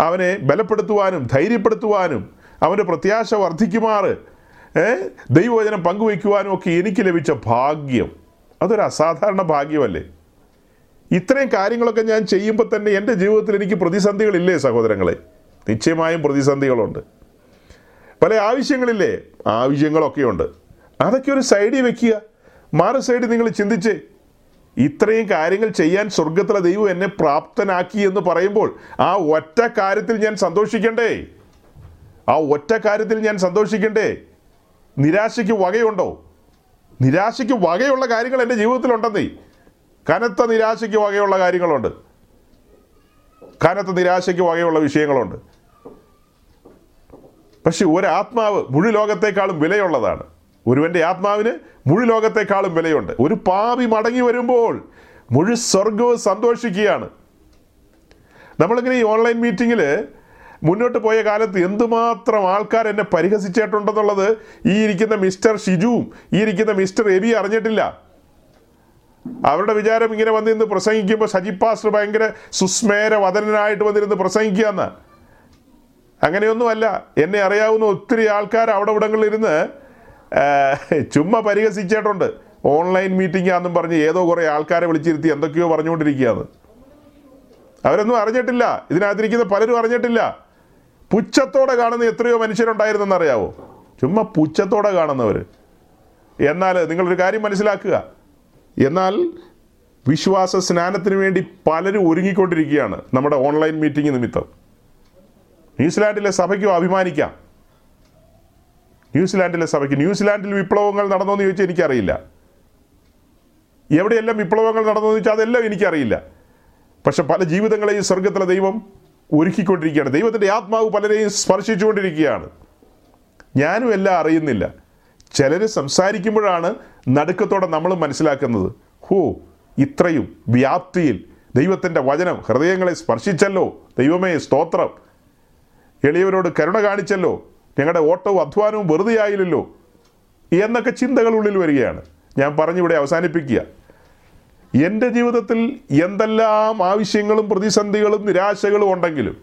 അവനെ ബലപ്പെടുത്തുവാനും ധൈര്യപ്പെടുത്തുവാനും അവന്റെ പ്രത്യാശ വർദ്ധിക്കുമാറ് ദൈവവചനം പങ്കുവയ്ക്കുവാനും ഒക്കെ എനിക്ക് ലഭിച്ച ഭാഗ്യം. അതൊരു അസാധാരണ ഭാഗ്യമല്ലേ? ഇത്രയും കാര്യങ്ങളൊക്കെ ഞാൻ ചെയ്യുമ്പോൾ തന്നെ എന്റെ ജീവിതത്തിൽ എനിക്ക് പ്രതിസന്ധികളില്ലേ സഹോദരങ്ങളെ? നിശ്ചയമായും പ്രതിസന്ധികളുണ്ട്. പല ആവശ്യങ്ങളില്ലേ? ആവശ്യങ്ങളൊക്കെയുണ്ട്. അതൊക്കെ ഒരു സൈഡിൽ വെക്കുക. മാറു സൈഡിൽ നിങ്ങൾ ചിന്തിച്ച് ഇത്രയും കാര്യങ്ങൾ ചെയ്യാൻ സ്വർഗത്തിലെ ദൈവം എന്നെ പ്രാപ്തനാക്കി എന്ന് പറയുമ്പോൾ ആ ഒറ്റ കാര്യത്തിൽ ഞാൻ സന്തോഷിക്കണ്ടേ? ആ ഒറ്റ കാര്യത്തിൽ ഞാൻ സന്തോഷിക്കണ്ടേ? നിരാശയ്ക്ക് വകയുണ്ടോ? നിരാശയ്ക്ക് വകയുള്ള കാര്യങ്ങൾ എന്റെ ജീവിതത്തിലുണ്ടെന്നേ. കനത്ത നിരാശയ്ക്ക് വകയുള്ള കാര്യങ്ങളുണ്ട്. കനത്ത നിരാശയ്ക്ക് വകയുള്ള വിഷയങ്ങളുണ്ട്. പക്ഷെ ഒരാത്മാവ് മുഴു ലോകത്തെക്കാളും വിലയുള്ളതാണ്. ഒരുവന്റെ ആത്മാവിന് മുഴു ലോകത്തെക്കാളും വിലയുണ്ട്. ഒരു പാപി മടങ്ങി വരുമ്പോൾ മുഴു സ്വർഗവും സന്തോഷിക്കുകയാണ്. നമ്മളിങ്ങനെ ഈ ഓൺലൈൻ മീറ്റിങ്ങിൽ മുന്നോട്ട് പോയ കാലത്ത് എന്തുമാത്രം ആൾക്കാർ എന്നെ പരിഹസിച്ചിട്ടുണ്ടെന്നുള്ളത് ഈ ഇരിക്കുന്ന മിസ്റ്റർ ഷിജുവും ഈ ഇരിക്കുന്ന മിസ്റ്റർ എബി അറിഞ്ഞിട്ടില്ല. അവരുടെ വിചാരം ഇങ്ങനെ വന്നിരുന്ന് പ്രസംഗിക്കുമ്പോൾ സജി പാസ്റ്റർ ഭയങ്കര സുസ്മേര വദനനായിട്ട് വന്നിരുന്ന് പ്രസംഗിക്കുക എന്ന് അങ്ങനെയൊന്നുമല്ല എന്നെ അറിയാവുന്ന ഒത്തിരി ആൾക്കാർ അവിടെ ആ, ചുമ്മാ പരിഹസിച്ചിട്ടുണ്ട്. ഓൺലൈൻ മീറ്റിംഗ് ആണെന്നും പറഞ്ഞ് ഏതോ കുറേ ആൾക്കാരെ വിളിച്ചിരുത്തി എന്തൊക്കെയോ പറഞ്ഞുകൊണ്ടിരിക്കുകയാണ്. അവരൊന്നും അറിഞ്ഞിട്ടില്ല. ഇതിനകത്തിരിക്കുന്ന പലരും അറിഞ്ഞിട്ടില്ല. പുച്ഛത്തോടെ കാണുന്ന എത്രയോ മനുഷ്യരുണ്ടായിരുന്നെന്ന് അറിയാവോ ചുമ്മാ പുച്ഛത്തോടെ കാണുന്നവർ എന്നാൽ നിങ്ങളൊരു കാര്യം മനസ്സിലാക്കുക. എന്നാൽ വിശ്വാസ സ്നാനത്തിന് വേണ്ടി പലരും ഒരുങ്ങിക്കൊണ്ടിരിക്കുകയാണ് നമ്മുടെ ഓൺലൈൻ മീറ്റിംഗ് നിമിത്തം. ന്യൂസിലാൻഡിലെ സഭയ്ക്കും അഭിമാനിക്കാം. ന്യൂസിലാൻഡിലെ സഭയ്ക്ക് ന്യൂസിലാൻഡിൽ വിപ്ലവങ്ങൾ നടന്നോ എന്ന് ചോദിച്ചാൽ എനിക്കറിയില്ല. എവിടെയെല്ലാം വിപ്ലവങ്ങൾ നടന്നോ എന്ന് ചോദിച്ചാൽ അതെല്ലാം എനിക്കറിയില്ല. പക്ഷെ പല ജീവിതങ്ങളെയും സ്വർഗത്തിലെ ദൈവം ഒരുക്കിക്കൊണ്ടിരിക്കുകയാണ്. ദൈവത്തിന്റെ ആത്മാവ് പലരെയും സ്പർശിച്ചുകൊണ്ടിരിക്കുകയാണ്. ഞാനും എല്ലാം അറിയുന്നില്ല. ചിലർ സംസാരിക്കുമ്പോഴാണ് നടുക്കത്തോടെ നമ്മൾ മനസ്സിലാക്കുന്നത് ഹോ ഇത്രയും വ്യാപ്തിയിൽ ദൈവത്തിന്റെ വചനം ഹൃദയങ്ങളെ സ്പർശിച്ചല്ലോ ദൈവമേ സ്തോത്രം. എളിയവരോട് കരുണ കാണിച്ചല്ലോ ഞങ്ങളുടെ ഓട്ടവും അധ്വാനവും വെറുതെ ആയില്ലല്ലോ എന്നൊക്കെ ചിന്തകൾ ഉള്ളിൽ വരികയാണ്. ഞാൻ പറഞ്ഞിവിടെ അവസാനിപ്പിക്കുക. എന്റെ ജീവിതത്തിൽ എന്തെല്ലാം ആവശ്യങ്ങളും പ്രതിസന്ധികളും നിരാശകളും ഉണ്ടെങ്കിലും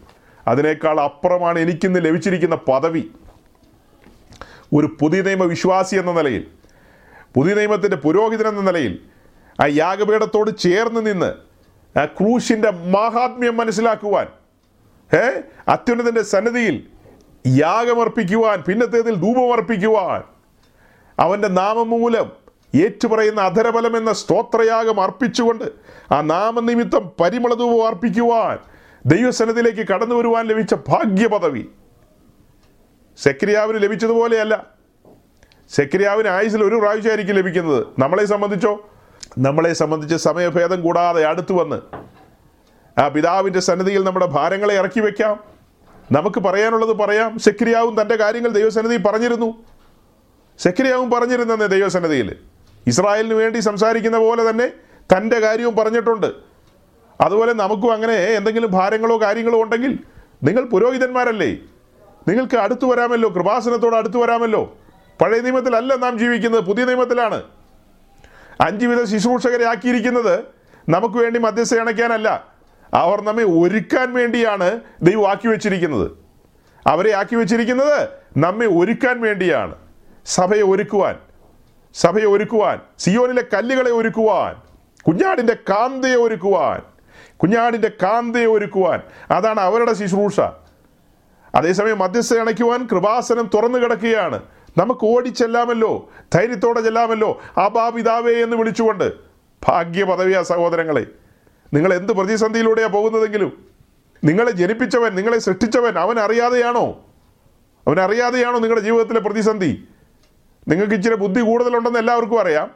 അതിനേക്കാൾ അപ്പുറമാണ് എനിക്കിന്ന് ലഭിച്ചിരിക്കുന്ന പദവി. ഒരു പുതിയ നിയമ വിശ്വാസി എന്ന നിലയിൽ പുതിയ നിയമത്തിന്റെ പുരോഹിതൻ എന്ന നിലയിൽ ആ യാഗപീഠത്തോട് ചേർന്ന് നിന്ന് ആ ക്രൂശിന്റെ മാഹാത്മ്യം മനസ്സിലാക്കുവാൻ ഏ അത്യുന്നതന്റെ സന്നിധിയിൽ യാഗമർപ്പിക്കുവാൻ പിന്നത്തേതിൽ ധൂപമർപ്പിക്കുവാൻ അവന്റെ നാമം മൂലം ഏറ്റുപറയുന്ന അധരബലം എന്ന സ്തോത്രയാഗം അർപ്പിച്ചുകൊണ്ട് ആ നാമനിമിത്തം പരിമളധൂപം അർപ്പിക്കുവാൻ ദൈവസന്നിധിയിലേക്ക് കടന്നു വരുവാൻ ലഭിച്ച ഭാഗ്യപദവി. സെക്രിയാവിന് ലഭിച്ചതുപോലെയല്ല. സെക്രിയാവിന് ആയുസിൽ ഒരു പ്രാവശ്യമായിരിക്കും ലഭിക്കുന്നത്. നമ്മളെ സംബന്ധിച്ചോ? നമ്മളെ സംബന്ധിച്ച് സമയഭേദം കൂടാതെ അടുത്തു വന്ന് ആ പിതാവിന്റെ സന്നിധിയിൽ നമ്മുടെ ഭാരങ്ങളെ ഇറക്കി വെക്കാം. നമുക്ക് പറയാനുള്ളത് പറയാം സെക്രിയാവും തന്റെ കാര്യങ്ങൾ ദൈവസന്നിധിയിൽ പറഞ്ഞിരുന്നു. സെക്രിയാവും പറഞ്ഞിരുന്നെന്ന് ദൈവസന്നിധിയിൽ. ഇസ്രായേലിന് വേണ്ടി സംസാരിക്കുന്ന പോലെ തന്നെ തന്റെ കാര്യവും പറഞ്ഞിട്ടുണ്ട്. അതുപോലെ നമുക്കും അങ്ങനെ എന്തെങ്കിലും ഭാരങ്ങളോ കാര്യങ്ങളോ ഉണ്ടെങ്കിൽ നിങ്ങൾ പുരോഹിതന്മാരല്ലേ? നിങ്ങൾക്ക് അടുത്തു വരാമല്ലോ കൃപാസനത്തോട് അടുത്തു വരാമല്ലോ. പഴയ നിയമത്തിലല്ല നാം ജീവിക്കുന്നത് പുതിയ നിയമത്തിലാണ്. അഞ്ച് വിധ ശുശ്രൂഷകരെ ആക്കിയിരിക്കുന്നത് നമുക്ക് വേണ്ടി മധ്യസ്ഥ അണയ്ക്കാനല്ല അവർ നമ്മെ ഒരുക്കാൻ വേണ്ടിയാണ് ദൈവം ആക്കി വെച്ചിരിക്കുന്നത്. അവരെ ആക്കി വെച്ചിരിക്കുന്നത് നമ്മെ ഒരുക്കാൻ വേണ്ടിയാണ്. സഭയെ ഒരുക്കുവാൻ സഭയെ ഒരുക്കുവാൻ സിയോനിലെ കല്ലുകളെ ഒരുക്കുവാൻ കുഞ്ഞാടിന്റെ കാന്തയെ ഒരുക്കുവാൻ കുഞ്ഞാടിന്റെ കാന്തയെ ഒരുക്കുവാൻ. അതാണ് അവരുടെ ശുശ്രൂഷ. അതേസമയം മധ്യസ്ഥ അണയ്ക്കുവാൻ കൃപാസനം തുറന്നു കിടക്കുകയാണ്. നമുക്ക് ഓടിച്ചെല്ലാമല്ലോ ധൈര്യത്തോടെ ചെല്ലാമല്ലോ ആ ബാപിതാവേ എന്ന് വിളിച്ചുകൊണ്ട് ഭാഗ്യ പദവിയാ സഹോദരങ്ങളെ. നിങ്ങൾ എന്ത് പ്രതിസന്ധിയിലൂടെയാണ് പോകുന്നതെങ്കിലും നിങ്ങളെ ജനിപ്പിച്ചവൻ നിങ്ങളെ സൃഷ്ടിച്ചവൻ അവൻ അറിയാതെയാണോ? അവൻ അറിയാതെയാണോ നിങ്ങളുടെ ജീവിതത്തിലെ പ്രതിസന്ധി? നിങ്ങൾക്ക് ഇച്ചിരി ബുദ്ധി കൂടുതലുണ്ടെന്ന് എല്ലാവർക്കും അറിയാം.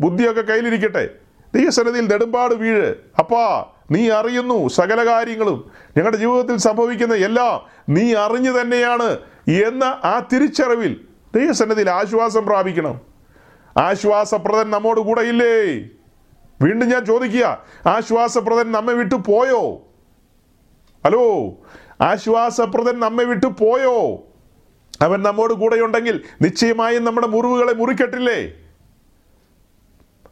ബുദ്ധിയൊക്കെ കയ്യിലിരിക്കട്ടെ. ദൈവസന്നിധിയിൽ നെടുമ്പാട് വീഴ് അപ്പാ നീ അറിയുന്നു സകല കാര്യങ്ങളും. ഞങ്ങളുടെ ജീവിതത്തിൽ സംഭവിക്കുന്ന എല്ലാം നീ അറിഞ്ഞു തന്നെയാണ് എന്ന ആ തിരിച്ചറിവിൽ ദൈവസന്നിധിയിൽ ആശ്വാസം പ്രാപിക്കണം. ആശ്വാസപ്രദൻ നമ്മോട് കൂടെ ഇല്ലേ വീണ്ടും ഞാൻ ചോദിക്കുക ആശ്വാസപ്രദൻ നമ്മെ വിട്ടു പോയോ? ഹലോ ആശ്വാസപ്രദൻ നമ്മെ വിട്ടു പോയോ? അവൻ നമ്മോട് കൂടെയുണ്ടെങ്കിൽ നിശ്ചയമായും നമ്മുടെ മുറിവുകളെ മുറിക്കട്ടില്ലേ?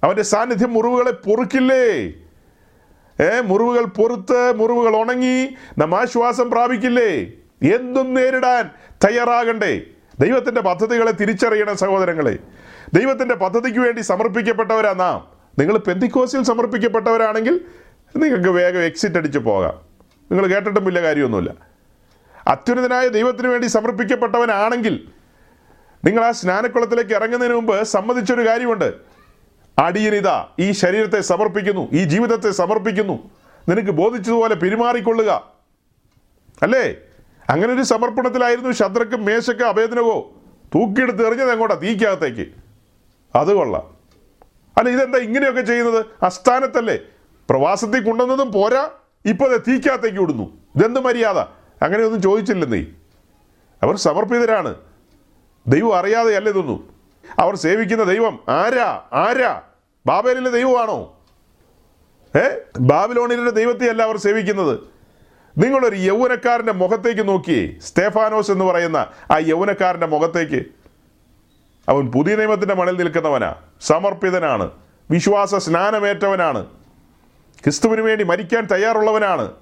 അവന്റെ സാന്നിധ്യം മുറിവുകളെ പൊറുക്കില്ലേ? ഏ മുറിവുകൾ പൊറുത്ത് മുറിവുകൾ ഉണങ്ങി നാം ആശ്വാസം പ്രാപിക്കില്ലേ? എന്തും നേരിടാൻ തയ്യാറാകണ്ടേ? ദൈവത്തിന്റെ പദ്ധതികളെ തിരിച്ചറിയണം സഹോദരങ്ങളെ ദൈവത്തിന്റെ പദ്ധതിക്ക് വേണ്ടി സമർപ്പിക്കപ്പെട്ടവരാ നാം. നിങ്ങൾ പെന്തിക്കോസിൽ സമർപ്പിക്കപ്പെട്ടവരാണെങ്കിൽ നിങ്ങൾക്ക് വേഗം എക്സിറ്റ് അടിച്ച് പോകാം. നിങ്ങൾ കേട്ടിട്ടും വലിയ കാര്യമൊന്നുമില്ല. അത്യുന്നതനായ ദൈവത്തിന് വേണ്ടി സമർപ്പിക്കപ്പെട്ടവനാണെങ്കിൽ നിങ്ങൾ ആ സ്നാനക്കുളത്തിലേക്ക് ഇറങ്ങുന്നതിന് മുമ്പ് സമ്മതിച്ചൊരു കാര്യമുണ്ട്. അടിയനിതാ ഈ ശരീരത്തെ സമർപ്പിക്കുന്നു ഈ ജീവിതത്തെ സമർപ്പിക്കുന്നു. നിനക്ക് ബോധിച്ചതുപോലെ പെരുമാറിക്കൊള്ളുക. അല്ലേ? അങ്ങനെ ഒരു സമർപ്പണത്തിലായിരുന്നു ശത്രുക്ക് മേശക്ക് അഭേദനകോ തൂക്കിയെടുത്ത് എറിഞ്ഞത് എങ്ങോട്ടാ? തീക്കകത്തേക്ക്. അത് കൊള്ളാം. അല്ല ഇതെന്താ ഇങ്ങനെയൊക്കെ ചെയ്യുന്നത്? അസ്ഥാനത്തല്ലേ? പ്രവാസത്തിൽ കൊണ്ടുവന്നതും പോരാ. ഇപ്പൊ അത് തീക്കകത്തേക്ക് വിടുന്നു. ഇതെന്ത് മര്യാദ? അങ്ങനെയൊന്നും ചോദിച്ചില്ലെന്നേ അവർ സമർപ്പിതരാണ്. ദൈവം അറിയാതെ അല്ലേ ഇതൊന്നും? അവർ സേവിക്കുന്ന ദൈവം ആരാ? ആരാ? ബാബേലിലെ ദൈവമാണോ? ഏ? ബാബിലോണിലെ ദൈവത്തെയല്ല അവർ സേവിക്കുന്നത്. നിങ്ങളൊരു യൗവനക്കാരന്റെ മുഖത്തേക്ക് നോക്കി. സ്റ്റേഫാനോസ് എന്ന് പറയുന്ന ആ യൗവനക്കാരന്റെ മുഖത്തേക്ക്. അവൻ പുതിയ നിയമത്തിന്റെ മണിൽ നിൽക്കുന്നവനാ. സമർപ്പിതനാണ്. വിശ്വാസ സ്നാനമേറ്റവനാണ്. ക്രിസ്തുവിന് വേണ്ടി മരിക്കാൻ തയ്യാറുള്ളവനാണ്.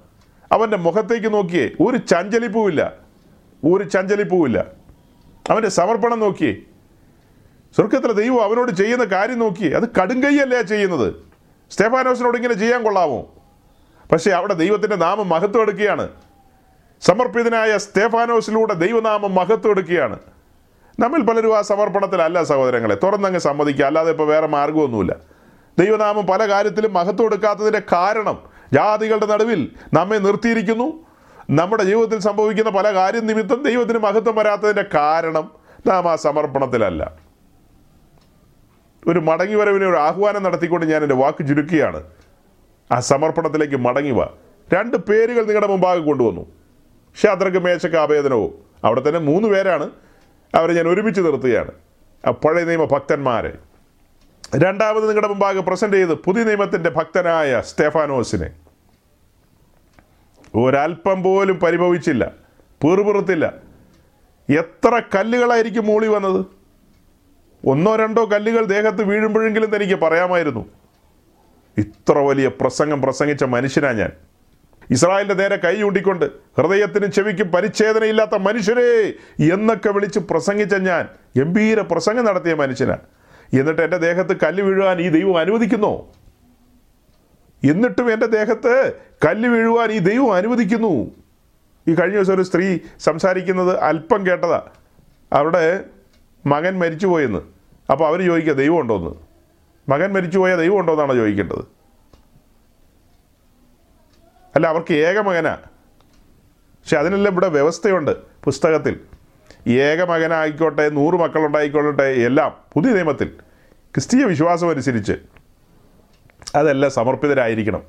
അവന്റെ മുഖത്തേക്ക് നോക്കിയേ ഒരു ചഞ്ചലിപ്പുമില്ല ഒരു ചഞ്ചലിപ്പുമില്ല അവന്റെ സമർപ്പണം നോക്കിയേ സ്വർഗത്തിലെ ദൈവം അവനോട് ചെയ്യുന്ന കാര്യം നോക്കി. അത് കടുങ്കയ്യല്ലേ ചെയ്യുന്നത്? സ്റ്റെഫാനോസിനോട് ഇങ്ങനെ ചെയ്യാൻ കൊള്ളാമോ? പക്ഷേ അവിടെ ദൈവത്തിന്റെ നാമം മഹത്വം എടുക്കുകയാണ്. സമർപ്പിതനായ സ്തേഫാനോസിലൂടെ ദൈവനാമം മഹത്വം എടുക്കുകയാണ്. നമ്മിൽ പലരും ആ സമർപ്പണത്തിലല്ല സഹോദരങ്ങളെ. തുറന്നങ്ങ് സമ്മതിക്കുക. അല്ലാതെ ഇപ്പോൾ വേറെ മാർഗമൊന്നുമില്ല ദൈവനാമം പല കാര്യത്തിലും മഹത്വം എടുക്കാത്തതിന്റെ കാരണം ജാതികളുടെ നടുവിൽ നമ്മെ നിർത്തിയിരിക്കുന്നു. നമ്മുടെ ജീവിതത്തിൽ സംഭവിക്കുന്ന പല കാര്യം നിമിത്തം ദൈവത്തിന് മഹത്വം വരാത്തതിന്റെ കാരണം നാം ആ സമർപ്പണത്തിലല്ല. ഒരു മടങ്ങി വരവിനെ ഒരു ആഹ്വാനം നടത്തിക്കൊണ്ട് ഞാൻ എന്റെ വാക്ക് ചുരുക്കുകയാണ്. ആ സമർപ്പണത്തിലേക്ക് മടങ്ങിവ രണ്ട് പേരുകൾ നിങ്ങളുടെ മുമ്പാകെ കൊണ്ടുവന്നു. ഷാദ്രക്ക് മേശക്ക് ആവേദനവും. അവിടെ തന്നെ മൂന്ന് പേരാണ്. അവരെ ഞാൻ ഒരുമിച്ച് നിർത്തുകയാണ്. ആ പഴയ നിയമ ഭക്തന്മാരെ. രണ്ടാമത് നിങ്ങളുടെ മുമ്പാകെ പ്രസന്റ് ചെയ്ത് പുതിയ നിയമത്തിന്റെ ഭക്തനായ സ്റ്റെഫാനോസിനെ. ഒരൽപ്പം പോലും പരിഭവിച്ചില്ല. പീർപുറത്തില്ല എത്ര കല്ലുകളായിരിക്കും മൂളി വന്നത്? ഒന്നോ രണ്ടോ കല്ലുകൾ ദേഹത്ത് വീഴുമ്പോഴെങ്കിലും തനിക്ക് പറയാമായിരുന്നു. ഇത്ര വലിയ പ്രസംഗം പ്രസംഗിച്ച മനുഷ്യനാ ഞാൻ. ഇസ്രായേലിന്റെ നേരെ കൈ ചൂണ്ടിക്കൊണ്ട് ഹൃദയത്തിന് ചെവിക്കും പരിച്ഛേദനയില്ലാത്ത മനുഷ്യരേ എന്നൊക്കെ വിളിച്ച് പ്രസംഗിച്ച ഞാൻ ഗംഭീര പ്രസംഗം നടത്തിയ മനുഷ്യനാണ് എന്നിട്ട് എന്റെ ദേഹത്ത് കല്ല് വീഴുവാൻ ഈ ദൈവം അനുവദിക്കുന്നു. എന്നിട്ടും എന്റെ ദേഹത്ത് കല്ല് വീഴുവാൻ ഈ ദൈവം അനുവദിക്കുന്നു. ഈ കഴിഞ്ഞ ദിവസം ഒരു സ്ത്രീ സംസാരിക്കുന്നത് അല്പം കേട്ടതാ. അവിടെ മകൻ മരിച്ചുപോയെന്ന്. അപ്പോൾ അവർ ചോദിക്കുക ദൈവം ഉണ്ടോയെന്ന് മകൻ മരിച്ചുപോയ ദൈവം ഉണ്ടോ എന്നാണ് ചോദിക്കേണ്ടത്. അല്ല അവർക്ക് ഏക മകനാ. പക്ഷെ അതിനെല്ലാം ഇവിടെ വ്യവസ്ഥയുണ്ട് പുസ്തകത്തിൽ. ഏക മകനായിക്കോട്ടെ നൂറ് മക്കളുണ്ടായിക്കോട്ടെ എല്ലാം പുതിയ നിയമത്തിൽ. ക്രിസ്തീയ വിശ്വാസം അനുസരിച്ച് അതെല്ലാം സമർപ്പിതരായിരിക്കണം.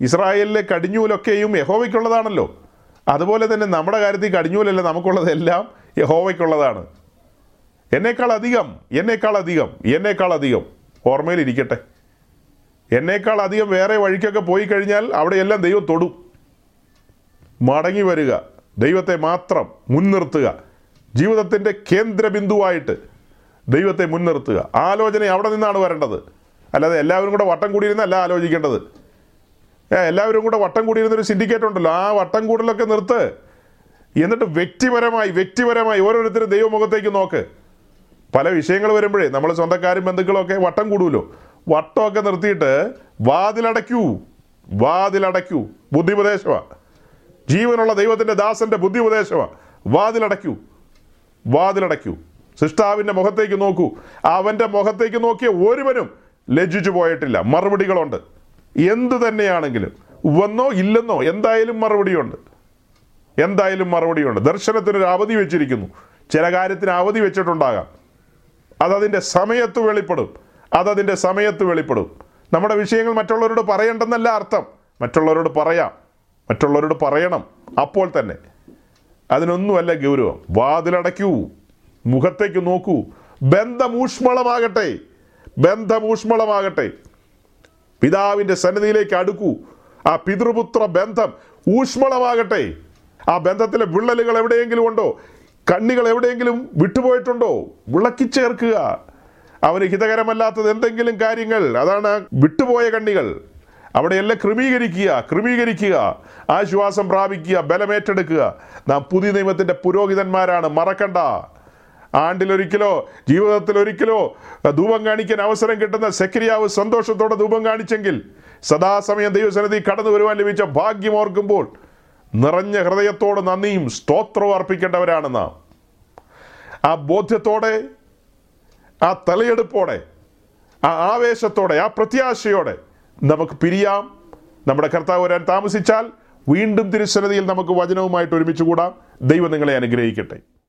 ഇസ്രായേലിലെ കടിഞ്ഞൂലൊക്കെയും യഹോവയ്ക്കുള്ളതാണല്ലോ. അതുപോലെ തന്നെ നമ്മുടെ കാര്യത്തിൽ കടിഞ്ഞൂലല്ല നമുക്കുള്ളതെല്ലാം യഹോവയ്ക്കുള്ളതാണ്. എന്നേക്കാൾ അധികം എന്നേക്കാൾ അധികം എന്നേക്കാൾ അധികം. ഓർമ്മയിലിരിക്കട്ടെ എന്നേക്കാൾ അധികം വേറെ വഴിക്കൊക്കെ പോയി കഴിഞ്ഞാൽ അവിടെയെല്ലാം ദൈവം തൊടും. മടങ്ങി വരിക ദൈവത്തെ മാത്രം മുൻനിർത്തുക. ജീവിതത്തിന്റെ കേന്ദ്രബിന്ദുവായിട്ട് ദൈവത്തെ മുൻനിർത്തുക. ആലോചന അവിടെ നിന്നാണ് വരേണ്ടത്. അല്ലാതെ എല്ലാവരും കൂടെ വട്ടം കൂടിയിരുന്നല്ല ആലോചിക്കേണ്ടത്. എല്ലാവരും കൂടെ വട്ടം കൂടിയിരുന്നൊരു സിൻഡിക്കേറ്റ് ഉണ്ടല്ലോ. ആ വട്ടം കൂടലൊക്കെ നിർത്ത്. എന്നിട്ട് വ്യക്തിപരമായി വ്യക്തിപരമായി ഓരോരുത്തരും ദൈവമുഖത്തേക്ക് നോക്ക്. പല വിഷയങ്ങൾ വരുമ്പോഴേ നമ്മൾ സ്വന്തക്കാരും ബന്ധുക്കളും ഒക്കെ വട്ടം കൂടുമല്ലോ. വട്ടമൊക്കെ നിർത്തിയിട്ട് വാതിലടയ്ക്കൂ. വാതിലടയ്ക്കൂ. ബുദ്ധിപദേശമാണ് ജീവനുള്ള ദൈവത്തിന്റെ ദാസന്റെ ബുദ്ധി ഉപദേശമാണ് വാതിലടയ്ക്കൂ. വാതിലടയ്ക്കൂ. സിഷ്ടാവിന്റെ മുഖത്തേക്ക് നോക്കൂ. അവന്റെ മുഖത്തേക്ക് നോക്കിയ ഒരുവനും ലജ്ജിച്ചു പോയിട്ടില്ല. മറുപടികളുണ്ട്. എന്ത് തന്നെയാണെങ്കിലും. വന്നോ ഇല്ലെന്നോ എന്തായാലും മറുപടിയുണ്ട്. എന്തായാലും മറുപടിയുണ്ട്. ദർശനത്തിനൊരു അവധി വെച്ചിരിക്കുന്നു. ചില കാര്യത്തിന് അവധി വെച്ചിട്ടുണ്ടാകാം. അതതിന്റെ സമയത്ത് വെളിപ്പെടും. അതതിന്റെ സമയത്ത് വെളിപ്പെടും. നമ്മുടെ വിഷയങ്ങൾ മറ്റുള്ളവരോട് പറയണ്ടെന്നല്ല അർത്ഥം. മറ്റുള്ളവരോട് പറയാം. മറ്റുള്ളവരോട് പറയണം. അപ്പോൾ തന്നെ. അതിനൊന്നുമല്ല ഗൗരവം. വാതിലടയ്ക്കൂ. മുഖത്തേക്ക് നോക്കൂ. ബന്ധമൂഷ്മളമാകട്ടെ. ബന്ധമൂഷ്മളമാകട്ടെ. പിതാവിന്റെ സന്നിധിയിലേക്ക് അടുക്കൂ. ആ പിതൃപുത്ര ബന്ധം ഊഷ്മളമാകട്ടെ. ആ ബന്ധത്തിലെ വിള്ളലുകൾ എവിടെയെങ്കിലും ഉണ്ടോ? കണ്ണികൾ എവിടെയെങ്കിലും വിട്ടുപോയിട്ടുണ്ടോ? വിളക്കി ചേർക്കുക. അവന് ഹിതകരമല്ലാത്തത് എന്തെങ്കിലും കാര്യങ്ങൾ. അതാണ് വിട്ടുപോയ കണ്ണികൾ. അവിടെയെല്ലാം ക്രമീകരിക്കുക ക്രമീകരിക്കുക. ആശ്വാസം പ്രാപിക്കുക ബലമേറ്റെടുക്കുക നാം പുതിയ നിയമത്തിന്റെ പുരോഹിതന്മാരാണ്. മറക്കണ്ട. ആണ്ടിലൊരിക്കലോ ജീവിതത്തിൽ ഒരിക്കലോ ധൂപം കാണിക്കാൻ അവസരം കിട്ടുന്ന സെക്രിയാവ് സന്തോഷത്തോടെ ധൂപം കാണിച്ചെങ്കിൽ സദാസമയം ദൈവസന്നിധി കടന്നു വരുവാൻ ലഭിച്ച ഭാഗ്യം ഓർക്കുമ്പോൾ നിറഞ്ഞ ഹൃദയത്തോട് നന്ദിയും സ്തോത്രവും അർപ്പിക്കേണ്ടവരാണ് നാം ആ ബോധ്യത്തോടെ ആ തലയെടുപ്പോടെ ആ ആവേശത്തോടെ ആ പ്രത്യാശയോടെ നമുക്ക് പിരിയാം. നമ്മുടെ കർത്താവ് വരാൻ താമസിച്ചാൽ വീണ്ടും തിരുസന്നിധിയിൽ നമുക്ക് വചനവുമായിട്ട് ഒരുമിച്ച് കൂടാം. ദൈവം നിങ്ങളെ അനുഗ്രഹിക്കട്ടെ.